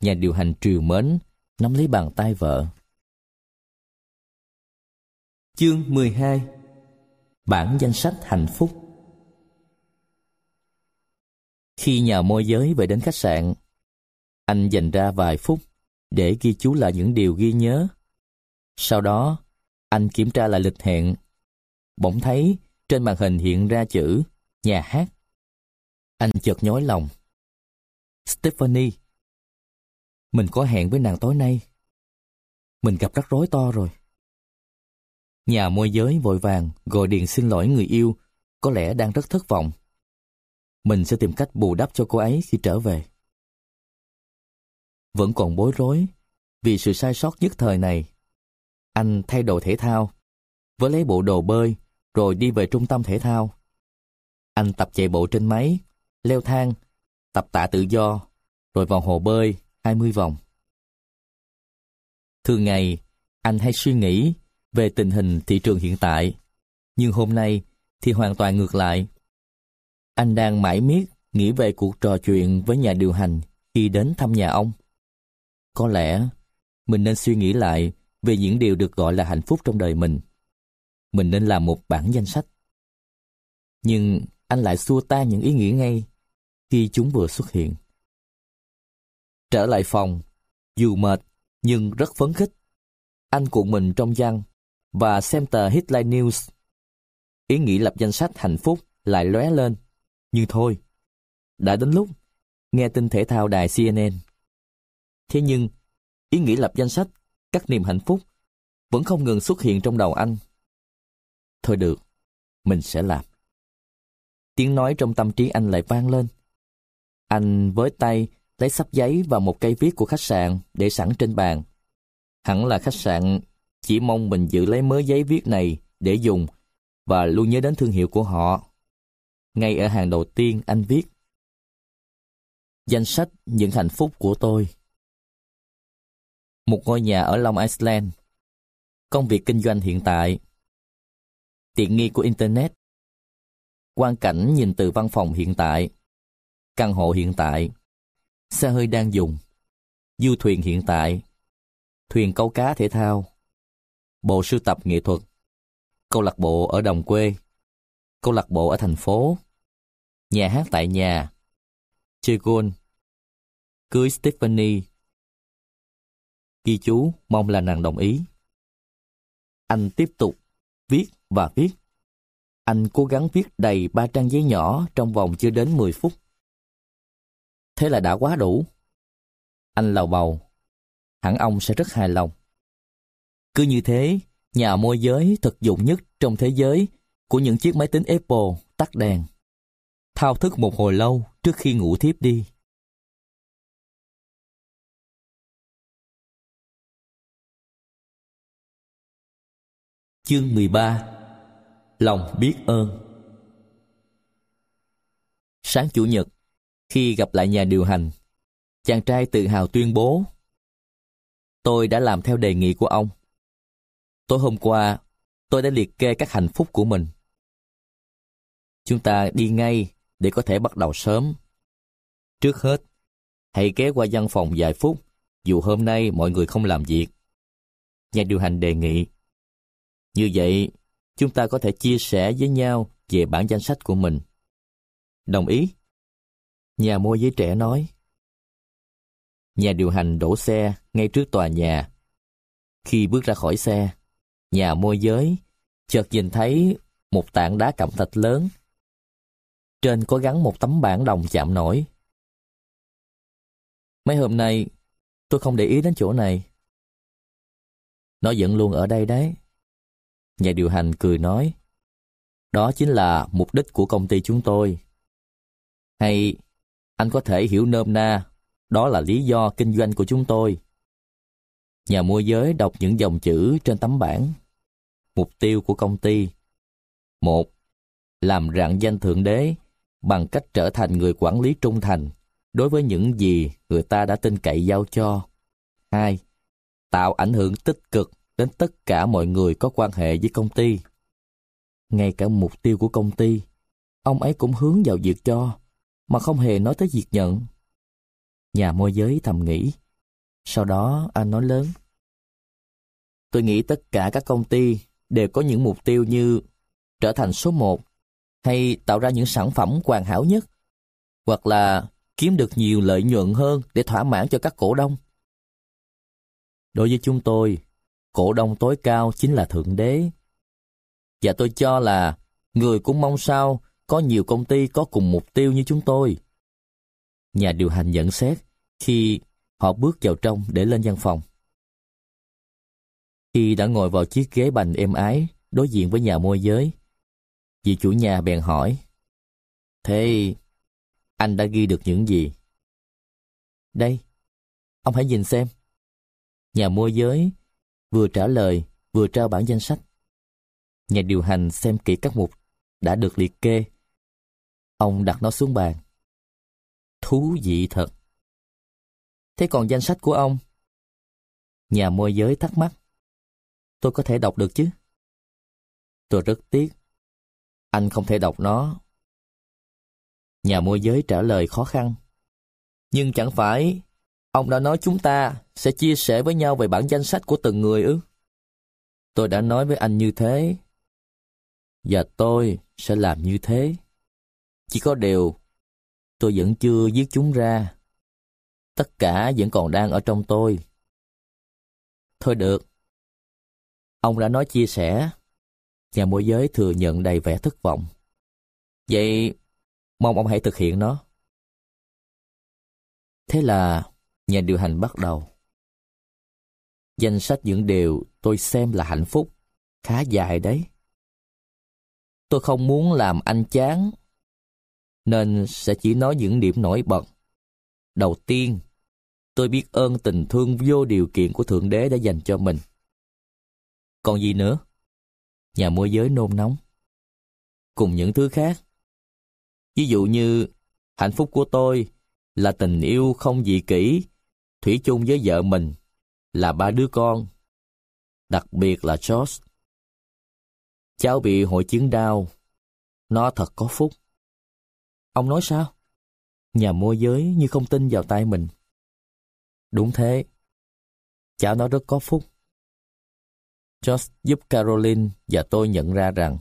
Nhà điều hành triều mến, nắm lấy bàn tay vợ. Chương 12 Bản danh sách hạnh phúc Khi nhà môi giới về đến khách sạn, anh dành ra vài phút để ghi chú lại những điều ghi nhớ. Sau đó, anh kiểm tra lại lịch hẹn. Bỗng thấy trên màn hình hiện ra chữ nhà hát. Anh chợt nhói lòng. Stephanie, mình có hẹn với nàng tối nay. Mình gặp rắc rối to rồi. Nhà môi giới vội vàng gọi điện xin lỗi người yêu, có lẽ đang rất thất vọng. Mình sẽ tìm cách bù đắp cho cô ấy khi trở về. Vẫn còn bối rối vì sự sai sót nhất thời này. Anh thay đồ thể thao, với lấy bộ đồ bơi, rồi đi về trung tâm thể thao. Anh tập chạy bộ trên máy, leo thang, tập tạ tự do, rồi vào hồ bơi 20 vòng. Thường ngày, anh hay suy nghĩ về tình hình thị trường hiện tại, nhưng hôm nay thì hoàn toàn ngược lại. Anh đang mãi miết nghĩ về cuộc trò chuyện với nhà điều hành khi đến thăm nhà ông. Có lẽ mình nên suy nghĩ lại về những điều được gọi là hạnh phúc trong đời mình. Mình nên làm một bản danh sách. Nhưng anh lại xua tan những ý nghĩ ngay khi chúng vừa xuất hiện. Trở lại phòng, dù mệt nhưng rất phấn khích. Anh cuộn mình trong chăn và xem tờ Headline News. Ý nghĩ lập danh sách hạnh phúc lại lóe lên. Nhưng thôi, đã đến lúc nghe tin thể thao đài CNN. Thế nhưng, ý nghĩ lập danh sách các niềm hạnh phúc vẫn không ngừng xuất hiện trong đầu anh. Thôi được, mình sẽ làm. Tiếng nói trong tâm trí anh lại vang lên. Anh với tay lấy sắp giấy và một cây viết của khách sạn để sẵn trên bàn. Hẳn là khách sạn chỉ mong mình giữ lấy mớ giấy viết này để dùng và luôn nhớ đến thương hiệu của họ. Ngay ở hàng đầu tiên anh viết, Danh sách những hạnh phúc của tôi. Một ngôi nhà ở Long Island. Công việc kinh doanh hiện tại. Tiện nghi của Internet. Quan cảnh nhìn từ văn phòng hiện tại. Căn hộ hiện tại. Xe hơi đang dùng. Du thuyền hiện tại. Thuyền câu cá thể thao. Bộ sưu tập nghệ thuật. Câu lạc bộ ở đồng quê. Câu lạc bộ ở thành phố. Nhà hát tại nhà. Chơi gôn Cưới Stephanie. Ghi chú, mong là nàng đồng ý. Anh tiếp tục viết và viết. Anh cố gắng viết đầy ba trang giấy nhỏ trong vòng chưa đến 10 phút. Thế là đã quá đủ. Anh lầu bầu. Hẳn ông sẽ rất hài lòng. Cứ như thế, nhà môi giới thực dụng nhất trong thế giới của những chiếc máy tính Apple tắt đèn. Thao thức một hồi lâu trước khi ngủ thiếp đi. Chương 13 Lòng biết ơn Sáng Chủ nhật, khi gặp lại nhà điều hành, chàng trai tự hào tuyên bố Tôi đã làm theo đề nghị của ông. Tối hôm qua, tôi đã liệt kê các hạnh phúc của mình. Chúng ta đi ngay để có thể bắt đầu sớm. Trước hết, hãy ghé qua văn phòng vài phút, dù hôm nay mọi người không làm việc. Nhà điều hành đề nghị. Như vậy, chúng ta có thể chia sẻ với nhau về bản danh sách của mình. Đồng ý? Nhà môi giới trẻ nói. Nhà điều hành đổ xe ngay trước tòa nhà. Khi bước ra khỏi xe, nhà môi giới chợt nhìn thấy một tảng đá cẩm thạch lớn. Trên có gắn một tấm bảng đồng chạm nổi. Mấy hôm nay, tôi không để ý đến chỗ này. Nó vẫn luôn ở đây đấy. Nhà điều hành cười nói, đó chính là mục đích của công ty chúng tôi. Hay anh có thể hiểu nôm na, đó là lý do kinh doanh của chúng tôi. Nhà môi giới đọc những dòng chữ trên tấm bảng. Mục tiêu của công ty. một Làm rạng danh Thượng Đế bằng cách trở thành người quản lý trung thành đối với những gì người ta đã tin cậy giao cho. 2. Tạo ảnh hưởng tích cực đến tất cả mọi người có quan hệ với công ty. Ngay cả mục tiêu của công ty, ông ấy cũng hướng vào việc cho, mà không hề nói tới việc nhận. Nhà môi giới thầm nghĩ. Sau đó anh nói lớn. Tôi nghĩ tất cả các công ty đều có những mục tiêu như trở thành số một, hay tạo ra những sản phẩm hoàn hảo nhất, hoặc là kiếm được nhiều lợi nhuận hơn để thỏa mãn cho các cổ đông. Đối với chúng tôi, cổ đông tối cao chính là Thượng Đế. Và tôi cho là người cũng mong sao có nhiều công ty có cùng mục tiêu như chúng tôi. Nhà điều hành nhận xét khi họ bước vào trong để lên văn phòng. Khi đã ngồi vào chiếc ghế bành êm ái đối diện với nhà môi giới, vị chủ nhà bèn hỏi Thế anh đã ghi được những gì? Đây, ông hãy nhìn xem. Nhà môi giới vừa trả lời vừa trao bản danh sách. Nhà điều hành xem kỹ các mục đã được liệt kê. Ông đặt nó xuống bàn. Thú vị thật. Thế còn danh sách của ông? Nhà môi giới thắc mắc. Tôi có thể đọc được chứ? Tôi rất tiếc. Anh không thể đọc nó. Nhà môi giới trả lời khó khăn. Nhưng chẳng phải ông đã nói chúng ta sẽ chia sẻ với nhau về bản danh sách của từng người ư? Tôi đã nói với anh như thế. Và tôi sẽ làm như thế. Chỉ có điều, tôi vẫn chưa viết chúng ra. Tất cả vẫn còn đang ở trong tôi. Thôi được. Ông đã nói chia sẻ. Nhà môi giới thừa nhận đầy vẻ thất vọng. Vậy, mong ông hãy thực hiện nó. Thế là, nhà điều hành bắt đầu. Danh sách những điều tôi xem là hạnh phúc, khá dài đấy. Tôi không muốn làm anh chán, nên sẽ chỉ nói những điểm nổi bật. Đầu tiên, tôi biết ơn tình thương vô điều kiện của Thượng Đế đã dành cho mình. Còn gì nữa? Nhà môi giới nôn nóng. Cùng những thứ khác. Ví dụ như, hạnh phúc của tôi là tình yêu không dị kỷ, thủy chung với vợ mình, là ba đứa con. Đặc biệt là George. Cháu bị hội chứng đau. Nó thật có phúc. Ông nói sao? Nhà môi giới như không tin vào tay mình. Đúng thế. Cháu nó rất có phúc. Josh giúp Caroline và tôi nhận ra rằng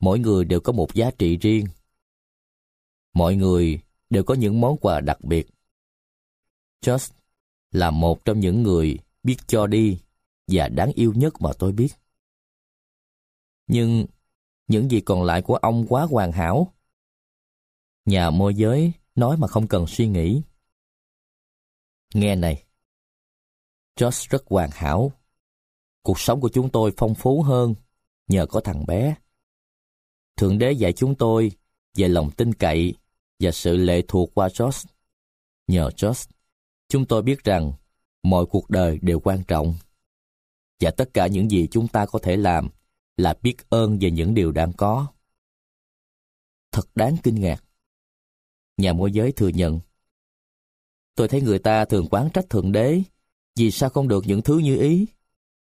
mỗi người đều có một giá trị riêng. Mọi người đều có những món quà đặc biệt. Josh là một trong những người biết cho đi và đáng yêu nhất mà tôi biết. Nhưng những gì còn lại của ông quá hoàn hảo. Nhà môi giới nói mà không cần suy nghĩ. Nghe này, Josh rất hoàn hảo. Cuộc sống của chúng tôi phong phú hơn nhờ có thằng bé. Thượng đế dạy chúng tôi về lòng tin cậy và sự lệ thuộc qua Josh. Nhờ Josh, chúng tôi biết rằng mọi cuộc đời đều quan trọng. Và tất cả những gì chúng ta có thể làm là biết ơn về những điều đang có. Thật đáng kinh ngạc. Nhà môi giới thừa nhận. Tôi thấy người ta thường quán trách Thượng Đế vì sao không được những thứ như ý,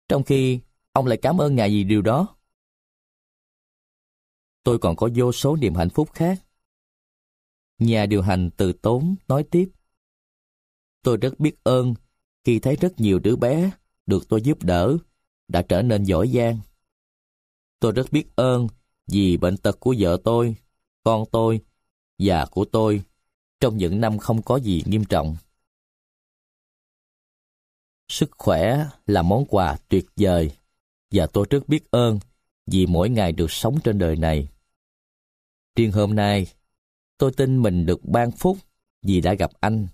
trong khi ông lại cảm ơn ngài vì điều đó? Tôi còn có vô số niềm hạnh phúc khác. Nhà điều hành từ tốn nói tiếp. Tôi rất biết ơn khi thấy rất nhiều đứa bé được tôi giúp đỡ đã trở nên giỏi giang. Tôi rất biết ơn vì bệnh tật của vợ tôi, con tôi và của tôi trong những năm không có gì nghiêm trọng. Sức khỏe là món quà tuyệt vời và tôi rất biết ơn vì mỗi ngày được sống trên đời này. Riêng hôm nay, tôi tin mình được ban phúc vì đã gặp anh.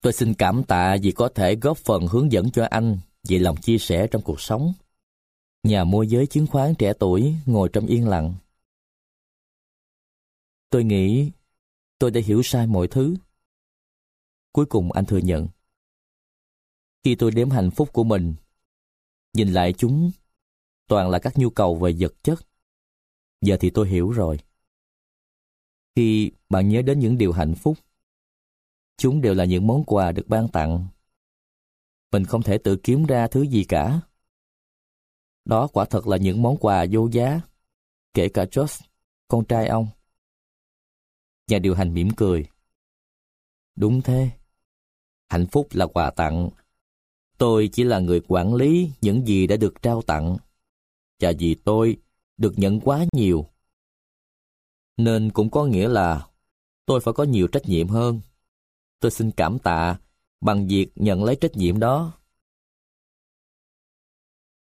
Tôi xin cảm tạ vì có thể góp phần hướng dẫn cho anh về lòng chia sẻ trong cuộc sống. Nhà môi giới chứng khoán trẻ tuổi ngồi trong yên lặng. Tôi nghĩ tôi đã hiểu sai mọi thứ. Cuối cùng anh thừa nhận. Khi tôi đếm hạnh phúc của mình, nhìn lại chúng toàn là các nhu cầu về vật chất. Giờ thì tôi hiểu rồi. Khi bạn nhớ đến những điều hạnh phúc, chúng đều là những món quà được ban tặng. Mình không thể tự kiếm ra thứ gì cả. Đó quả thật là những món quà vô giá, kể cả Josh, con trai ông. Nhà điều hành mỉm cười. Đúng thế. Hạnh phúc là quà tặng. Tôi chỉ là người quản lý những gì đã được trao tặng. Và vì tôi được nhận quá nhiều. Nên cũng có nghĩa là tôi phải có nhiều trách nhiệm hơn. Tôi xin cảm tạ bằng việc nhận lấy trách nhiệm đó.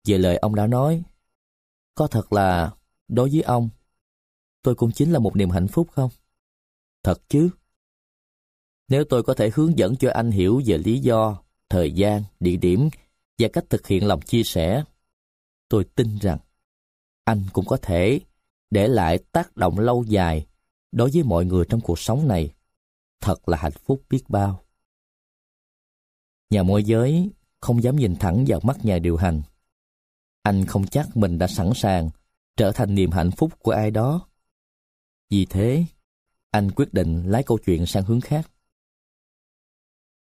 Về lời ông đã nói, có thật là đối với ông, tôi cũng chính là một niềm hạnh phúc không? Thật chứ? Nếu tôi có thể hướng dẫn cho anh hiểu về lý do, thời gian, địa điểm và cách thực hiện lòng chia sẻ, tôi tin rằng anh cũng có thể để lại tác động lâu dài đối với mọi người trong cuộc sống này. Thật là hạnh phúc biết bao. Nhà môi giới không dám nhìn thẳng vào mắt nhà điều hành. Anh không chắc mình đã sẵn sàng trở thành niềm hạnh phúc của ai đó. Vì thế, anh quyết định lái câu chuyện sang hướng khác.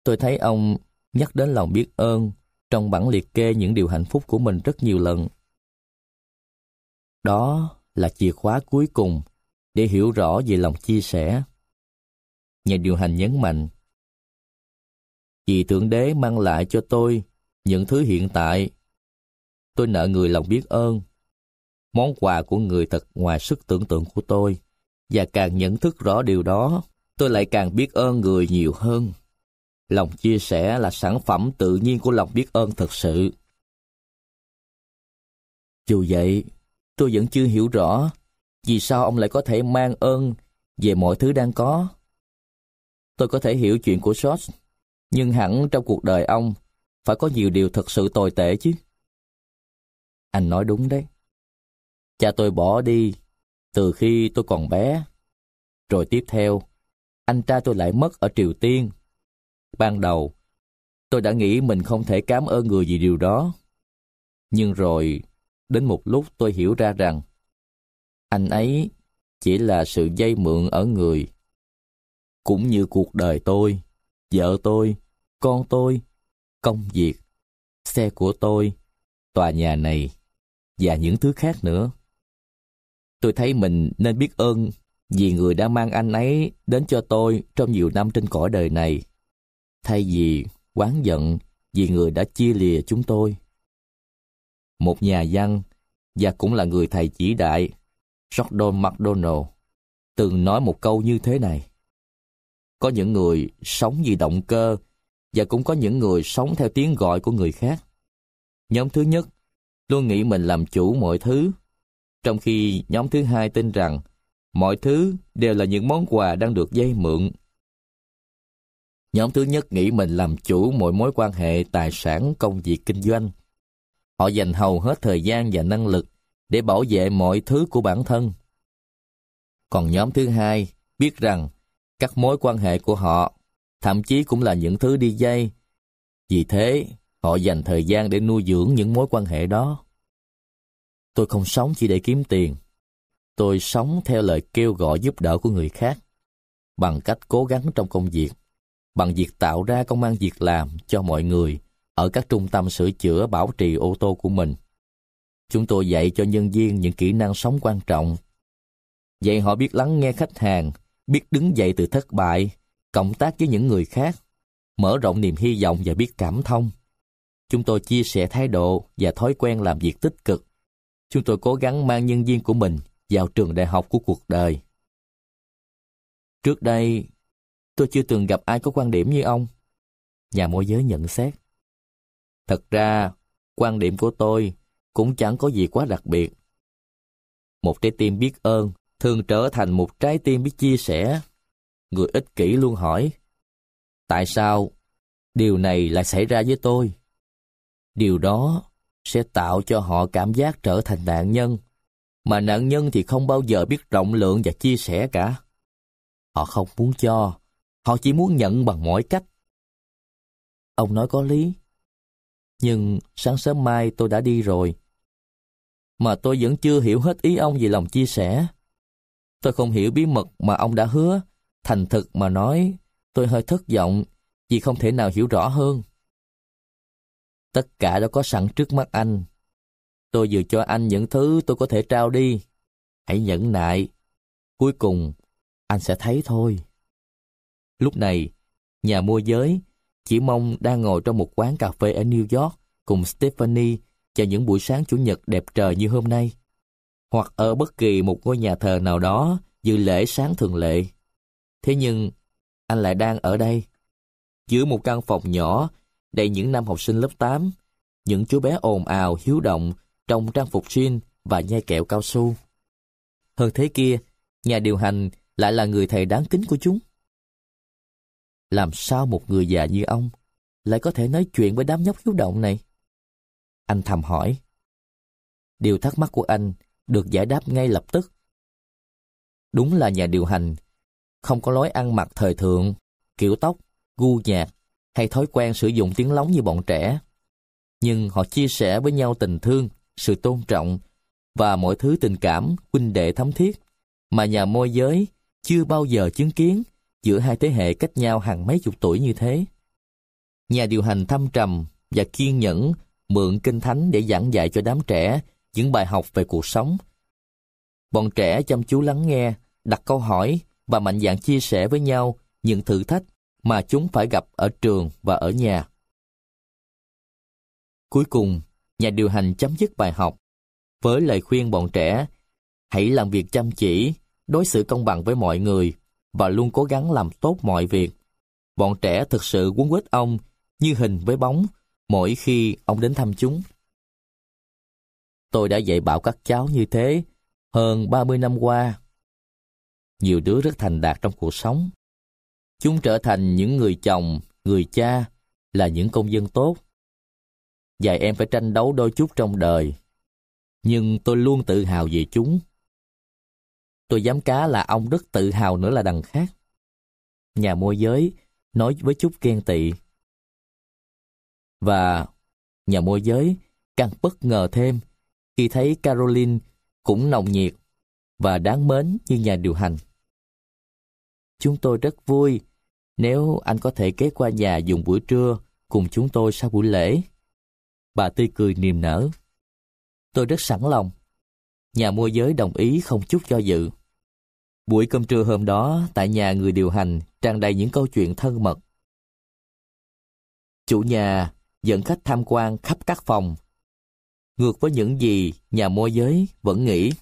Tôi thấy ông nhắc đến lòng biết ơn trong bản liệt kê những điều hạnh phúc của mình rất nhiều lần. Đó là chìa khóa cuối cùng để hiểu rõ về lòng chia sẻ. Nhà điều hành nhấn mạnh, Vì Thượng Đế mang lại cho tôi những thứ hiện tại. Tôi nợ người lòng biết ơn. Món quà của người thật ngoài sức tưởng tượng của tôi. Và càng nhận thức rõ điều đó, tôi lại càng biết ơn người nhiều hơn. Lòng chia sẻ là sản phẩm tự nhiên của lòng biết ơn thật sự. Dù vậy, tôi vẫn chưa hiểu rõ vì sao ông lại có thể mang ơn về mọi thứ đang có. Tôi có thể hiểu chuyện của George, nhưng hẳn trong cuộc đời ông phải có nhiều điều thật sự tồi tệ chứ. Anh nói đúng đấy. Cha tôi bỏ đi từ khi tôi còn bé. Rồi tiếp theo, anh trai tôi lại mất ở Triều Tiên. Ban đầu, tôi đã nghĩ mình không thể cảm ơn người vì điều đó. Nhưng rồi, đến một lúc tôi hiểu ra rằng, anh ấy chỉ là sự dây mượn ở người. Cũng như cuộc đời tôi, vợ tôi, con tôi, công việc, xe của tôi, tòa nhà này và những thứ khác nữa. Tôi thấy mình nên biết ơn vì người đã mang anh ấy đến cho tôi trong nhiều năm trên cõi đời này, thay vì oán giận vì người đã chia lìa chúng tôi. Một nhà văn và cũng là người thầy chỉ đại, Jordan McDonald, từng nói một câu như thế này. Có những người sống vì động cơ và cũng có những người sống theo tiếng gọi của người khác. Nhóm thứ nhất luôn nghĩ mình làm chủ mọi thứ, trong khi nhóm thứ hai tin rằng mọi thứ đều là những món quà đang được dây mượn. Nhóm thứ nhất nghĩ mình làm chủ mọi mối quan hệ, tài sản, công việc kinh doanh. Họ dành hầu hết thời gian và năng lực để bảo vệ mọi thứ của bản thân. Còn nhóm thứ hai biết rằng các mối quan hệ của họ thậm chí cũng là những thứ đi dây. Vì thế, họ dành thời gian để nuôi dưỡng những mối quan hệ đó. Tôi không sống chỉ để kiếm tiền. Tôi sống theo lời kêu gọi giúp đỡ của người khác, bằng cách cố gắng trong công việc, bằng việc tạo ra công an việc làm cho mọi người ở các trung tâm sửa chữa bảo trì ô tô của mình. Chúng tôi dạy cho nhân viên những kỹ năng sống quan trọng. Dạy họ biết lắng nghe khách hàng, biết đứng dậy từ thất bại, cộng tác với những người khác, mở rộng niềm hy vọng và biết cảm thông. Chúng tôi chia sẻ thái độ và thói quen làm việc tích cực. Chúng tôi cố gắng mang nhân viên của mình vào trường đại học của cuộc đời. Trước đây, tôi chưa từng gặp ai có quan điểm như ông. Nhà môi giới nhận xét. Thật ra, quan điểm của tôi cũng chẳng có gì quá đặc biệt. Một trái tim biết ơn thường trở thành một trái tim biết chia sẻ. Người ích kỷ luôn hỏi, tại sao điều này lại xảy ra với tôi? Điều đó sẽ tạo cho họ cảm giác trở thành nạn nhân, mà nạn nhân thì không bao giờ biết rộng lượng và chia sẻ cả. Họ không muốn cho, họ chỉ muốn nhận bằng mọi cách. Ông nói có lý. Nhưng sáng sớm mai tôi đã đi rồi. Mà tôi vẫn chưa hiểu hết ý ông về lòng chia sẻ. Tôi không hiểu bí mật mà ông đã hứa. Thành thực mà nói, tôi hơi thất vọng vì không thể nào hiểu rõ hơn. Tất cả đã có sẵn trước mắt anh. Tôi vừa cho anh những thứ tôi có thể trao đi. Hãy nhẫn nại. Cuối cùng, anh sẽ thấy thôi. Lúc này, nhà môi giới chỉ mong đang ngồi trong một quán cà phê ở New York cùng Stephanie cho những buổi sáng Chủ nhật đẹp trời như hôm nay, hoặc ở bất kỳ một ngôi nhà thờ nào đó dự lễ sáng thường lệ. Thế nhưng, anh lại đang ở đây, giữa một căn phòng nhỏ đầy những nam học sinh lớp 8, những chú bé ồn ào hiếu động trong trang phục jean và nhai kẹo cao su. Hơn thế kia, nhà điều hành lại là người thầy đáng kính của chúng. Làm sao một người già như ông lại có thể nói chuyện với đám nhóc hiếu động này? Anh thầm hỏi. Điều thắc mắc của anh được giải đáp ngay lập tức. Đúng là nhà điều hành, không có lối ăn mặc thời thượng, kiểu tóc, gu nhạc hay thói quen sử dụng tiếng lóng như bọn trẻ. Nhưng họ chia sẻ với nhau tình thương, sự tôn trọng và mọi thứ tình cảm, huynh đệ thấm thiết mà nhà môi giới chưa bao giờ chứng kiến giữa hai thế hệ cách nhau hàng mấy chục tuổi như thế. Nhà điều hành thâm trầm và kiên nhẫn mượn kinh thánh để giảng dạy cho đám trẻ những bài học về cuộc sống. Bọn trẻ chăm chú lắng nghe, đặt câu hỏi và mạnh dạn chia sẻ với nhau những thử thách mà chúng phải gặp ở trường và ở nhà. Cuối cùng, nhà điều hành chấm dứt bài học với lời khuyên bọn trẻ hãy làm việc chăm chỉ, đối xử công bằng với mọi người và luôn cố gắng làm tốt mọi việc. Bọn trẻ thực sự quấn quýt ông như hình với bóng mỗi khi ông đến thăm chúng. Tôi đã dạy bảo các cháu như thế hơn 30 năm qua. Nhiều đứa rất thành đạt trong cuộc sống. Chúng trở thành những người chồng, người cha, là những công dân tốt. Dạy em phải tranh đấu đôi chút trong đời. Nhưng tôi luôn tự hào về chúng. Tôi dám cá là ông rất tự hào nữa là đằng khác. Nhà môi giới nói với chút ghen tị. Và nhà môi giới càng bất ngờ thêm khi thấy Caroline cũng nồng nhiệt và đáng mến như nhà điều hành. Chúng tôi rất vui nếu anh có thể ghé qua nhà dùng buổi trưa cùng chúng tôi sau buổi lễ. Bà tươi cười niềm nở. Tôi rất sẵn lòng. Nhà môi giới đồng ý không chút do dự. Buổi cơm trưa hôm đó tại nhà người điều hành tràn đầy những câu chuyện thân mật. Chủ nhà dẫn khách tham quan khắp các phòng. Ngược với những gì nhà môi giới vẫn nghĩ.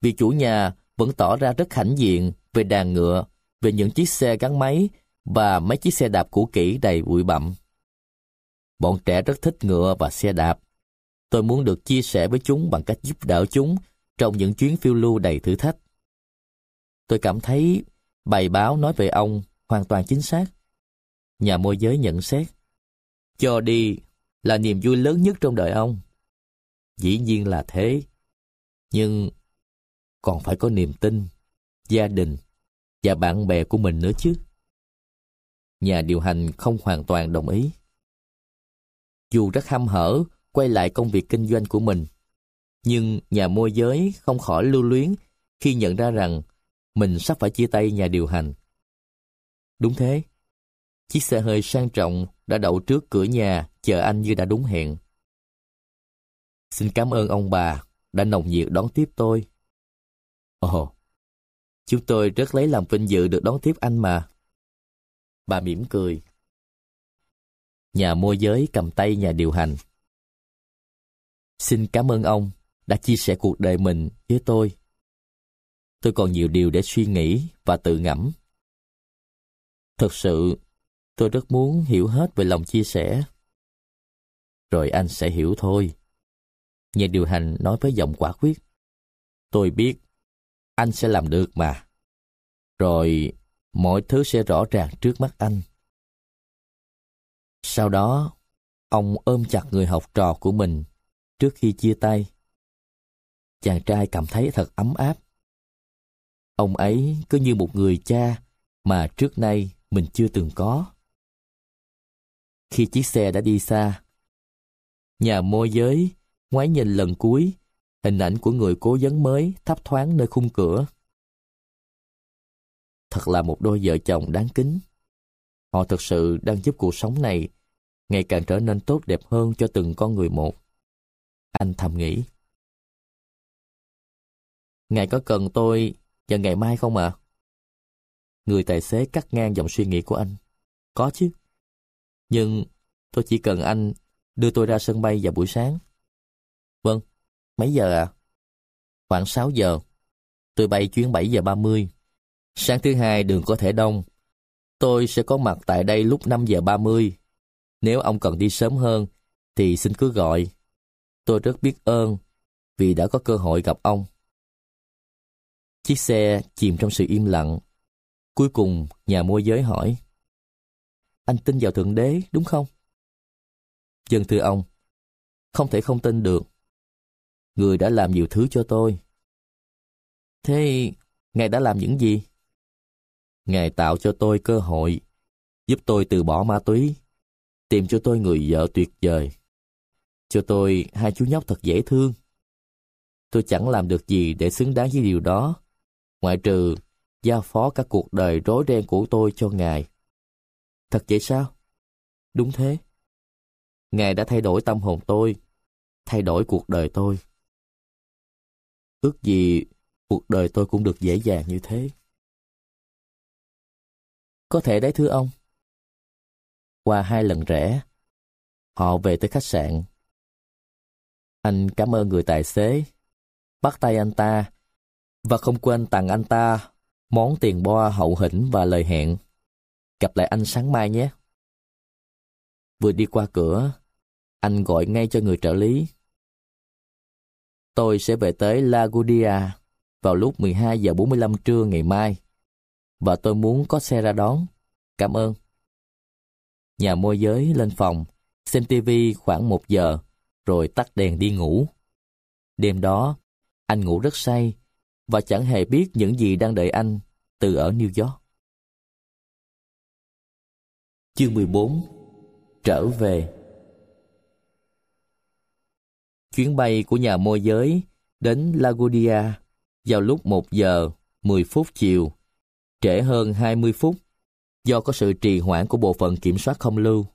Vì chủ nhà vẫn tỏ ra rất hãnh diện về đàn ngựa, về những chiếc xe gắn máy và mấy chiếc xe đạp cũ kỹ đầy bụi bặm. Bọn trẻ rất thích ngựa và xe đạp. Tôi muốn được chia sẻ với chúng bằng cách giúp đỡ chúng trong những chuyến phiêu lưu đầy thử thách. Tôi cảm thấy bài báo nói về ông hoàn toàn chính xác. Nhà môi giới nhận xét, cho đi là niềm vui lớn nhất trong đời ông. Dĩ nhiên là thế, nhưng còn phải có niềm tin, gia đình và bạn bè của mình nữa chứ. Nhà điều hành không hoàn toàn đồng ý. Dù rất ham hở quay lại công việc kinh doanh của mình, nhưng nhà môi giới không khỏi lưu luyến khi nhận ra rằng mình sắp phải chia tay nhà điều hành. Đúng thế, chiếc xe hơi sang trọng đã đậu trước cửa nhà chờ anh như đã đúng hẹn. Xin cảm ơn ông bà đã nồng nhiệt đón tiếp tôi. Ồ, chúng tôi rất lấy làm vinh dự được đón tiếp anh mà. Bà mỉm cười. Nhà môi giới cầm tay nhà điều hành. Xin cảm ơn ông đã chia sẻ cuộc đời mình với tôi. Tôi còn nhiều điều để suy nghĩ và tự ngẫm. Thật sự, tôi rất muốn hiểu hết về lòng chia sẻ. Rồi anh sẽ hiểu thôi. Nhà điều hành nói với giọng quả quyết. Tôi biết, anh sẽ làm được mà. Rồi, mọi thứ sẽ rõ ràng trước mắt anh. Sau đó, ông ôm chặt người học trò của mình trước khi chia tay. Chàng trai cảm thấy thật ấm áp. Ông ấy cứ như một người cha mà trước nay mình chưa từng có. Khi chiếc xe đã đi xa, nhà môi giới ngoái nhìn lần cuối, hình ảnh của người cố vấn mới thấp thoáng nơi khung cửa. Thật là một đôi vợ chồng đáng kính. Họ thực sự đang giúp cuộc sống này ngày càng trở nên tốt đẹp hơn cho từng con người một. Anh thầm nghĩ. Ngài có cần tôi vào ngày mai không ạ? À? Người tài xế cắt ngang dòng suy nghĩ của anh. Có chứ. Nhưng tôi chỉ cần anh đưa tôi ra sân bay vào buổi sáng. Vâng, mấy giờ ạ? À? Khoảng 6 giờ. Tôi bay chuyến 7 giờ 30. Sáng thứ hai đường có thể đông. Tôi sẽ có mặt tại đây lúc 5 giờ 30. Nếu ông cần đi sớm hơn, thì xin cứ gọi. Tôi rất biết ơn vì đã có cơ hội gặp ông. Chiếc xe chìm trong sự im lặng. Cuối cùng, nhà môi giới hỏi. Anh tin vào Thượng Đế, đúng không? Dân thưa ông, không thể không tin được. Người đã làm nhiều thứ cho tôi. Thế, Ngài đã làm những gì? Ngài tạo cho tôi cơ hội, giúp tôi từ bỏ ma túy, tìm cho tôi người vợ tuyệt vời, cho tôi hai chú nhóc thật dễ thương. Tôi chẳng làm được gì để xứng đáng với điều đó, ngoại trừ giao phó các cuộc đời rối ren của tôi cho Ngài. Thật vậy sao? Đúng thế. Ngài đã thay đổi tâm hồn tôi, thay đổi cuộc đời tôi. Ước gì cuộc đời tôi cũng được dễ dàng như thế. Có thể đấy thưa ông. Qua hai lần rẽ, họ về tới khách sạn. Anh cảm ơn người tài xế, bắt tay anh ta và không quên tặng anh ta món tiền bo hậu hĩnh và lời hẹn. Gặp lại anh sáng mai nhé. Vừa đi qua cửa, anh gọi ngay cho người trợ lý. Tôi sẽ về tới Lagudia vào lúc 12 giờ 45 trưa ngày mai. Và tôi muốn có xe ra đón. Cảm ơn. Nhà môi giới lên phòng, xem tivi khoảng một giờ, rồi tắt đèn đi ngủ. Đêm đó, anh ngủ rất say và chẳng hề biết những gì đang đợi anh từ ở New York. Chương 14 Trở về Chuyến bay của nhà môi giới đến Laguardia vào lúc 1 giờ 10 phút chiều, trễ hơn 20 phút do có sự trì hoãn của bộ phận kiểm soát không lưu.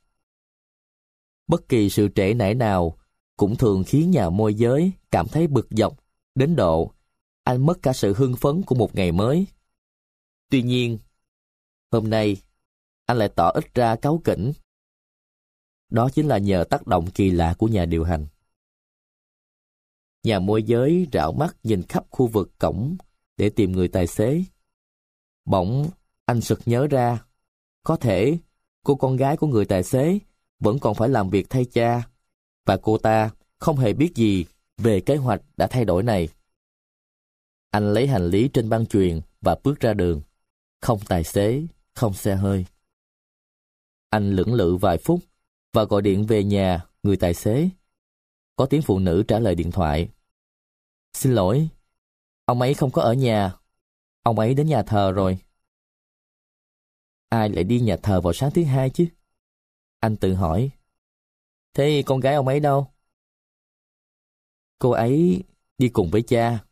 Bất kỳ sự trễ nải nào cũng thường khiến nhà môi giới cảm thấy bực dọc đến độ anh mất cả sự hưng phấn của một ngày mới. Tuy nhiên, hôm nay anh lại tỏ ít ra cáu kỉnh. Đó chính là nhờ tác động kỳ lạ của nhà điều hành. Nhà môi giới rảo mắt nhìn khắp khu vực cổng để tìm người tài xế. Bỗng, anh sực nhớ ra, có thể cô con gái của người tài xế vẫn còn phải làm việc thay cha, và cô ta không hề biết gì về kế hoạch đã thay đổi này. Anh lấy hành lý trên băng truyền và bước ra đường. Không tài xế, không xe hơi. Anh lưỡng lự vài phút và gọi điện về nhà người tài xế. Có tiếng phụ nữ trả lời điện thoại. Xin lỗi, ông ấy không có ở nhà. Ông ấy đến nhà thờ rồi. Ai lại đi nhà thờ vào sáng thứ hai chứ? Anh tự hỏi. Thế con gái ông ấy đâu? Cô ấy đi cùng với cha.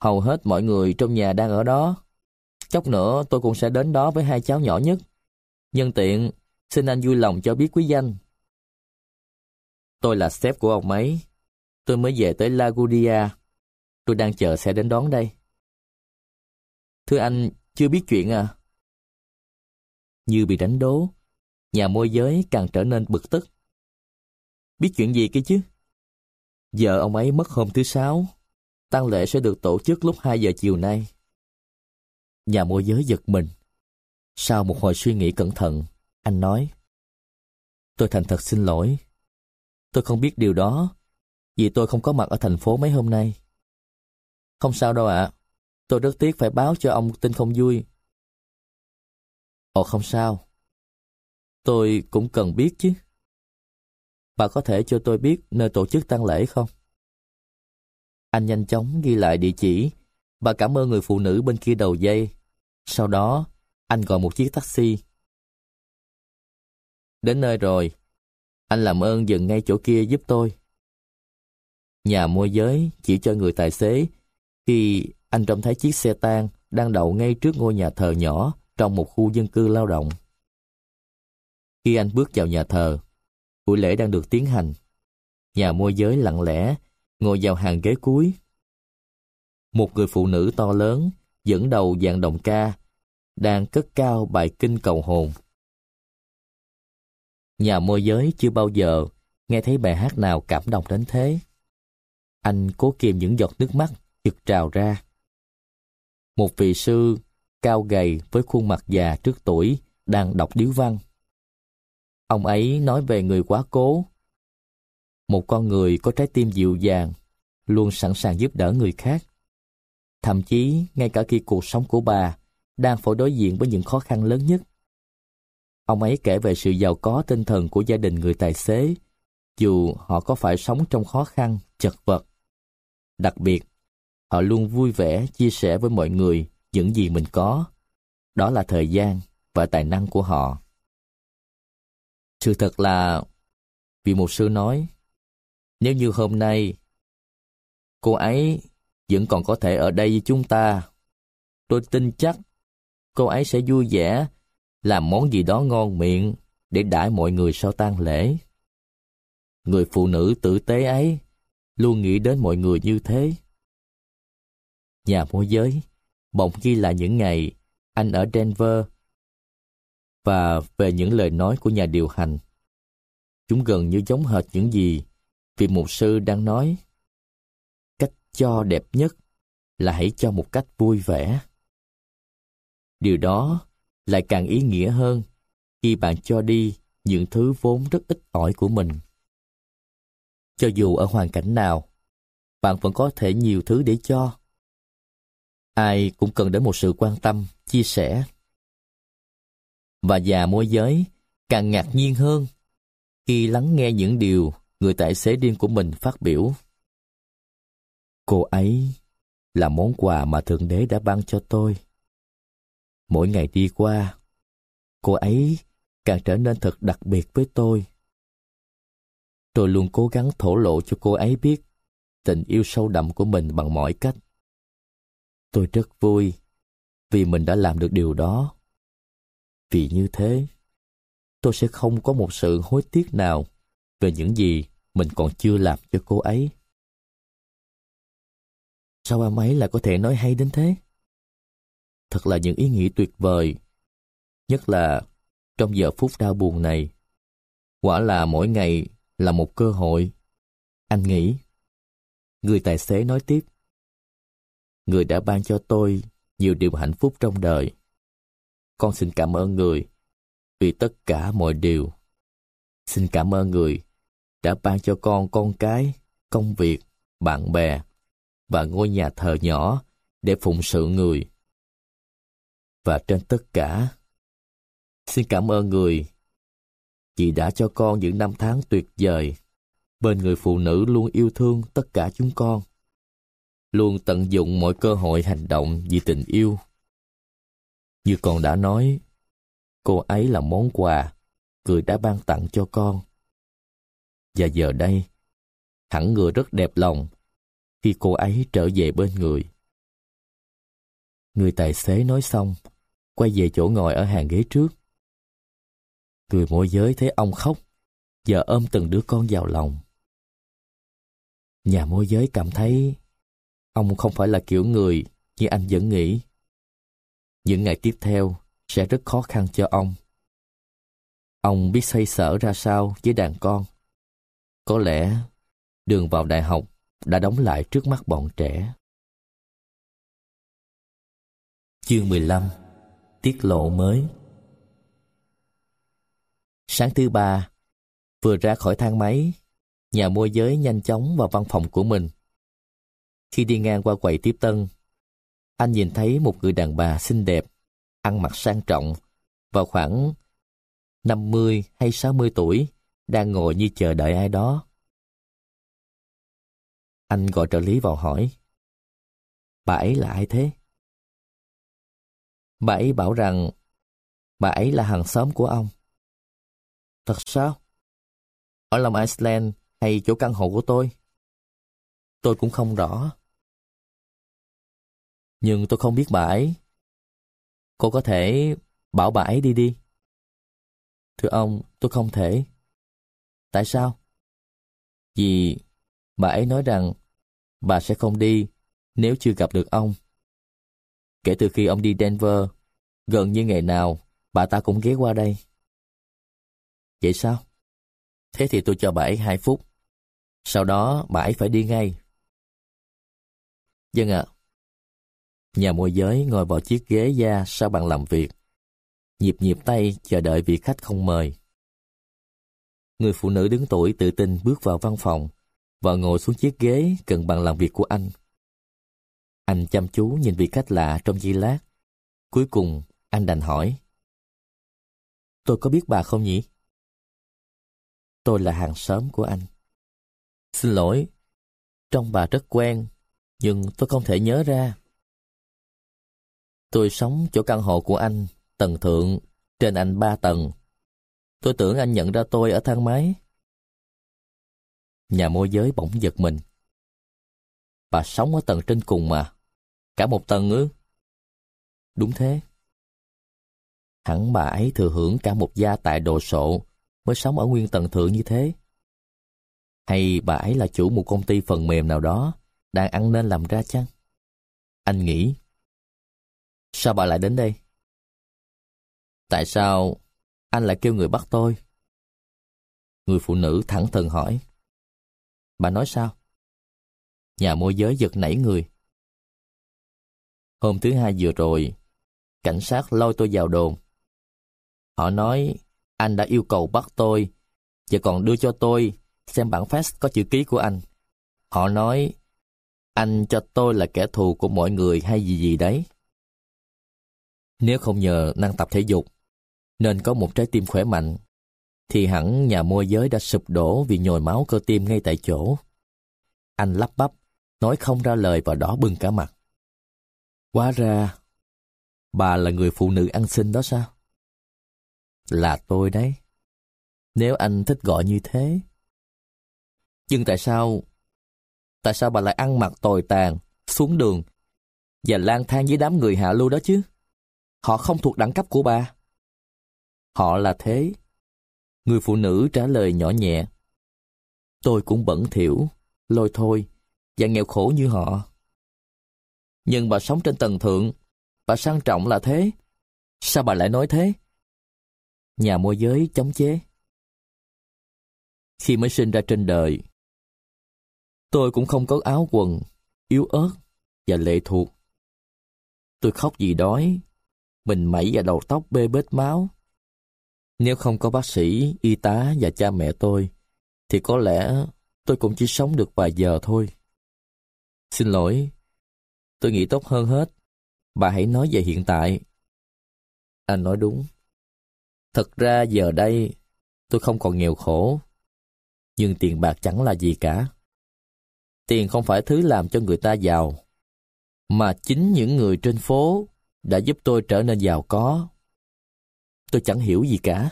Hầu hết mọi người trong nhà đang ở đó. Chốc nữa tôi cũng sẽ đến đó với hai cháu nhỏ nhất. Nhân tiện, xin anh vui lòng cho biết quý danh. Tôi là sếp của ông ấy. Tôi mới về tới Lagudia. Tôi đang chờ xe đến đón đây. Thưa anh, chưa biết chuyện à? Như bị đánh đố, nhà môi giới càng trở nên bực tức. Biết chuyện gì kia chứ? Giờ ông ấy mất hôm thứ sáu, tang lễ sẽ được tổ chức lúc 2 giờ chiều nay. Nhà môi giới giật mình. Sau một hồi suy nghĩ cẩn thận, anh nói. Tôi thành thật xin lỗi. Tôi không biết điều đó, vì tôi không có mặt ở thành phố mấy hôm nay. Không sao đâu ạ. Tôi rất tiếc phải báo cho ông tin không vui. Ồ không sao. Tôi cũng cần biết chứ. Bà có thể cho tôi biết nơi tổ chức tang lễ không? Anh nhanh chóng ghi lại địa chỉ. Bà cảm ơn người phụ nữ bên kia đầu dây. Sau đó, anh gọi một chiếc taxi. Đến nơi rồi. Anh làm ơn dừng ngay chỗ kia giúp tôi. Nhà môi giới chỉ cho người tài xế khi anh trông thấy chiếc xe tang đang đậu ngay trước ngôi nhà thờ nhỏ trong một khu dân cư lao động. Khi anh bước vào nhà thờ, buổi lễ đang được tiến hành. Nhà môi giới lặng lẽ, ngồi vào hàng ghế cuối. Một người phụ nữ to lớn, dẫn đầu dàn đồng ca, đang cất cao bài kinh cầu hồn. Nhà môi giới chưa bao giờ nghe thấy bài hát nào cảm động đến thế. Anh cố kìm những giọt nước mắt trực trào ra. Một vị sư cao gầy với khuôn mặt già trước tuổi đang đọc điếu văn. Ông ấy nói về người quá cố. Một con người có trái tim dịu dàng, luôn sẵn sàng giúp đỡ người khác. Thậm chí, ngay cả khi cuộc sống của bà đang phải đối diện với những khó khăn lớn nhất. Ông ấy kể về sự giàu có tinh thần của gia đình người tài xế, dù họ có phải sống trong khó khăn, chật vật. Đặc biệt, họ luôn vui vẻ chia sẻ với mọi người những gì mình có. Đó là thời gian và tài năng của họ. Sự thật là, vị mục sư nói, nếu như hôm nay cô ấy vẫn còn có thể ở đây với chúng ta, tôi tin chắc cô ấy sẽ vui vẻ làm món gì đó ngon miệng để đãi mọi người sau tang lễ. Người phụ nữ tử tế ấy luôn nghĩ đến mọi người như thế. Nhà môi giới bỗng ghi lại những ngày anh ở Denver và về những lời nói của nhà điều hành. Chúng gần như giống hệt những gì vị mục sư đang nói. Cách cho đẹp nhất là hãy cho một cách vui vẻ. Điều đó lại càng ý nghĩa hơn khi bạn cho đi những thứ vốn rất ít ỏi của mình. Cho dù ở hoàn cảnh nào, bạn vẫn có thể nhiều thứ để cho. Ai cũng cần đến một sự quan tâm, chia sẻ. Và già môi giới càng ngạc nhiên hơn khi lắng nghe những điều người tài xế điên của mình phát biểu. Cô ấy là món quà mà Thượng Đế đã ban cho tôi. Mỗi ngày đi qua, cô ấy càng trở nên thật đặc biệt với tôi. Tôi luôn cố gắng thổ lộ cho cô ấy biết tình yêu sâu đậm của mình bằng mọi cách. Tôi rất vui vì mình đã làm được điều đó. Vì như thế, tôi sẽ không có một sự hối tiếc nào về những gì mình còn chưa làm cho cô ấy. Sao em ấy lại có thể nói hay đến thế? Thật là những ý nghĩ tuyệt vời. Nhất là trong giờ phút đau buồn này. Quả là mỗi ngày là một cơ hội. Anh nghĩ. Người tài xế nói tiếp. Người đã ban cho tôi nhiều điều hạnh phúc trong đời. Con xin cảm ơn người vì tất cả mọi điều. Xin cảm ơn người đã ban cho con con cái, công việc, bạn bè và ngôi nhà thờ nhỏ để phụng sự người. Và trên tất cả, xin cảm ơn người Chị đã cho con những năm tháng tuyệt vời bên người phụ nữ luôn yêu thương tất cả chúng con. Luôn tận dụng mọi cơ hội hành động vì tình yêu. Như con đã nói, cô ấy là món quà người đã ban tặng cho con. Và giờ đây, hẳn người rất đẹp lòng khi cô ấy trở về bên người. Người tài xế nói xong, quay về chỗ ngồi ở hàng ghế trước. Người môi giới thấy ông khóc, giờ ôm từng đứa con vào lòng. Nhà môi giới cảm thấy ông không phải là kiểu người như anh vẫn nghĩ. Những ngày tiếp theo sẽ rất khó khăn cho ông. Ông biết xoay sở ra sao với đàn con. Có lẽ đường vào đại học đã đóng lại trước mắt bọn trẻ. Chương 15 Tiết lộ mới Sáng thứ ba, vừa ra khỏi thang máy, nhà môi giới nhanh chóng vào văn phòng của mình. Khi đi ngang qua quầy tiếp tân, anh nhìn thấy một người đàn bà xinh đẹp, ăn mặc sang trọng, vào khoảng 50 hay 60 tuổi, đang ngồi như chờ đợi ai đó. Anh gọi trợ lý vào hỏi, bà ấy là ai thế? Bà ấy bảo rằng bà ấy là hàng xóm của ông. Thật sao? Ở lòng Iceland hay chỗ căn hộ của tôi? Tôi cũng không rõ. Nhưng tôi không biết bà ấy. Cô có thể bảo bà ấy đi đi. Thưa ông, tôi không thể. Tại sao? Vì bà ấy nói rằng bà sẽ không đi nếu chưa gặp được ông. Kể từ khi ông đi Denver, gần như ngày nào bà ta cũng ghé qua đây. Vậy sao? Thế thì tôi cho bà ấy hai phút. Sau đó bà ấy phải đi ngay. Dân ạ. Nhà môi giới ngồi vào chiếc ghế da sau bàn làm việc. Nhịp nhịp tay chờ đợi vị khách không mời. Người phụ nữ đứng tuổi tự tin bước vào văn phòng và ngồi xuống chiếc ghế gần bàn làm việc của anh. Anh chăm chú nhìn vị khách lạ trong giây lát. Cuối cùng, anh đành hỏi. Tôi có biết bà không nhỉ? Tôi là hàng xóm của anh. Xin lỗi, trong bà rất quen, nhưng tôi không thể nhớ ra. Tôi sống chỗ căn hộ của anh, tầng thượng, trên anh ba tầng. Tôi tưởng anh nhận ra tôi ở thang máy. Nhà môi giới bỗng giật mình. Bà sống ở tầng trên cùng mà. Cả một tầng ư? Đúng thế. Hẳn bà ấy thừa hưởng cả một gia tại đồ sộ mới sống ở nguyên tầng thượng như thế. Hay bà ấy là chủ một công ty phần mềm nào đó đang ăn nên làm ra chăng? Anh nghĩ. Sao bà lại đến đây? Tại sao anh lại kêu người bắt tôi? Người phụ nữ thẳng thừng hỏi. Bà nói sao? Nhà môi giới giật nảy người. Hôm thứ hai vừa rồi, cảnh sát lôi tôi vào đồn. Họ nói anh đã yêu cầu bắt tôi và còn đưa cho tôi xem bản fax có chữ ký của anh. Họ nói anh cho tôi là kẻ thù của mọi người hay gì gì đấy. Nếu không nhờ năng tập thể dục, nên có một trái tim khỏe mạnh, thì hẳn nhà môi giới đã sụp đổ vì nhồi máu cơ tim ngay tại chỗ. Anh lắp bắp, nói không ra lời và đỏ bừng cả mặt. Quá ra, bà là người phụ nữ ăn xin đó sao? Là tôi đấy. Nếu anh thích gọi như thế. Nhưng tại sao... Tại sao bà lại ăn mặc tồi tàn, xuống đường, và lang thang với đám người hạ lưu đó chứ? Họ không thuộc đẳng cấp của bà. Họ là thế. Người phụ nữ trả lời nhỏ nhẹ. Tôi cũng bẩn thỉu, lôi thôi, và nghèo khổ như họ. Nhưng bà sống trên tầng thượng, bà sang trọng là thế. Sao bà lại nói thế? Nhà môi giới chống chế. Khi mới sinh ra trên đời, tôi cũng không có áo quần, yếu ớt và lệ thuộc. Tôi khóc vì đói, mình mẩy và đầu tóc bê bết máu. Nếu không có bác sĩ, y tá và cha mẹ tôi, thì có lẽ tôi cũng chỉ sống được vài giờ thôi. Xin lỗi, tôi nghĩ tốt hơn hết. Bà hãy nói về hiện tại. Anh nói đúng. Thật ra giờ đây, tôi không còn nghèo khổ. Nhưng tiền bạc chẳng là gì cả. Tiền không phải thứ làm cho người ta giàu, mà chính những người trên phố đã giúp tôi trở nên giàu có. Tôi chẳng hiểu gì cả.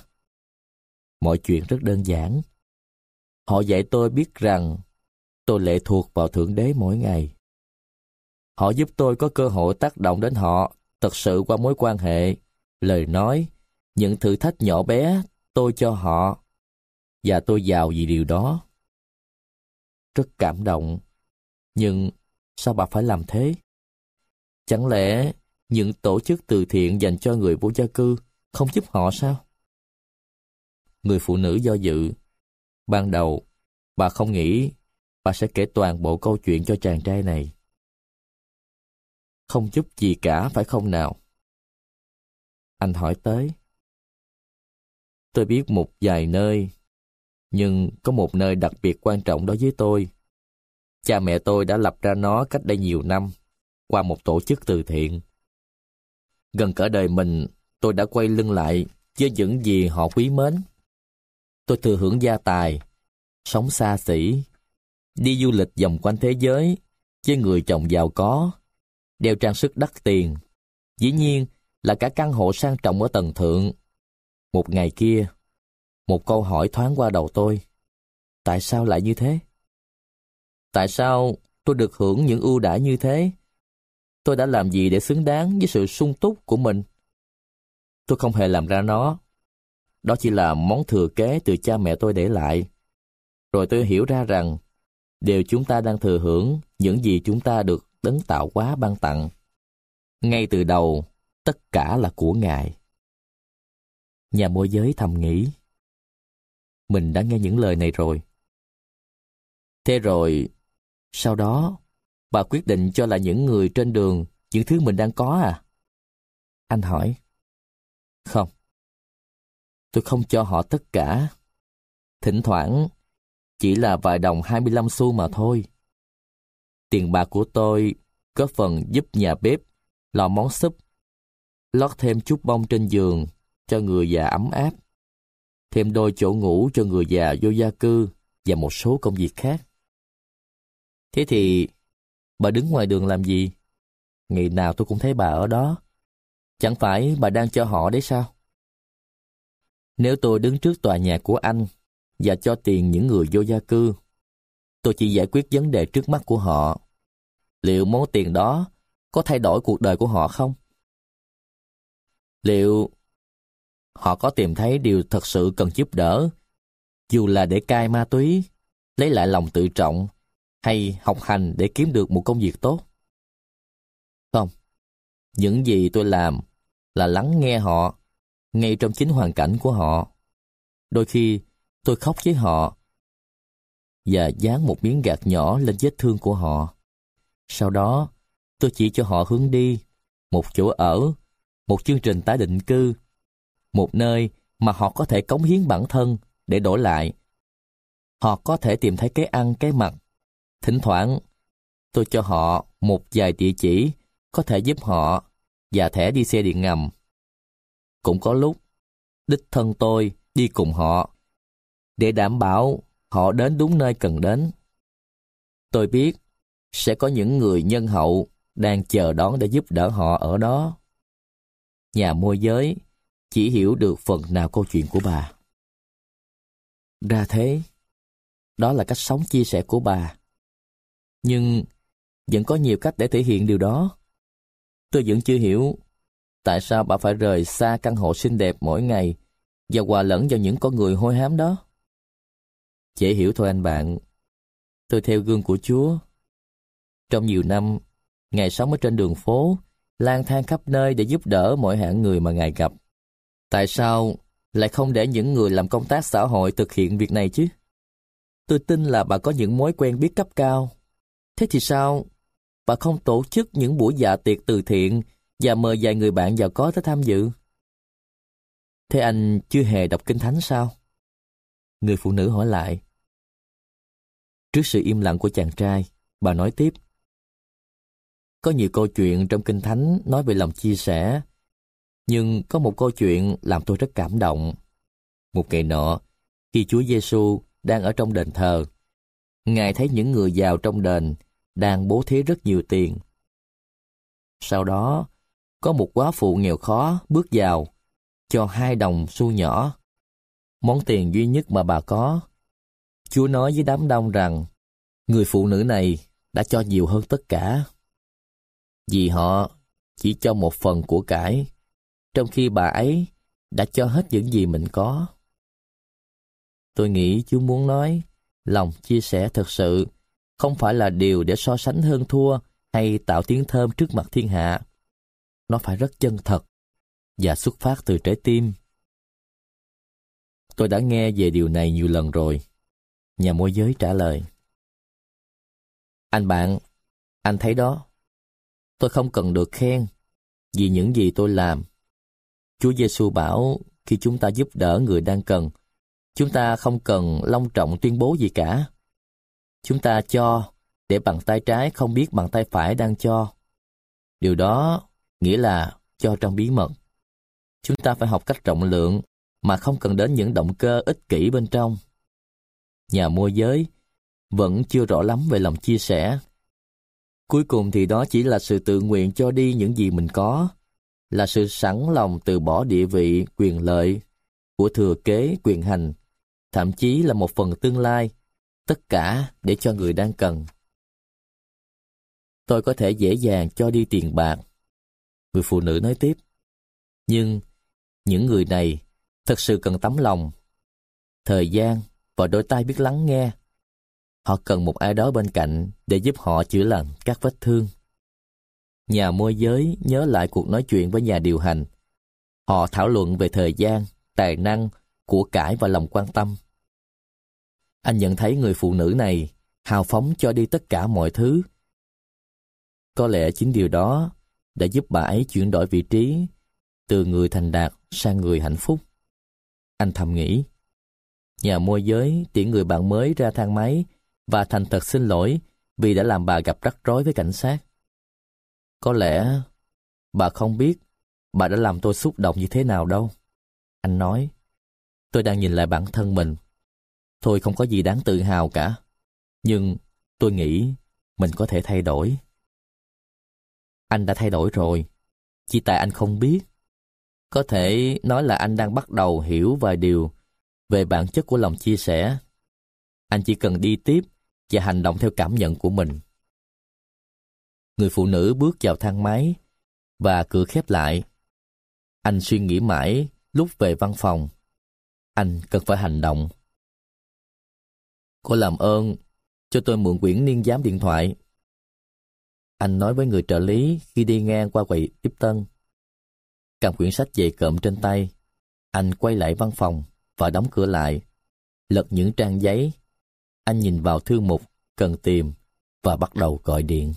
Mọi chuyện rất đơn giản. Họ dạy tôi biết rằng tôi lệ thuộc vào Thượng Đế mỗi ngày. Họ giúp tôi có cơ hội tác động đến họ thật sự qua mối quan hệ, lời nói, những thử thách nhỏ bé tôi cho họ và tôi giàu vì điều đó rất cảm động. Nhưng sao bà phải làm thế? Chẳng lẽ những tổ chức từ thiện dành cho người vô gia cư không giúp họ sao? Người phụ nữ do dự. Ban đầu, bà không nghĩ bà sẽ kể toàn bộ câu chuyện cho chàng trai này. Không giúp gì cả phải không nào? Anh hỏi tới. Tôi biết một vài nơi, nhưng có một nơi đặc biệt quan trọng đối với tôi. Cha mẹ tôi đã lập ra nó cách đây nhiều năm, qua một tổ chức từ thiện. Gần cả đời mình, tôi đã quay lưng lại với những gì họ quý mến. Tôi thừa hưởng gia tài, sống xa xỉ, đi du lịch vòng quanh thế giới với người chồng giàu có, đeo trang sức đắt tiền. Dĩ nhiên là cả căn hộ sang trọng ở tầng thượng. Một ngày kia, một câu hỏi thoáng qua đầu tôi. Tại sao lại như thế? Tại sao tôi được hưởng những ưu đãi như thế? Tôi đã làm gì để xứng đáng với sự sung túc của mình? Tôi không hề làm ra nó. Đó chỉ là món thừa kế từ cha mẹ tôi để lại. Rồi tôi hiểu ra rằng, đều chúng ta đang thừa hưởng những gì chúng ta được đấng tạo hóa ban tặng. Ngay từ đầu, tất cả là của Ngài. Nhà môi giới thầm nghĩ, mình đã nghe những lời này rồi. Thế rồi, sau đó, bà quyết định cho là những người trên đường những thứ mình đang có à? Anh hỏi. Không. Tôi không cho họ tất cả. Thỉnh thoảng, chỉ là vài đồng 25 xu mà thôi. Tiền bạc của tôi có phần giúp nhà bếp lò món súp, lót thêm chút bông trên giường cho người già ấm áp, thêm đôi chỗ ngủ cho người già vô gia cư và một số công việc khác. Thế thì, bà đứng ngoài đường làm gì? Ngày nào tôi cũng thấy bà ở đó. Chẳng phải bà đang cho họ đấy sao? Nếu tôi đứng trước tòa nhà của anh và cho tiền những người vô gia cư, tôi chỉ giải quyết vấn đề trước mắt của họ. Liệu món tiền đó có thay đổi cuộc đời của họ không? Liệu họ có tìm thấy điều thật sự cần giúp đỡ, dù là để cai ma túy, lấy lại lòng tự trọng, hay học hành để kiếm được một công việc tốt? Không. Những gì tôi làm là lắng nghe họ, ngay trong chính hoàn cảnh của họ. Đôi khi, tôi khóc với họ và dán một miếng gạt nhỏ lên vết thương của họ. Sau đó, tôi chỉ cho họ hướng đi, một chỗ ở, một chương trình tái định cư, một nơi mà họ có thể cống hiến bản thân để đổi lại. Họ có thể tìm thấy cái ăn, cái mặc. Thỉnh thoảng, tôi cho họ một vài địa chỉ có thể giúp họ và thẻ đi xe điện ngầm. Cũng có lúc, đích thân tôi đi cùng họ để đảm bảo họ đến đúng nơi cần đến. Tôi biết sẽ có những người nhân hậu đang chờ đón để giúp đỡ họ ở đó. Nhà môi giới chỉ hiểu được phần nào câu chuyện của bà. Ra thế, đó là cách sống chia sẻ của bà. Nhưng vẫn có nhiều cách để thể hiện điều đó. Tôi vẫn chưa hiểu tại sao bà phải rời xa căn hộ xinh đẹp mỗi ngày và hòa lẫn vào những con người hôi hám đó. Dễ hiểu thôi anh bạn. Tôi theo gương của Chúa. Trong nhiều năm, Ngài sống ở trên đường phố, lang thang khắp nơi để giúp đỡ mọi hạng người mà Ngài gặp. Tại sao lại không để những người làm công tác xã hội thực hiện việc này chứ? Tôi tin là bà có những mối quen biết cấp cao. Thế thì sao? Bà không tổ chức những buổi dạ tiệc từ thiện và mời vài người bạn giàu có tới tham dự? Thế anh chưa hề đọc kinh thánh sao? Người phụ nữ hỏi lại. Trước sự im lặng của chàng trai, bà nói tiếp. Có nhiều câu chuyện trong Kinh Thánh nói về lòng chia sẻ, nhưng có một câu chuyện làm tôi rất cảm động. Một ngày nọ, khi Chúa Giêsu đang ở trong đền thờ, Ngài thấy những người giàu trong đền đang bố thí rất nhiều tiền. Sau đó, có một quá phụ nghèo khó bước vào, cho hai đồng xu nhỏ. Món tiền duy nhất mà bà có. Chúa nói với đám đông rằng, người phụ nữ này đã cho nhiều hơn tất cả vì họ chỉ cho một phần của cải, trong khi bà ấy đã cho hết những gì mình có. Tôi nghĩ Chúa muốn nói, lòng chia sẻ thật sự không phải là điều để so sánh hơn thua hay tạo tiếng thơm trước mặt thiên hạ. Nó phải rất chân thật và xuất phát từ trái tim. Tôi đã nghe về điều này nhiều lần rồi. Nhà môi giới trả lời. Anh bạn, anh thấy đó. Tôi không cần được khen vì những gì tôi làm. Chúa Giêsu bảo khi chúng ta giúp đỡ người đang cần, chúng ta không cần long trọng tuyên bố gì cả. Chúng ta cho để bằng tay trái không biết bằng tay phải đang cho. Điều đó nghĩa là cho trong bí mật. Chúng ta phải học cách rộng lượng mà không cần đến những động cơ ích kỷ bên trong. Nhà môi giới vẫn chưa rõ lắm về lòng chia sẻ. Cuối cùng thì đó chỉ là sự tự nguyện cho đi những gì mình có, là sự sẵn lòng từ bỏ địa vị, quyền lợi của thừa kế, quyền hành, thậm chí là một phần tương lai, tất cả để cho người đang cần. Tôi có thể dễ dàng cho đi tiền bạc. Người phụ nữ nói tiếp. Nhưng những người này thật sự cần tấm lòng, thời gian và đôi tay biết lắng nghe. Họ cần một ai đó bên cạnh để giúp họ chữa lành các vết thương. Nhà môi giới nhớ lại cuộc nói chuyện với nhà điều hành. Họ thảo luận về thời gian, tài năng, của cải và lòng quan tâm. Anh nhận thấy người phụ nữ này hào phóng cho đi tất cả mọi thứ. Có lẽ chính điều đó đã giúp bà ấy chuyển đổi vị trí từ người thành đạt sang người hạnh phúc. Anh thầm nghĩ. Nhà môi giới tiễn người bạn mới ra thang máy và thành thật xin lỗi vì đã làm bà gặp rắc rối với cảnh sát. Có lẽ bà không biết bà đã làm tôi xúc động như thế nào đâu. Anh nói, tôi đang nhìn lại bản thân mình. Thôi không có gì đáng tự hào cả. Nhưng tôi nghĩ mình có thể thay đổi. Anh đã thay đổi rồi. Chỉ tại anh không biết. Có thể nói là anh đang bắt đầu hiểu vài điều về bản chất của lòng chia sẻ. Anh chỉ cần đi tiếp và hành động theo cảm nhận của mình. Người phụ nữ bước vào thang máy và cửa khép lại. Anh suy nghĩ mãi lúc về văn phòng. Anh cần phải hành động. Cô làm ơn, cho tôi mượn quyển niên giám điện thoại. Anh nói với người trợ lý khi đi ngang qua quầy tiếp tân. Cầm quyển sách dày cộm trên tay, anh quay lại văn phòng và đóng cửa lại. Lật những trang giấy, anh nhìn vào thư mục cần tìm và bắt đầu gọi điện.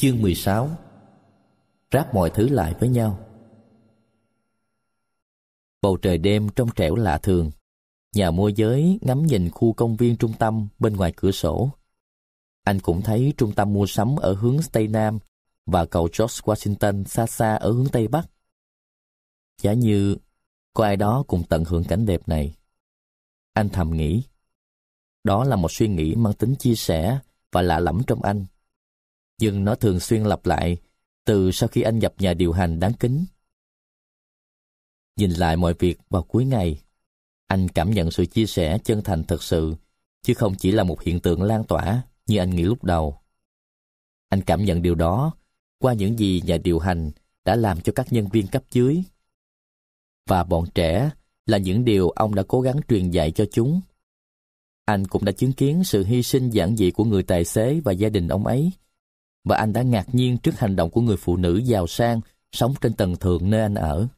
Chương 16 Ráp mọi thứ lại với nhau Bầu trời đêm trong trẻo lạ thường. Nhà môi giới ngắm nhìn khu công viên trung tâm bên ngoài cửa sổ. Anh cũng thấy trung tâm mua sắm ở hướng Tây Nam và cầu George Washington xa xa ở hướng Tây Bắc. Giả như có ai đó cùng tận hưởng cảnh đẹp này. Anh thầm nghĩ. Đó là một suy nghĩ mang tính chia sẻ và lạ lẫm trong anh. Nhưng nó thường xuyên lặp lại từ sau khi anh nhập nhà điều hành đáng kính. Nhìn lại mọi việc vào cuối ngày, anh cảm nhận sự chia sẻ chân thành thật sự, chứ không chỉ là một hiện tượng lan tỏa như anh nghĩ lúc đầu. Anh cảm nhận điều đó qua những gì nhà điều hành đã làm cho các nhân viên cấp dưới. Và bọn trẻ là những điều ông đã cố gắng truyền dạy cho chúng. Anh cũng đã chứng kiến sự hy sinh giản dị của người tài xế và gia đình ông ấy. Và anh đã ngạc nhiên trước hành động của người phụ nữ giàu sang sống trên tầng thượng nơi anh ở.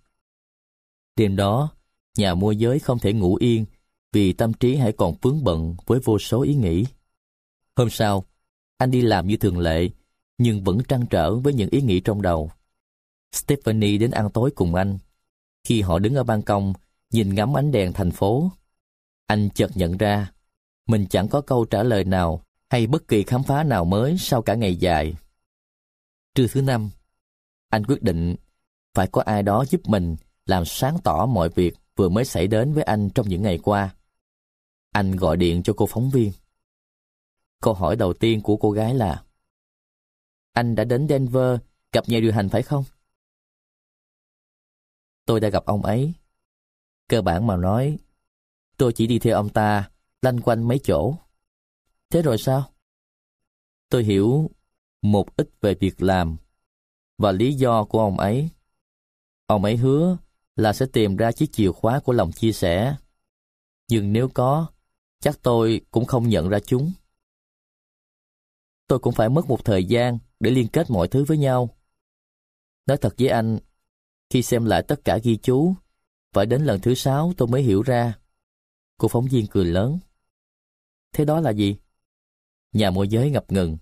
Đêm đó, nhà môi giới không thể ngủ yên vì tâm trí hãy còn vướng bận với vô số ý nghĩ. Hôm sau, anh đi làm như thường lệ, nhưng vẫn trăn trở với những ý nghĩ trong đầu. Stephanie đến ăn tối cùng anh. Khi họ đứng ở ban công, nhìn ngắm ánh đèn thành phố, anh chợt nhận ra mình chẳng có câu trả lời nào hay bất kỳ khám phá nào mới sau cả ngày dài. Trưa thứ năm, anh quyết định phải có ai đó giúp mình làm sáng tỏ mọi việc vừa mới xảy đến với anh trong những ngày qua. Anh gọi điện cho cô phóng viên. Câu hỏi đầu tiên của cô gái là Anh đã đến Denver gặp nhà điều hành phải không? Tôi đã gặp ông ấy. Cơ bản mà nói, tôi chỉ đi theo ông ta lanh quanh mấy chỗ. Thế rồi sao? Tôi hiểu một ít về việc làm và lý do của ông ấy. Ông ấy hứa là sẽ tìm ra chiếc chìa khóa của lòng chia sẻ. Nhưng nếu có, chắc tôi cũng không nhận ra chúng. Tôi cũng phải mất một thời gian để liên kết mọi thứ với nhau. Nói thật với anh, khi xem lại tất cả ghi chú, phải đến lần thứ sáu tôi mới hiểu ra. Cô phóng viên cười lớn. Thế đó là gì? Nhà môi giới ngập ngừng.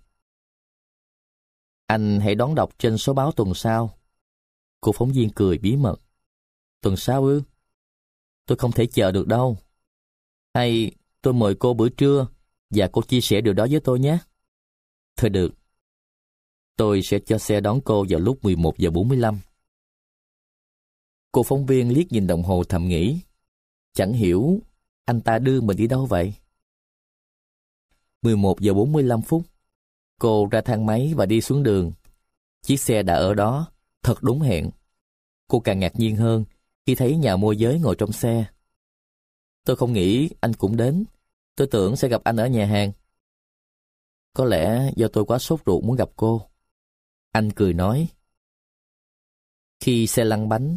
Anh hãy đón đọc trên số báo tuần sau. Cô phóng viên cười bí mật. Tuần sau ư? Tôi không thể chờ được đâu. Hay tôi mời cô bữa trưa và cô chia sẻ điều đó với tôi nhé. Thôi được. Tôi sẽ cho xe đón cô vào lúc 11 giờ 45. Cô phóng viên liếc nhìn đồng hồ thầm nghĩ. Chẳng hiểu anh ta đưa mình đi đâu vậy? 11 giờ 45 phút. Cô ra thang máy và đi xuống đường. Chiếc xe đã ở đó, thật đúng hẹn. Cô càng ngạc nhiên hơn khi thấy nhà môi giới ngồi trong xe. Tôi không nghĩ anh cũng đến. Tôi tưởng sẽ gặp anh ở nhà hàng. Có lẽ do tôi quá sốt ruột muốn gặp cô. Anh cười nói. Khi xe lăn bánh,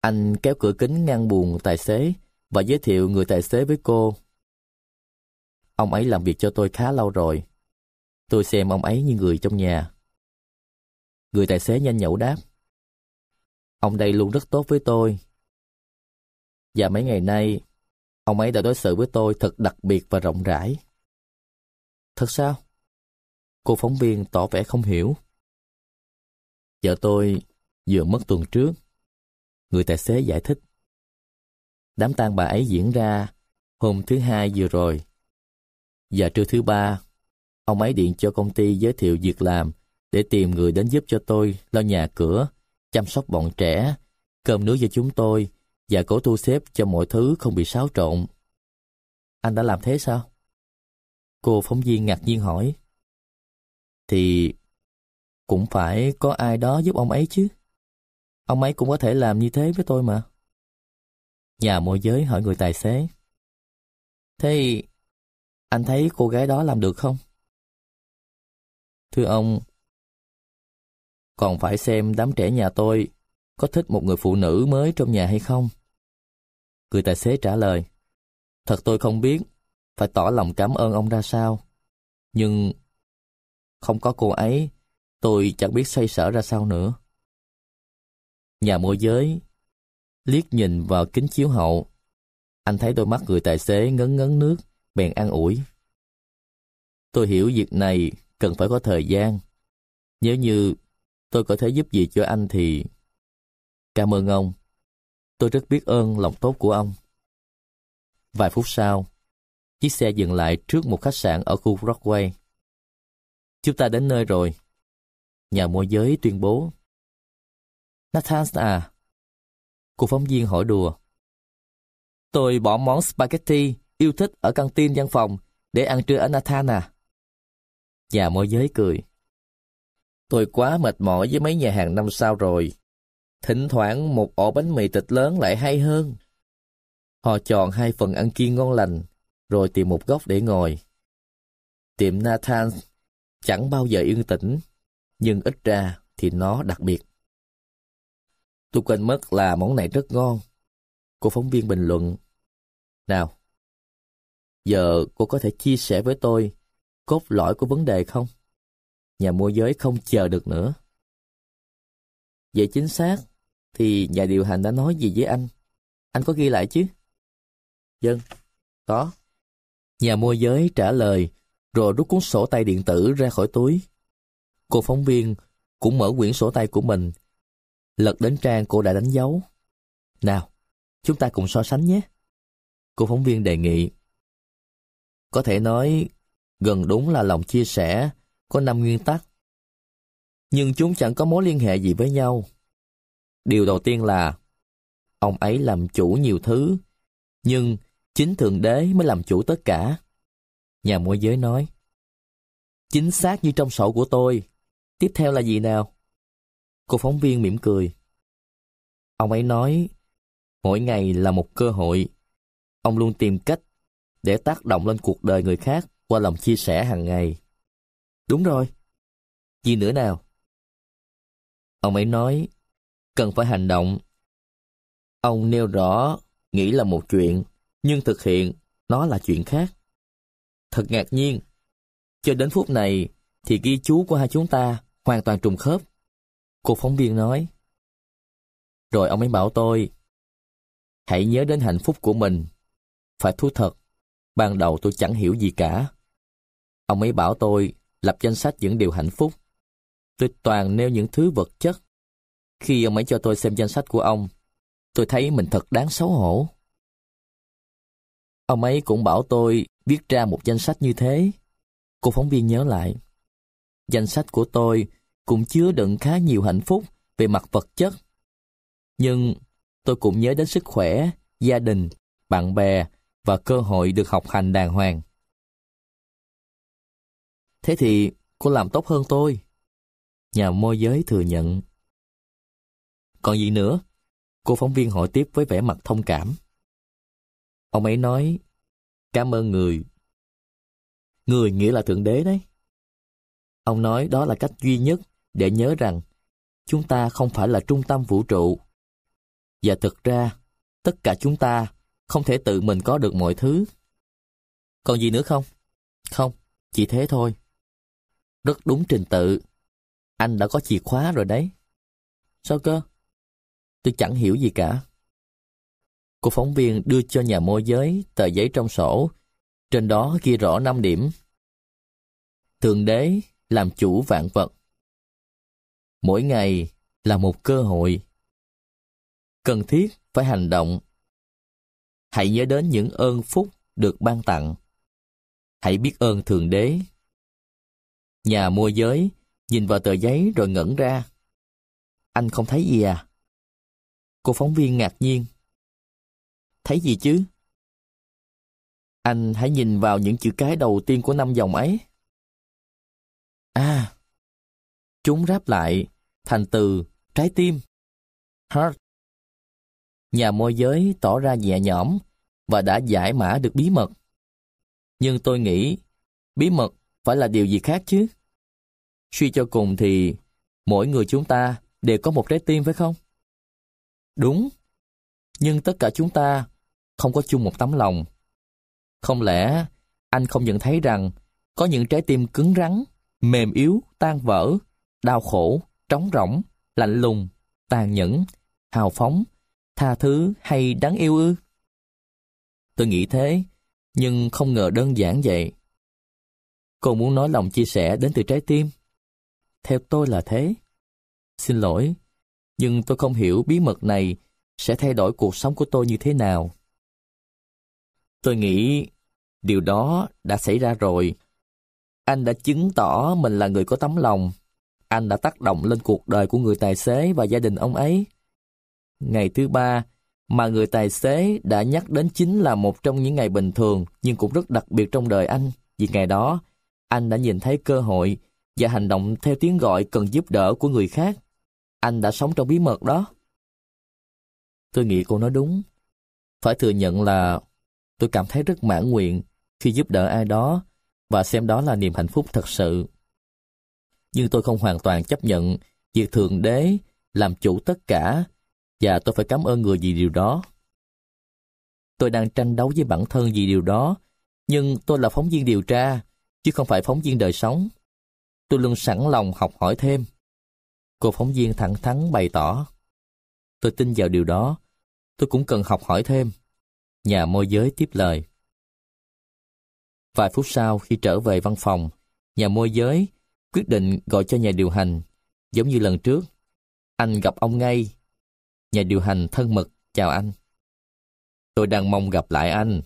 anh kéo cửa kính ngăn buồn tài xế và giới thiệu người tài xế với cô. Ông ấy làm việc cho tôi khá lâu rồi. Tôi xem ông ấy như người trong nhà. Người tài xế nhanh nhẩu đáp. Ông đây luôn rất tốt với tôi. Và mấy ngày nay, ông ấy đã đối xử với tôi thật đặc biệt và rộng rãi. Thật sao? Cô phóng viên tỏ vẻ không hiểu. Vợ tôi vừa mất tuần trước. Người tài xế giải thích. Đám tang bà ấy diễn ra hôm thứ hai vừa rồi. Và trưa thứ ba, ông ấy điện cho công ty giới thiệu việc làm để tìm người đến giúp cho tôi lo nhà cửa, chăm sóc bọn trẻ, cơm nước cho chúng tôi và cố thu xếp cho mọi thứ không bị xáo trộn. Anh đã làm thế sao? Cô phóng viên ngạc nhiên hỏi. Thì cũng phải có ai đó giúp ông ấy chứ. Ông ấy cũng có thể làm như thế với tôi mà. Nhà môi giới hỏi người tài xế. Thế anh thấy cô gái đó làm được không? Thưa ông, còn phải xem đám trẻ nhà tôi có thích một người phụ nữ mới trong nhà hay không. Người tài xế trả lời, thật tôi không biết, phải tỏ lòng cảm ơn ông ra sao. Nhưng không có cô ấy, tôi chẳng biết xoay sở ra sao nữa. Nhà môi giới liếc nhìn vào kính chiếu hậu. Anh thấy đôi mắt người tài xế ngấn ngấn nước, bèn an ủi. Tôi hiểu việc này cần phải có thời gian. Nếu như tôi có thể giúp gì cho anh thì... Cảm ơn ông. Tôi rất biết ơn lòng tốt của ông. Vài phút sau, chiếc xe dừng lại trước một khách sạn ở khu Broadway. Chúng ta đến nơi rồi. Nhà môi giới tuyên bố. Nathan à, Cô phóng viên hỏi đùa. Tôi bỏ món spaghetti yêu thích ở căng tin văn phòng để ăn trưa ở Nathan à. Nhà môi giới cười. Tôi quá mệt mỏi với mấy nhà hàng năm sao rồi. Thỉnh thoảng một ổ bánh mì thịt lớn lại hay hơn. Họ chọn hai phần ăn kiêng ngon lành, rồi tìm một góc để ngồi. Tiệm Nathan chẳng bao giờ yên tĩnh, nhưng ít ra thì nó đặc biệt. Tôi quên mất là món này rất ngon. Cô phóng viên bình luận. Nào, giờ cô có thể chia sẻ với tôi cốt lõi của vấn đề không? Nhà môi giới không chờ được nữa. Vậy chính xác, thì nhà điều hành đã nói gì với anh? Anh có ghi lại chứ? Dân, có. Nhà môi giới trả lời, rồi rút cuốn sổ tay điện tử ra khỏi túi. Cô phóng viên cũng mở quyển sổ tay của mình Lật đến trang cô đã đánh dấu. Nào, chúng ta cùng so sánh nhé. Cô phóng viên đề nghị. Có thể nói, gần đúng là lòng chia sẻ, có năm nguyên tắc. Nhưng chúng chẳng có mối liên hệ gì với nhau. Điều đầu tiên là, ông ấy làm chủ nhiều thứ, nhưng chính Thượng Đế mới làm chủ tất cả. Nhà môi giới nói, chính xác như trong sổ của tôi. Tiếp theo là gì nào? Cô phóng viên mỉm cười. Ông ấy nói, mỗi ngày là một cơ hội. Ông luôn tìm cách để tác động lên cuộc đời người khác qua lòng chia sẻ hàng ngày. Đúng rồi. Gì nữa nào? Ông ấy nói, cần phải hành động. Ông nêu rõ nghĩ là một chuyện, nhưng thực hiện nó là chuyện khác. Thật ngạc nhiên, cho đến phút này thì ghi chú của hai chúng ta hoàn toàn trùng khớp. Cô phóng viên nói. Rồi ông ấy bảo tôi, hãy nhớ đến hạnh phúc của mình. Phải thú thật, ban đầu tôi chẳng hiểu gì cả. Ông ấy bảo tôi lập danh sách những điều hạnh phúc. Tôi toàn nêu những thứ vật chất. Khi ông ấy cho tôi xem danh sách của ông, tôi thấy mình thật đáng xấu hổ. Ông ấy cũng bảo tôi viết ra một danh sách như thế. Cô phóng viên nhớ lại. Danh sách của tôi cũng chứa đựng khá nhiều hạnh phúc về mặt vật chất. Nhưng tôi cũng nhớ đến sức khỏe, gia đình, bạn bè và cơ hội được học hành đàng hoàng. Thế thì cô làm tốt hơn tôi. Nhà môi giới thừa nhận. Còn gì nữa? Cô phóng viên hỏi tiếp với vẻ mặt thông cảm. Ông ấy nói, cảm ơn người. Người nghĩa là Thượng Đế đấy. Ông nói đó là cách duy nhất để nhớ rằng chúng ta không phải là trung tâm vũ trụ. Và thực ra, tất cả chúng ta không thể tự mình có được mọi thứ. Còn gì nữa không? Không, chỉ thế thôi. Rất đúng trình tự. Anh đã có chìa khóa rồi đấy. Sao cơ? Tôi chẳng hiểu gì cả. Cô phóng viên đưa cho nhà môi giới tờ giấy trong sổ. Trên đó ghi rõ 5 điểm. Thượng đế làm chủ vạn vật. Mỗi ngày là một cơ hội. Cần thiết phải hành động. Hãy nhớ đến những ơn phúc được ban tặng. Hãy biết ơn Thượng Đế. Nhà môi giới nhìn vào tờ giấy rồi ngẩn ra. Anh không thấy gì à? Cô phóng viên ngạc nhiên. Thấy gì chứ? Anh hãy nhìn vào những chữ cái đầu tiên của năm dòng ấy. À, chúng ráp lại thành từ trái tim. Heart. Nhà môi giới tỏ ra nhẹ nhõm và đã giải mã được bí mật. Nhưng tôi nghĩ bí mật phải là điều gì khác chứ? Suy cho cùng thì mỗi người chúng ta đều có một trái tim phải không? Đúng, nhưng tất cả chúng ta không có chung một tấm lòng. Không lẽ anh không nhận thấy rằng có những trái tim cứng rắn, mềm yếu, tan vỡ, đau khổ, trống rỗng, lạnh lùng, tàn nhẫn, hào phóng, tha thứ hay đáng yêu ư? Tôi nghĩ thế, nhưng không ngờ đơn giản vậy. Cô muốn nói lòng chia sẻ đến từ trái tim? Theo tôi là thế. Xin lỗi, nhưng tôi không hiểu bí mật này sẽ thay đổi cuộc sống của tôi như thế nào. Tôi nghĩ điều đó đã xảy ra rồi. Anh đã chứng tỏ mình là người có tấm lòng. Anh đã tác động lên cuộc đời của người tài xế và gia đình ông ấy. Ngày thứ ba, mà người tài xế đã nhắc đến chính là một trong những ngày bình thường nhưng cũng rất đặc biệt trong đời anh. Vì ngày đó, anh đã nhìn thấy cơ hội và hành động theo tiếng gọi cần giúp đỡ của người khác. Anh đã sống trong bí mật đó. Tôi nghĩ cô nói đúng. Phải thừa nhận là tôi cảm thấy rất mãn nguyện khi giúp đỡ ai đó và xem đó là niềm hạnh phúc thật sự. Nhưng tôi không hoàn toàn chấp nhận việc Thượng Đế làm chủ tất cả và tôi phải cảm ơn người vì điều đó. Tôi đang tranh đấu với bản thân vì điều đó, nhưng tôi là phóng viên điều tra, chứ không phải phóng viên đời sống. Tôi luôn sẵn lòng học hỏi thêm. Cô phóng viên thẳng thắn bày tỏ. Tôi tin vào điều đó. Tôi cũng cần học hỏi thêm. Nhà môi giới tiếp lời. Vài phút sau khi trở về văn phòng, nhà môi giới quyết định gọi cho nhà điều hành. Giống như lần trước, anh gặp ông ngay. Nhà điều hành thân mật, chào anh. Tôi đang mong gặp lại anh.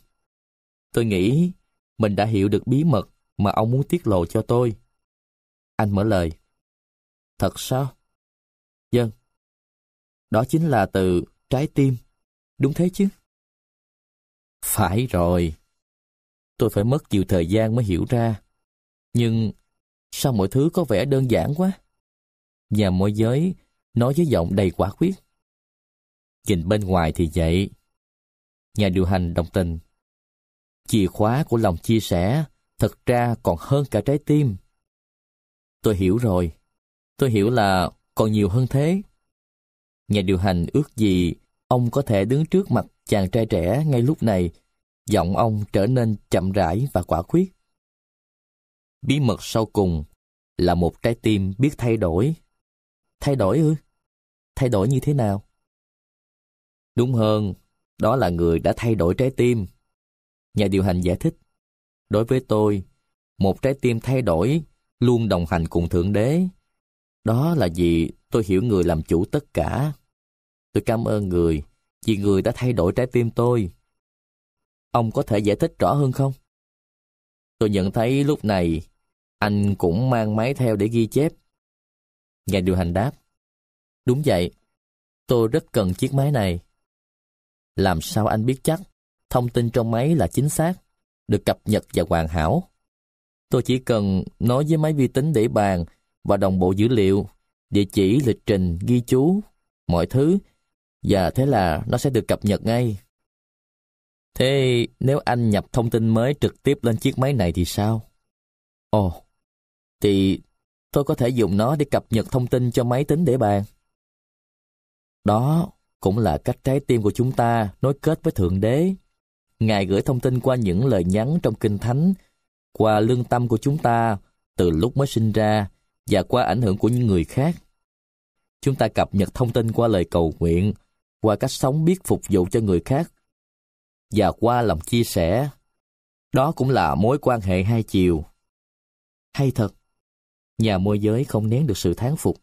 Tôi nghĩ mình đã hiểu được bí mật mà ông muốn tiết lộ cho tôi. Anh mở lời. Thật sao? Dân. Đó chính là từ trái tim. Đúng thế chứ? Phải rồi. Tôi phải mất nhiều thời gian mới hiểu ra. Nhưng sao mọi thứ có vẻ đơn giản quá? Nhà môi giới nói với giọng đầy quả quyết. Nhìn bên ngoài thì vậy. Nhà điều hành đồng tình. Chìa khóa của lòng chia sẻ thật ra còn hơn cả trái tim. Tôi hiểu rồi. Tôi hiểu là còn nhiều hơn thế. Nhà điều hành ước gì ông có thể đứng trước mặt chàng trai trẻ ngay lúc này, giọng ông trở nên chậm rãi và quả quyết. Bí mật sau cùng là một trái tim biết thay đổi. Thay đổi ư? Thay đổi như thế nào? Đúng hơn, đó là người đã thay đổi trái tim. Nhà điều hành giải thích. Đối với tôi, một trái tim thay đổi luôn đồng hành cùng Thượng Đế. Đó là vì tôi hiểu người làm chủ tất cả. Tôi cảm ơn người vì người đã thay đổi trái tim tôi. Ông có thể giải thích rõ hơn không? Tôi nhận thấy lúc này anh cũng mang máy theo để ghi chép. Nhà điều hành đáp. Đúng vậy, tôi rất cần chiếc máy này. Làm sao anh biết chắc thông tin trong máy là chính xác, được cập nhật và hoàn hảo? Tôi chỉ cần nói với máy vi tính để bàn và đồng bộ dữ liệu, địa chỉ, lịch trình, ghi chú, mọi thứ, và thế là nó sẽ được cập nhật ngay. Thế nếu anh nhập thông tin mới trực tiếp lên chiếc máy này thì sao? Ồ, thì tôi có thể dùng nó để cập nhật thông tin cho máy tính để bàn. Đó cũng là cách trái tim của chúng ta nối kết với Thượng Đế. Ngài gửi thông tin qua những lời nhắn trong Kinh Thánh, qua lương tâm của chúng ta từ lúc mới sinh ra và qua ảnh hưởng của những người khác. Chúng ta cập nhật thông tin qua lời cầu nguyện, qua cách sống biết phục vụ cho người khác và qua lòng chia sẻ. Đó cũng là mối quan hệ hai chiều. Hay thật, nhà môi giới không nén được sự thán phục.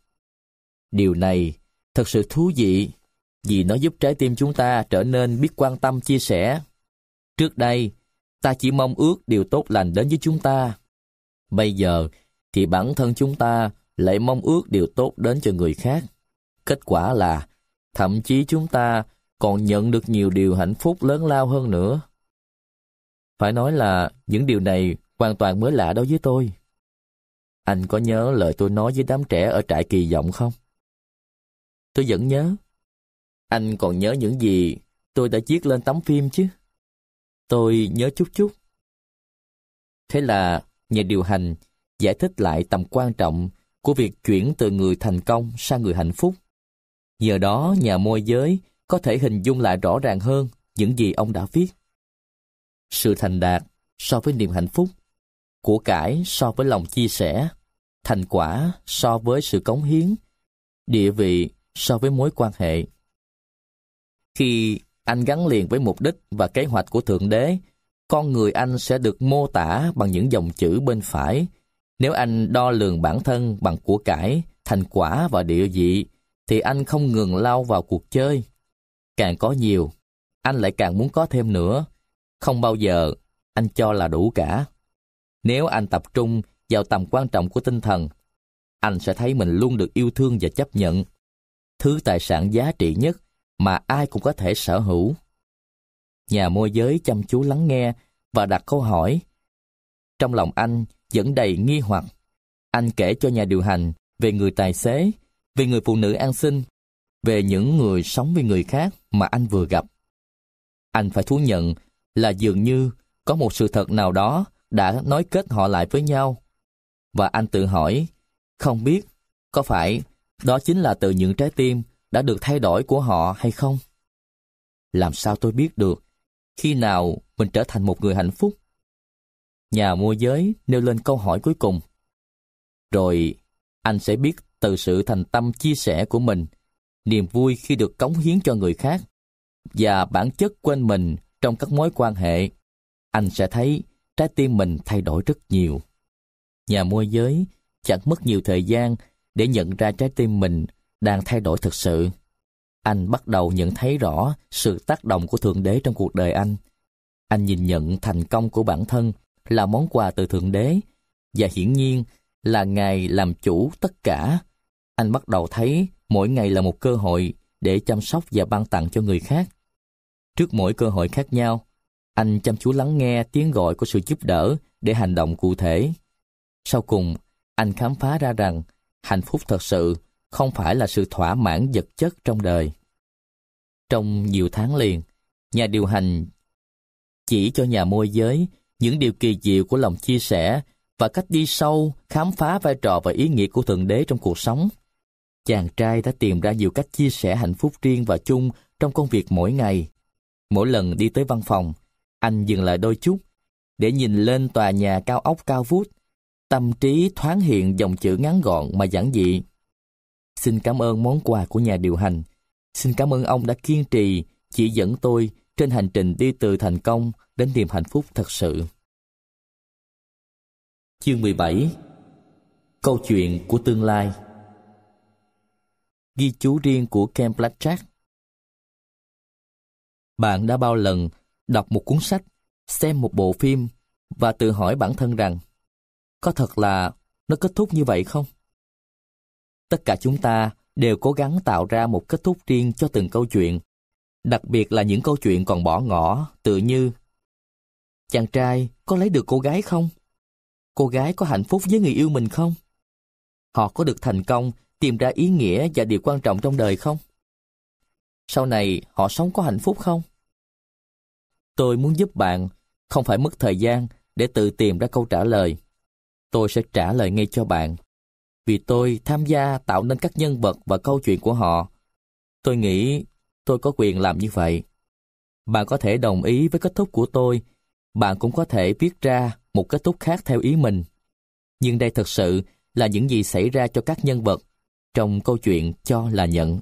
Điều này thật sự thú vị vì nó giúp trái tim chúng ta trở nên biết quan tâm chia sẻ. Trước đây, ta chỉ mong ước điều tốt lành đến với chúng ta. Bây giờ thì bản thân chúng ta lại mong ước điều tốt đến cho người khác. Kết quả là thậm chí chúng ta còn nhận được nhiều điều hạnh phúc lớn lao hơn nữa. Phải nói là những điều này hoàn toàn mới lạ đối với tôi. Anh có nhớ lời tôi nói với đám trẻ ở trại kỳ vọng không? Tôi vẫn nhớ. Anh còn nhớ những gì tôi đã viết lên tấm phim chứ? Tôi nhớ chút chút. Thế là nhà điều hành giải thích lại tầm quan trọng của việc chuyển từ người thành công sang người hạnh phúc. Nhờ đó nhà môi giới có thể hình dung lại rõ ràng hơn những gì ông đã viết. Sự thành đạt so với niềm hạnh phúc, của cải so với lòng chia sẻ, thành quả so với sự cống hiến, địa vị so với mối quan hệ. Khi anh gắn liền với mục đích và kế hoạch của Thượng Đế, con người anh sẽ được mô tả bằng những dòng chữ bên phải. Nếu anh đo lường bản thân bằng của cải, thành quả và địa vị, thì anh không ngừng lao vào cuộc chơi. Càng có nhiều, anh lại càng muốn có thêm nữa. Không bao giờ anh cho là đủ cả. Nếu anh tập trung vào tầm quan trọng của tinh thần, anh sẽ thấy mình luôn được yêu thương và chấp nhận. Thứ tài sản giá trị nhất mà ai cũng có thể sở hữu. Nhà môi giới chăm chú lắng nghe và đặt câu hỏi. Trong lòng anh vẫn đầy nghi hoặc. Anh kể cho nhà điều hành về người tài xế, về người phụ nữ an sinh, về những người sống với người khác mà anh vừa gặp. Anh phải thú nhận là dường như có một sự thật nào đó đã nói kết họ lại với nhau. Và anh tự hỏi, không biết có phải đó chính là từ những trái tim đã được thay đổi của họ hay không? Làm sao tôi biết được khi nào mình trở thành một người hạnh phúc? Nhà môi giới nêu lên câu hỏi cuối cùng. Rồi anh sẽ biết từ sự thành tâm chia sẻ của mình, niềm vui khi được cống hiến cho người khác và bản chất quên mình trong các mối quan hệ, anh sẽ thấy trái tim mình thay đổi rất nhiều. Nhà môi giới chẳng mất nhiều thời gian để nhận ra trái tim mình đang thay đổi thực sự. Anh bắt đầu nhận thấy rõ sự tác động của Thượng Đế trong cuộc đời anh. Anh nhìn nhận thành công của bản thân là món quà từ Thượng Đế và hiển nhiên là Ngài làm chủ tất cả. Anh bắt đầu thấy mỗi ngày là một cơ hội để chăm sóc và ban tặng cho người khác. Trước mỗi cơ hội khác nhau, anh chăm chú lắng nghe tiếng gọi của sự giúp đỡ để hành động cụ thể. Sau cùng, anh khám phá ra rằng hạnh phúc thật sự không phải là sự thỏa mãn vật chất trong đời. Trong nhiều tháng liền, nhà điều hành chỉ cho nhà môi giới những điều kỳ diệu của lòng chia sẻ và cách đi sâu khám phá vai trò và ý nghĩa của Thượng Đế trong cuộc sống. Chàng trai đã tìm ra nhiều cách chia sẻ hạnh phúc riêng và chung trong công việc mỗi ngày. Mỗi lần đi tới văn phòng, anh dừng lại đôi chút để nhìn lên tòa nhà cao ốc cao vút. Tâm trí thoáng hiện dòng chữ ngắn gọn mà giản dị. Xin cảm ơn món quà của nhà điều hành. Xin cảm ơn ông đã kiên trì chỉ dẫn tôi trên hành trình đi từ thành công đến niềm hạnh phúc thật sự. Chương 17 Câu chuyện của tương lai Ghi chú riêng của Ken Blackjack Bạn đã bao lần đọc một cuốn sách, xem một bộ phim và tự hỏi bản thân rằng có thật là nó kết thúc như vậy không? Tất cả chúng ta đều cố gắng tạo ra một kết thúc riêng cho từng câu chuyện, đặc biệt là những câu chuyện còn bỏ ngỏ, tự như Chàng trai có lấy được cô gái không? Cô gái có hạnh phúc với người yêu mình không? Họ có được thành công, tìm ra ý nghĩa và điều quan trọng trong đời không? Sau này họ sống có hạnh phúc không? Tôi muốn giúp bạn không phải mất thời gian để tự tìm ra câu trả lời. Tôi sẽ trả lời ngay cho bạn. Vì tôi tham gia tạo nên các nhân vật và câu chuyện của họ. Tôi nghĩ tôi có quyền làm như vậy. Bạn có thể đồng ý với kết thúc của tôi. Bạn cũng có thể viết ra một kết thúc khác theo ý mình. Nhưng đây thật sự là những gì xảy ra cho các nhân vật trong câu chuyện cho là nhận.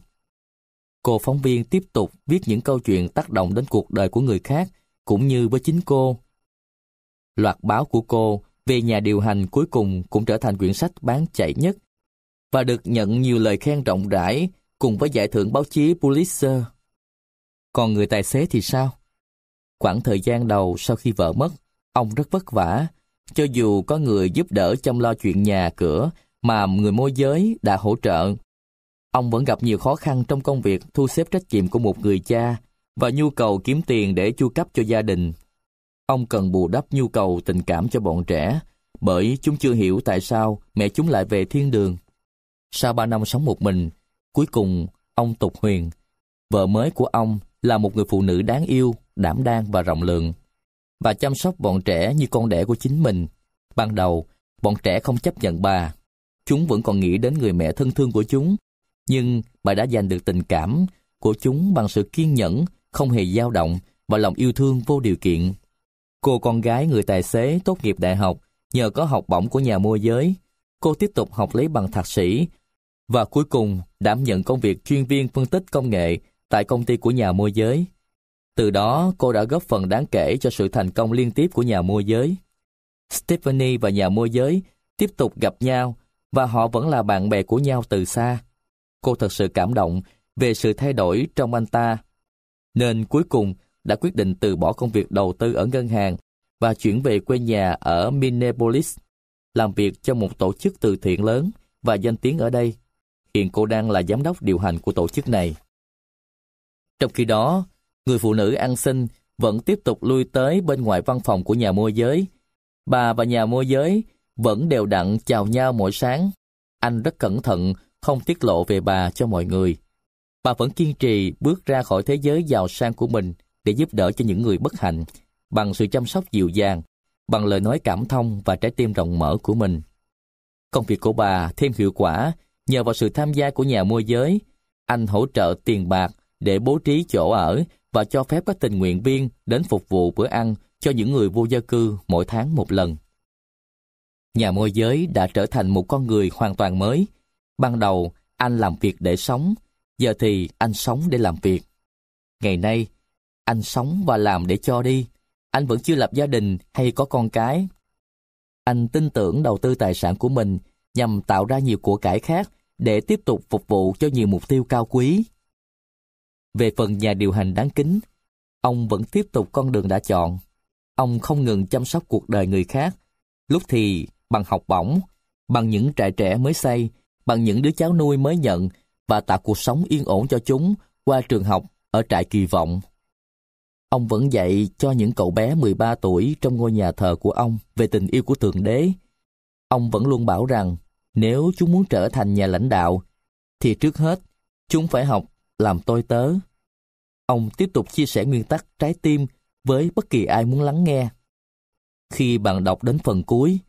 Cô phóng viên tiếp tục viết những câu chuyện tác động đến cuộc đời của người khác, cũng như với chính cô. Loạt báo của cô về nhà điều hành cuối cùng cũng trở thành quyển sách bán chạy nhất và được nhận nhiều lời khen rộng rãi cùng với giải thưởng báo chí Pulitzer. Còn người tài xế thì sao? Khoảng thời gian đầu sau khi vợ mất, ông rất vất vả, cho dù có người giúp đỡ chăm lo chuyện nhà cửa mà người môi giới đã hỗ trợ. Ông vẫn gặp nhiều khó khăn trong công việc thu xếp trách nhiệm của một người cha và nhu cầu kiếm tiền để chu cấp cho gia đình. Ông cần bù đắp nhu cầu tình cảm cho bọn trẻ, bởi chúng chưa hiểu tại sao mẹ chúng lại về thiên đường. Sau ba năm sống một mình, cuối cùng ông Tục Huyền, vợ mới của ông là một người phụ nữ đáng yêu, đảm đang và rộng lượng. Bà chăm sóc bọn trẻ như con đẻ của chính mình. Ban đầu, bọn trẻ không chấp nhận bà. Chúng vẫn còn nghĩ đến người mẹ thân thương của chúng. Nhưng bà đã giành được tình cảm của chúng bằng sự kiên nhẫn, không hề dao động và lòng yêu thương vô điều kiện. Cô con gái người tài xế tốt nghiệp đại học nhờ có học bổng của nhà môi giới. Cô tiếp tục học lấy bằng thạc sĩ và cuối cùng đảm nhận công việc chuyên viên phân tích công nghệ tại công ty của nhà môi giới. Từ đó, cô đã góp phần đáng kể cho sự thành công liên tiếp của nhà môi giới. Stephanie và nhà môi giới tiếp tục gặp nhau và họ vẫn là bạn bè của nhau từ xa. Cô thật sự cảm động về sự thay đổi trong anh ta. Nên cuối cùng đã quyết định từ bỏ công việc đầu tư ở ngân hàng và chuyển về quê nhà ở Minneapolis, làm việc cho một tổ chức từ thiện lớn và danh tiếng ở đây. Hiện cô đang là giám đốc điều hành của tổ chức này. Trong khi đó, người phụ nữ ăn xin vẫn tiếp tục lui tới bên ngoài văn phòng của nhà môi giới. Bà và nhà môi giới vẫn đều đặn chào nhau mỗi sáng. Anh rất cẩn thận, không tiết lộ về bà cho mọi người. Bà vẫn kiên trì bước ra khỏi thế giới giàu sang của mình để giúp đỡ cho những người bất hạnh, bằng sự chăm sóc dịu dàng, bằng lời nói cảm thông và trái tim rộng mở của mình. Công việc của bà thêm hiệu quả nhờ vào sự tham gia của nhà môi giới. Anh hỗ trợ tiền bạc để bố trí chỗ ở và cho phép các tình nguyện viên đến phục vụ bữa ăn cho những người vô gia cư mỗi tháng một lần. Nhà môi giới đã trở thành một con người hoàn toàn mới. Ban đầu, anh làm việc để sống, giờ thì anh sống để làm việc. Ngày nay, anh sống và làm để cho đi. Anh vẫn chưa lập gia đình hay có con cái. Anh tin tưởng đầu tư tài sản của mình nhằm tạo ra nhiều của cải khác để tiếp tục phục vụ cho nhiều mục tiêu cao quý. Về phần nhà điều hành đáng kính, ông vẫn tiếp tục con đường đã chọn. Ông không ngừng chăm sóc cuộc đời người khác, lúc thì bằng học bổng, bằng những trại trẻ mới xây, bằng những đứa cháu nuôi mới nhận và tạo cuộc sống yên ổn cho chúng qua trường học ở trại kỳ vọng. Ông vẫn dạy cho những cậu bé 13 tuổi trong ngôi nhà thờ của ông về tình yêu của Thượng Đế. Ông vẫn luôn bảo rằng nếu chúng muốn trở thành nhà lãnh đạo, thì trước hết chúng phải học làm tôi tớ. Ông tiếp tục chia sẻ nguyên tắc trái tim với bất kỳ ai muốn lắng nghe. Khi bạn đọc đến phần cuối,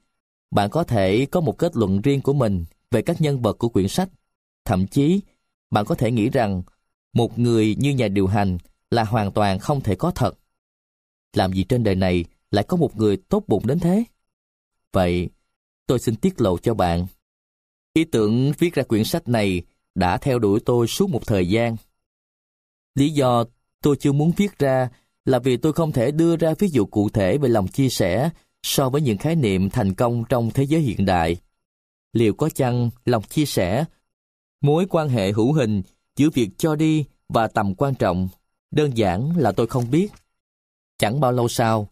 bạn có thể có một kết luận riêng của mình về các nhân vật của quyển sách. Thậm chí, bạn có thể nghĩ rằng một người như nhà điều hành là hoàn toàn không thể có thật. Làm gì trên đời này lại có một người tốt bụng đến thế? Vậy, tôi xin tiết lộ cho bạn. Ý tưởng viết ra quyển sách này đã theo đuổi tôi suốt một thời gian. Lý do tôi chưa muốn viết ra là vì tôi không thể đưa ra ví dụ cụ thể về lòng chia sẻ so với những khái niệm thành công trong thế giới hiện đại. Liệu có chăng lòng chia sẻ, mối quan hệ hữu hình giữa việc cho đi và tầm quan trọng, đơn giản là tôi không biết. Chẳng bao lâu sau,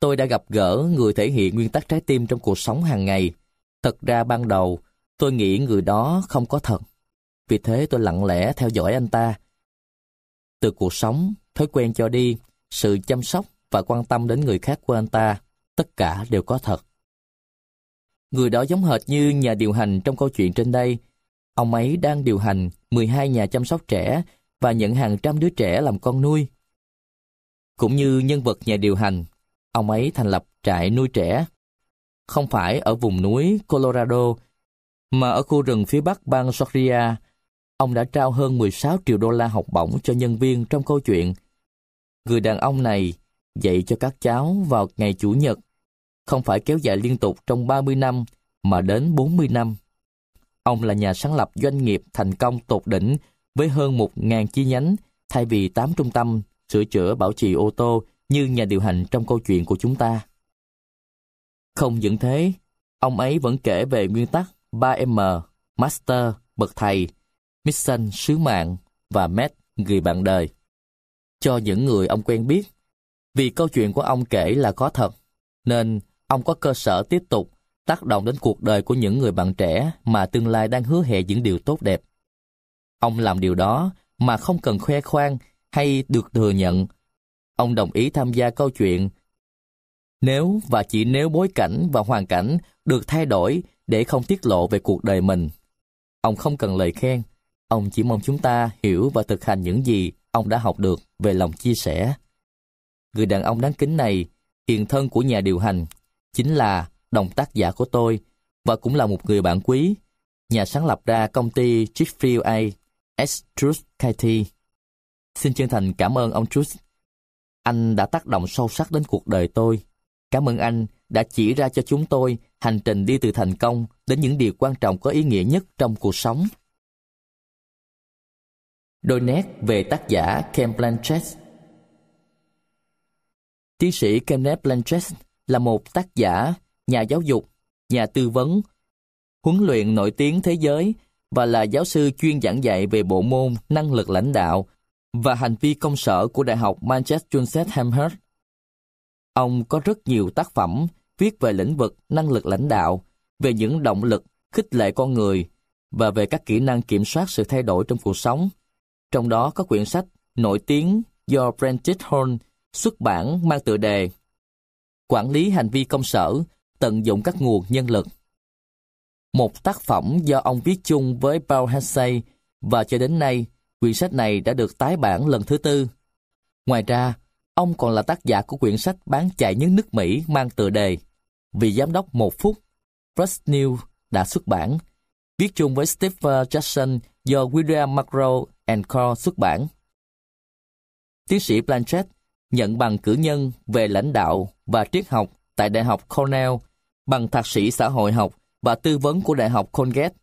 tôi đã gặp gỡ người thể hiện nguyên tắc trái tim trong cuộc sống hàng ngày. Thật ra ban đầu, tôi nghĩ người đó không có thật. Vì thế tôi lặng lẽ theo dõi anh ta. Từ cuộc sống, thói quen cho đi, sự chăm sóc và quan tâm đến người khác của anh ta, tất cả đều có thật. Người đó giống hệt như nhà điều hành trong câu chuyện trên đây. Ông ấy đang điều hành 12 nhà chăm sóc trẻ và nhận hàng trăm đứa trẻ làm con nuôi. Cũng như nhân vật nhà điều hành, ông ấy thành lập trại nuôi trẻ. Không phải ở vùng núi Colorado, mà ở khu rừng phía bắc bang Georgia, ông đã trao hơn 16 triệu đô la học bổng cho nhân viên trong câu chuyện. Người đàn ông này dạy cho các cháu vào ngày Chủ nhật, không phải kéo dài liên tục trong 30 năm, mà đến 40 năm. Ông là nhà sáng lập doanh nghiệp thành công tột đỉnh với hơn 1.000 chi nhánh thay vì 8 trung tâm sửa chữa bảo trì ô tô như nhà điều hành trong câu chuyện của chúng ta. Không những thế, ông ấy vẫn kể về nguyên tắc 3M, Master, bậc thầy, Mission, sứ mạng và Met, người bạn đời. Cho những người ông quen biết, vì câu chuyện của ông kể là có thật, nên ông có cơ sở tiếp tục tác động đến cuộc đời của những người bạn trẻ mà tương lai đang hứa hẹn những điều tốt đẹp. Ông làm điều đó mà không cần khoe khoang hay được thừa nhận. Ông đồng ý tham gia câu chuyện nếu và chỉ nếu bối cảnh và hoàn cảnh được thay đổi để không tiết lộ về cuộc đời mình. Ông không cần lời khen, ông chỉ mong chúng ta hiểu và thực hành những gì ông đã học được về lòng chia sẻ. Người đàn ông đáng kính này, hiện thân của nhà điều hành, chính là đồng tác giả của tôi và cũng là một người bạn quý, nhà sáng lập ra công ty Chickfield A S. Truth Katie. Xin chân thành cảm ơn ông Truth. Anh đã tác động sâu sắc đến cuộc đời tôi. Cảm ơn anh đã chỉ ra cho chúng tôi hành trình đi từ thành công đến những điều quan trọng có ý nghĩa nhất trong cuộc sống. Đôi nét về tác giả Ken Blanchett Tiến sĩ Kenneth Blanchett là một tác giả, nhà giáo dục, nhà tư vấn, huấn luyện nổi tiếng thế giới và là giáo sư chuyên giảng dạy về bộ môn năng lực lãnh đạo và hành vi công sở của Đại học Manchester Amherst. Ông có rất nhiều tác phẩm viết về lĩnh vực năng lực lãnh đạo, về những động lực khích lệ con người và về các kỹ năng kiểm soát sự thay đổi trong cuộc sống. Trong đó có quyển sách nổi tiếng do Prentice Horn xuất bản mang tựa đề Quản lý hành vi công sở, tận dụng các nguồn nhân lực một tác phẩm do ông viết chung với Paul Hensey và cho đến nay, quyển sách này đã được tái bản lần thứ tư. Ngoài ra, ông còn là tác giả của quyển sách bán chạy nhất nước Mỹ mang tựa đề "Vì Giám đốc một phút, Press News đã xuất bản, viết chung với Steve Jackson do William McGraw and Co. xuất bản. Tiến sĩ Blanchett nhận bằng cử nhân về lãnh đạo và triết học tại Đại học Cornell, bằng thạc sĩ xã hội học và tư vấn của Đại học Colgate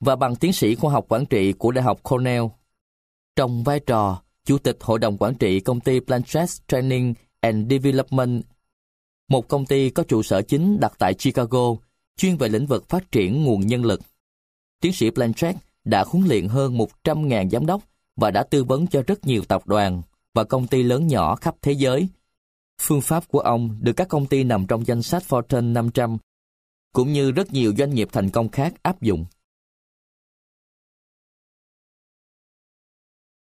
và bằng tiến sĩ khoa học quản trị của Đại học Cornell. Trong vai trò Chủ tịch Hội đồng Quản trị công ty Blanchett Training and Development, một công ty có trụ sở chính đặt tại Chicago, chuyên về lĩnh vực phát triển nguồn nhân lực. Tiến sĩ Blanchett đã huấn luyện hơn 100.000 giám đốc và đã tư vấn cho rất nhiều tập đoàn và công ty lớn nhỏ khắp thế giới. Phương pháp của ông được các công ty nằm trong danh sách Fortune 500 cũng như rất nhiều doanh nghiệp thành công khác áp dụng.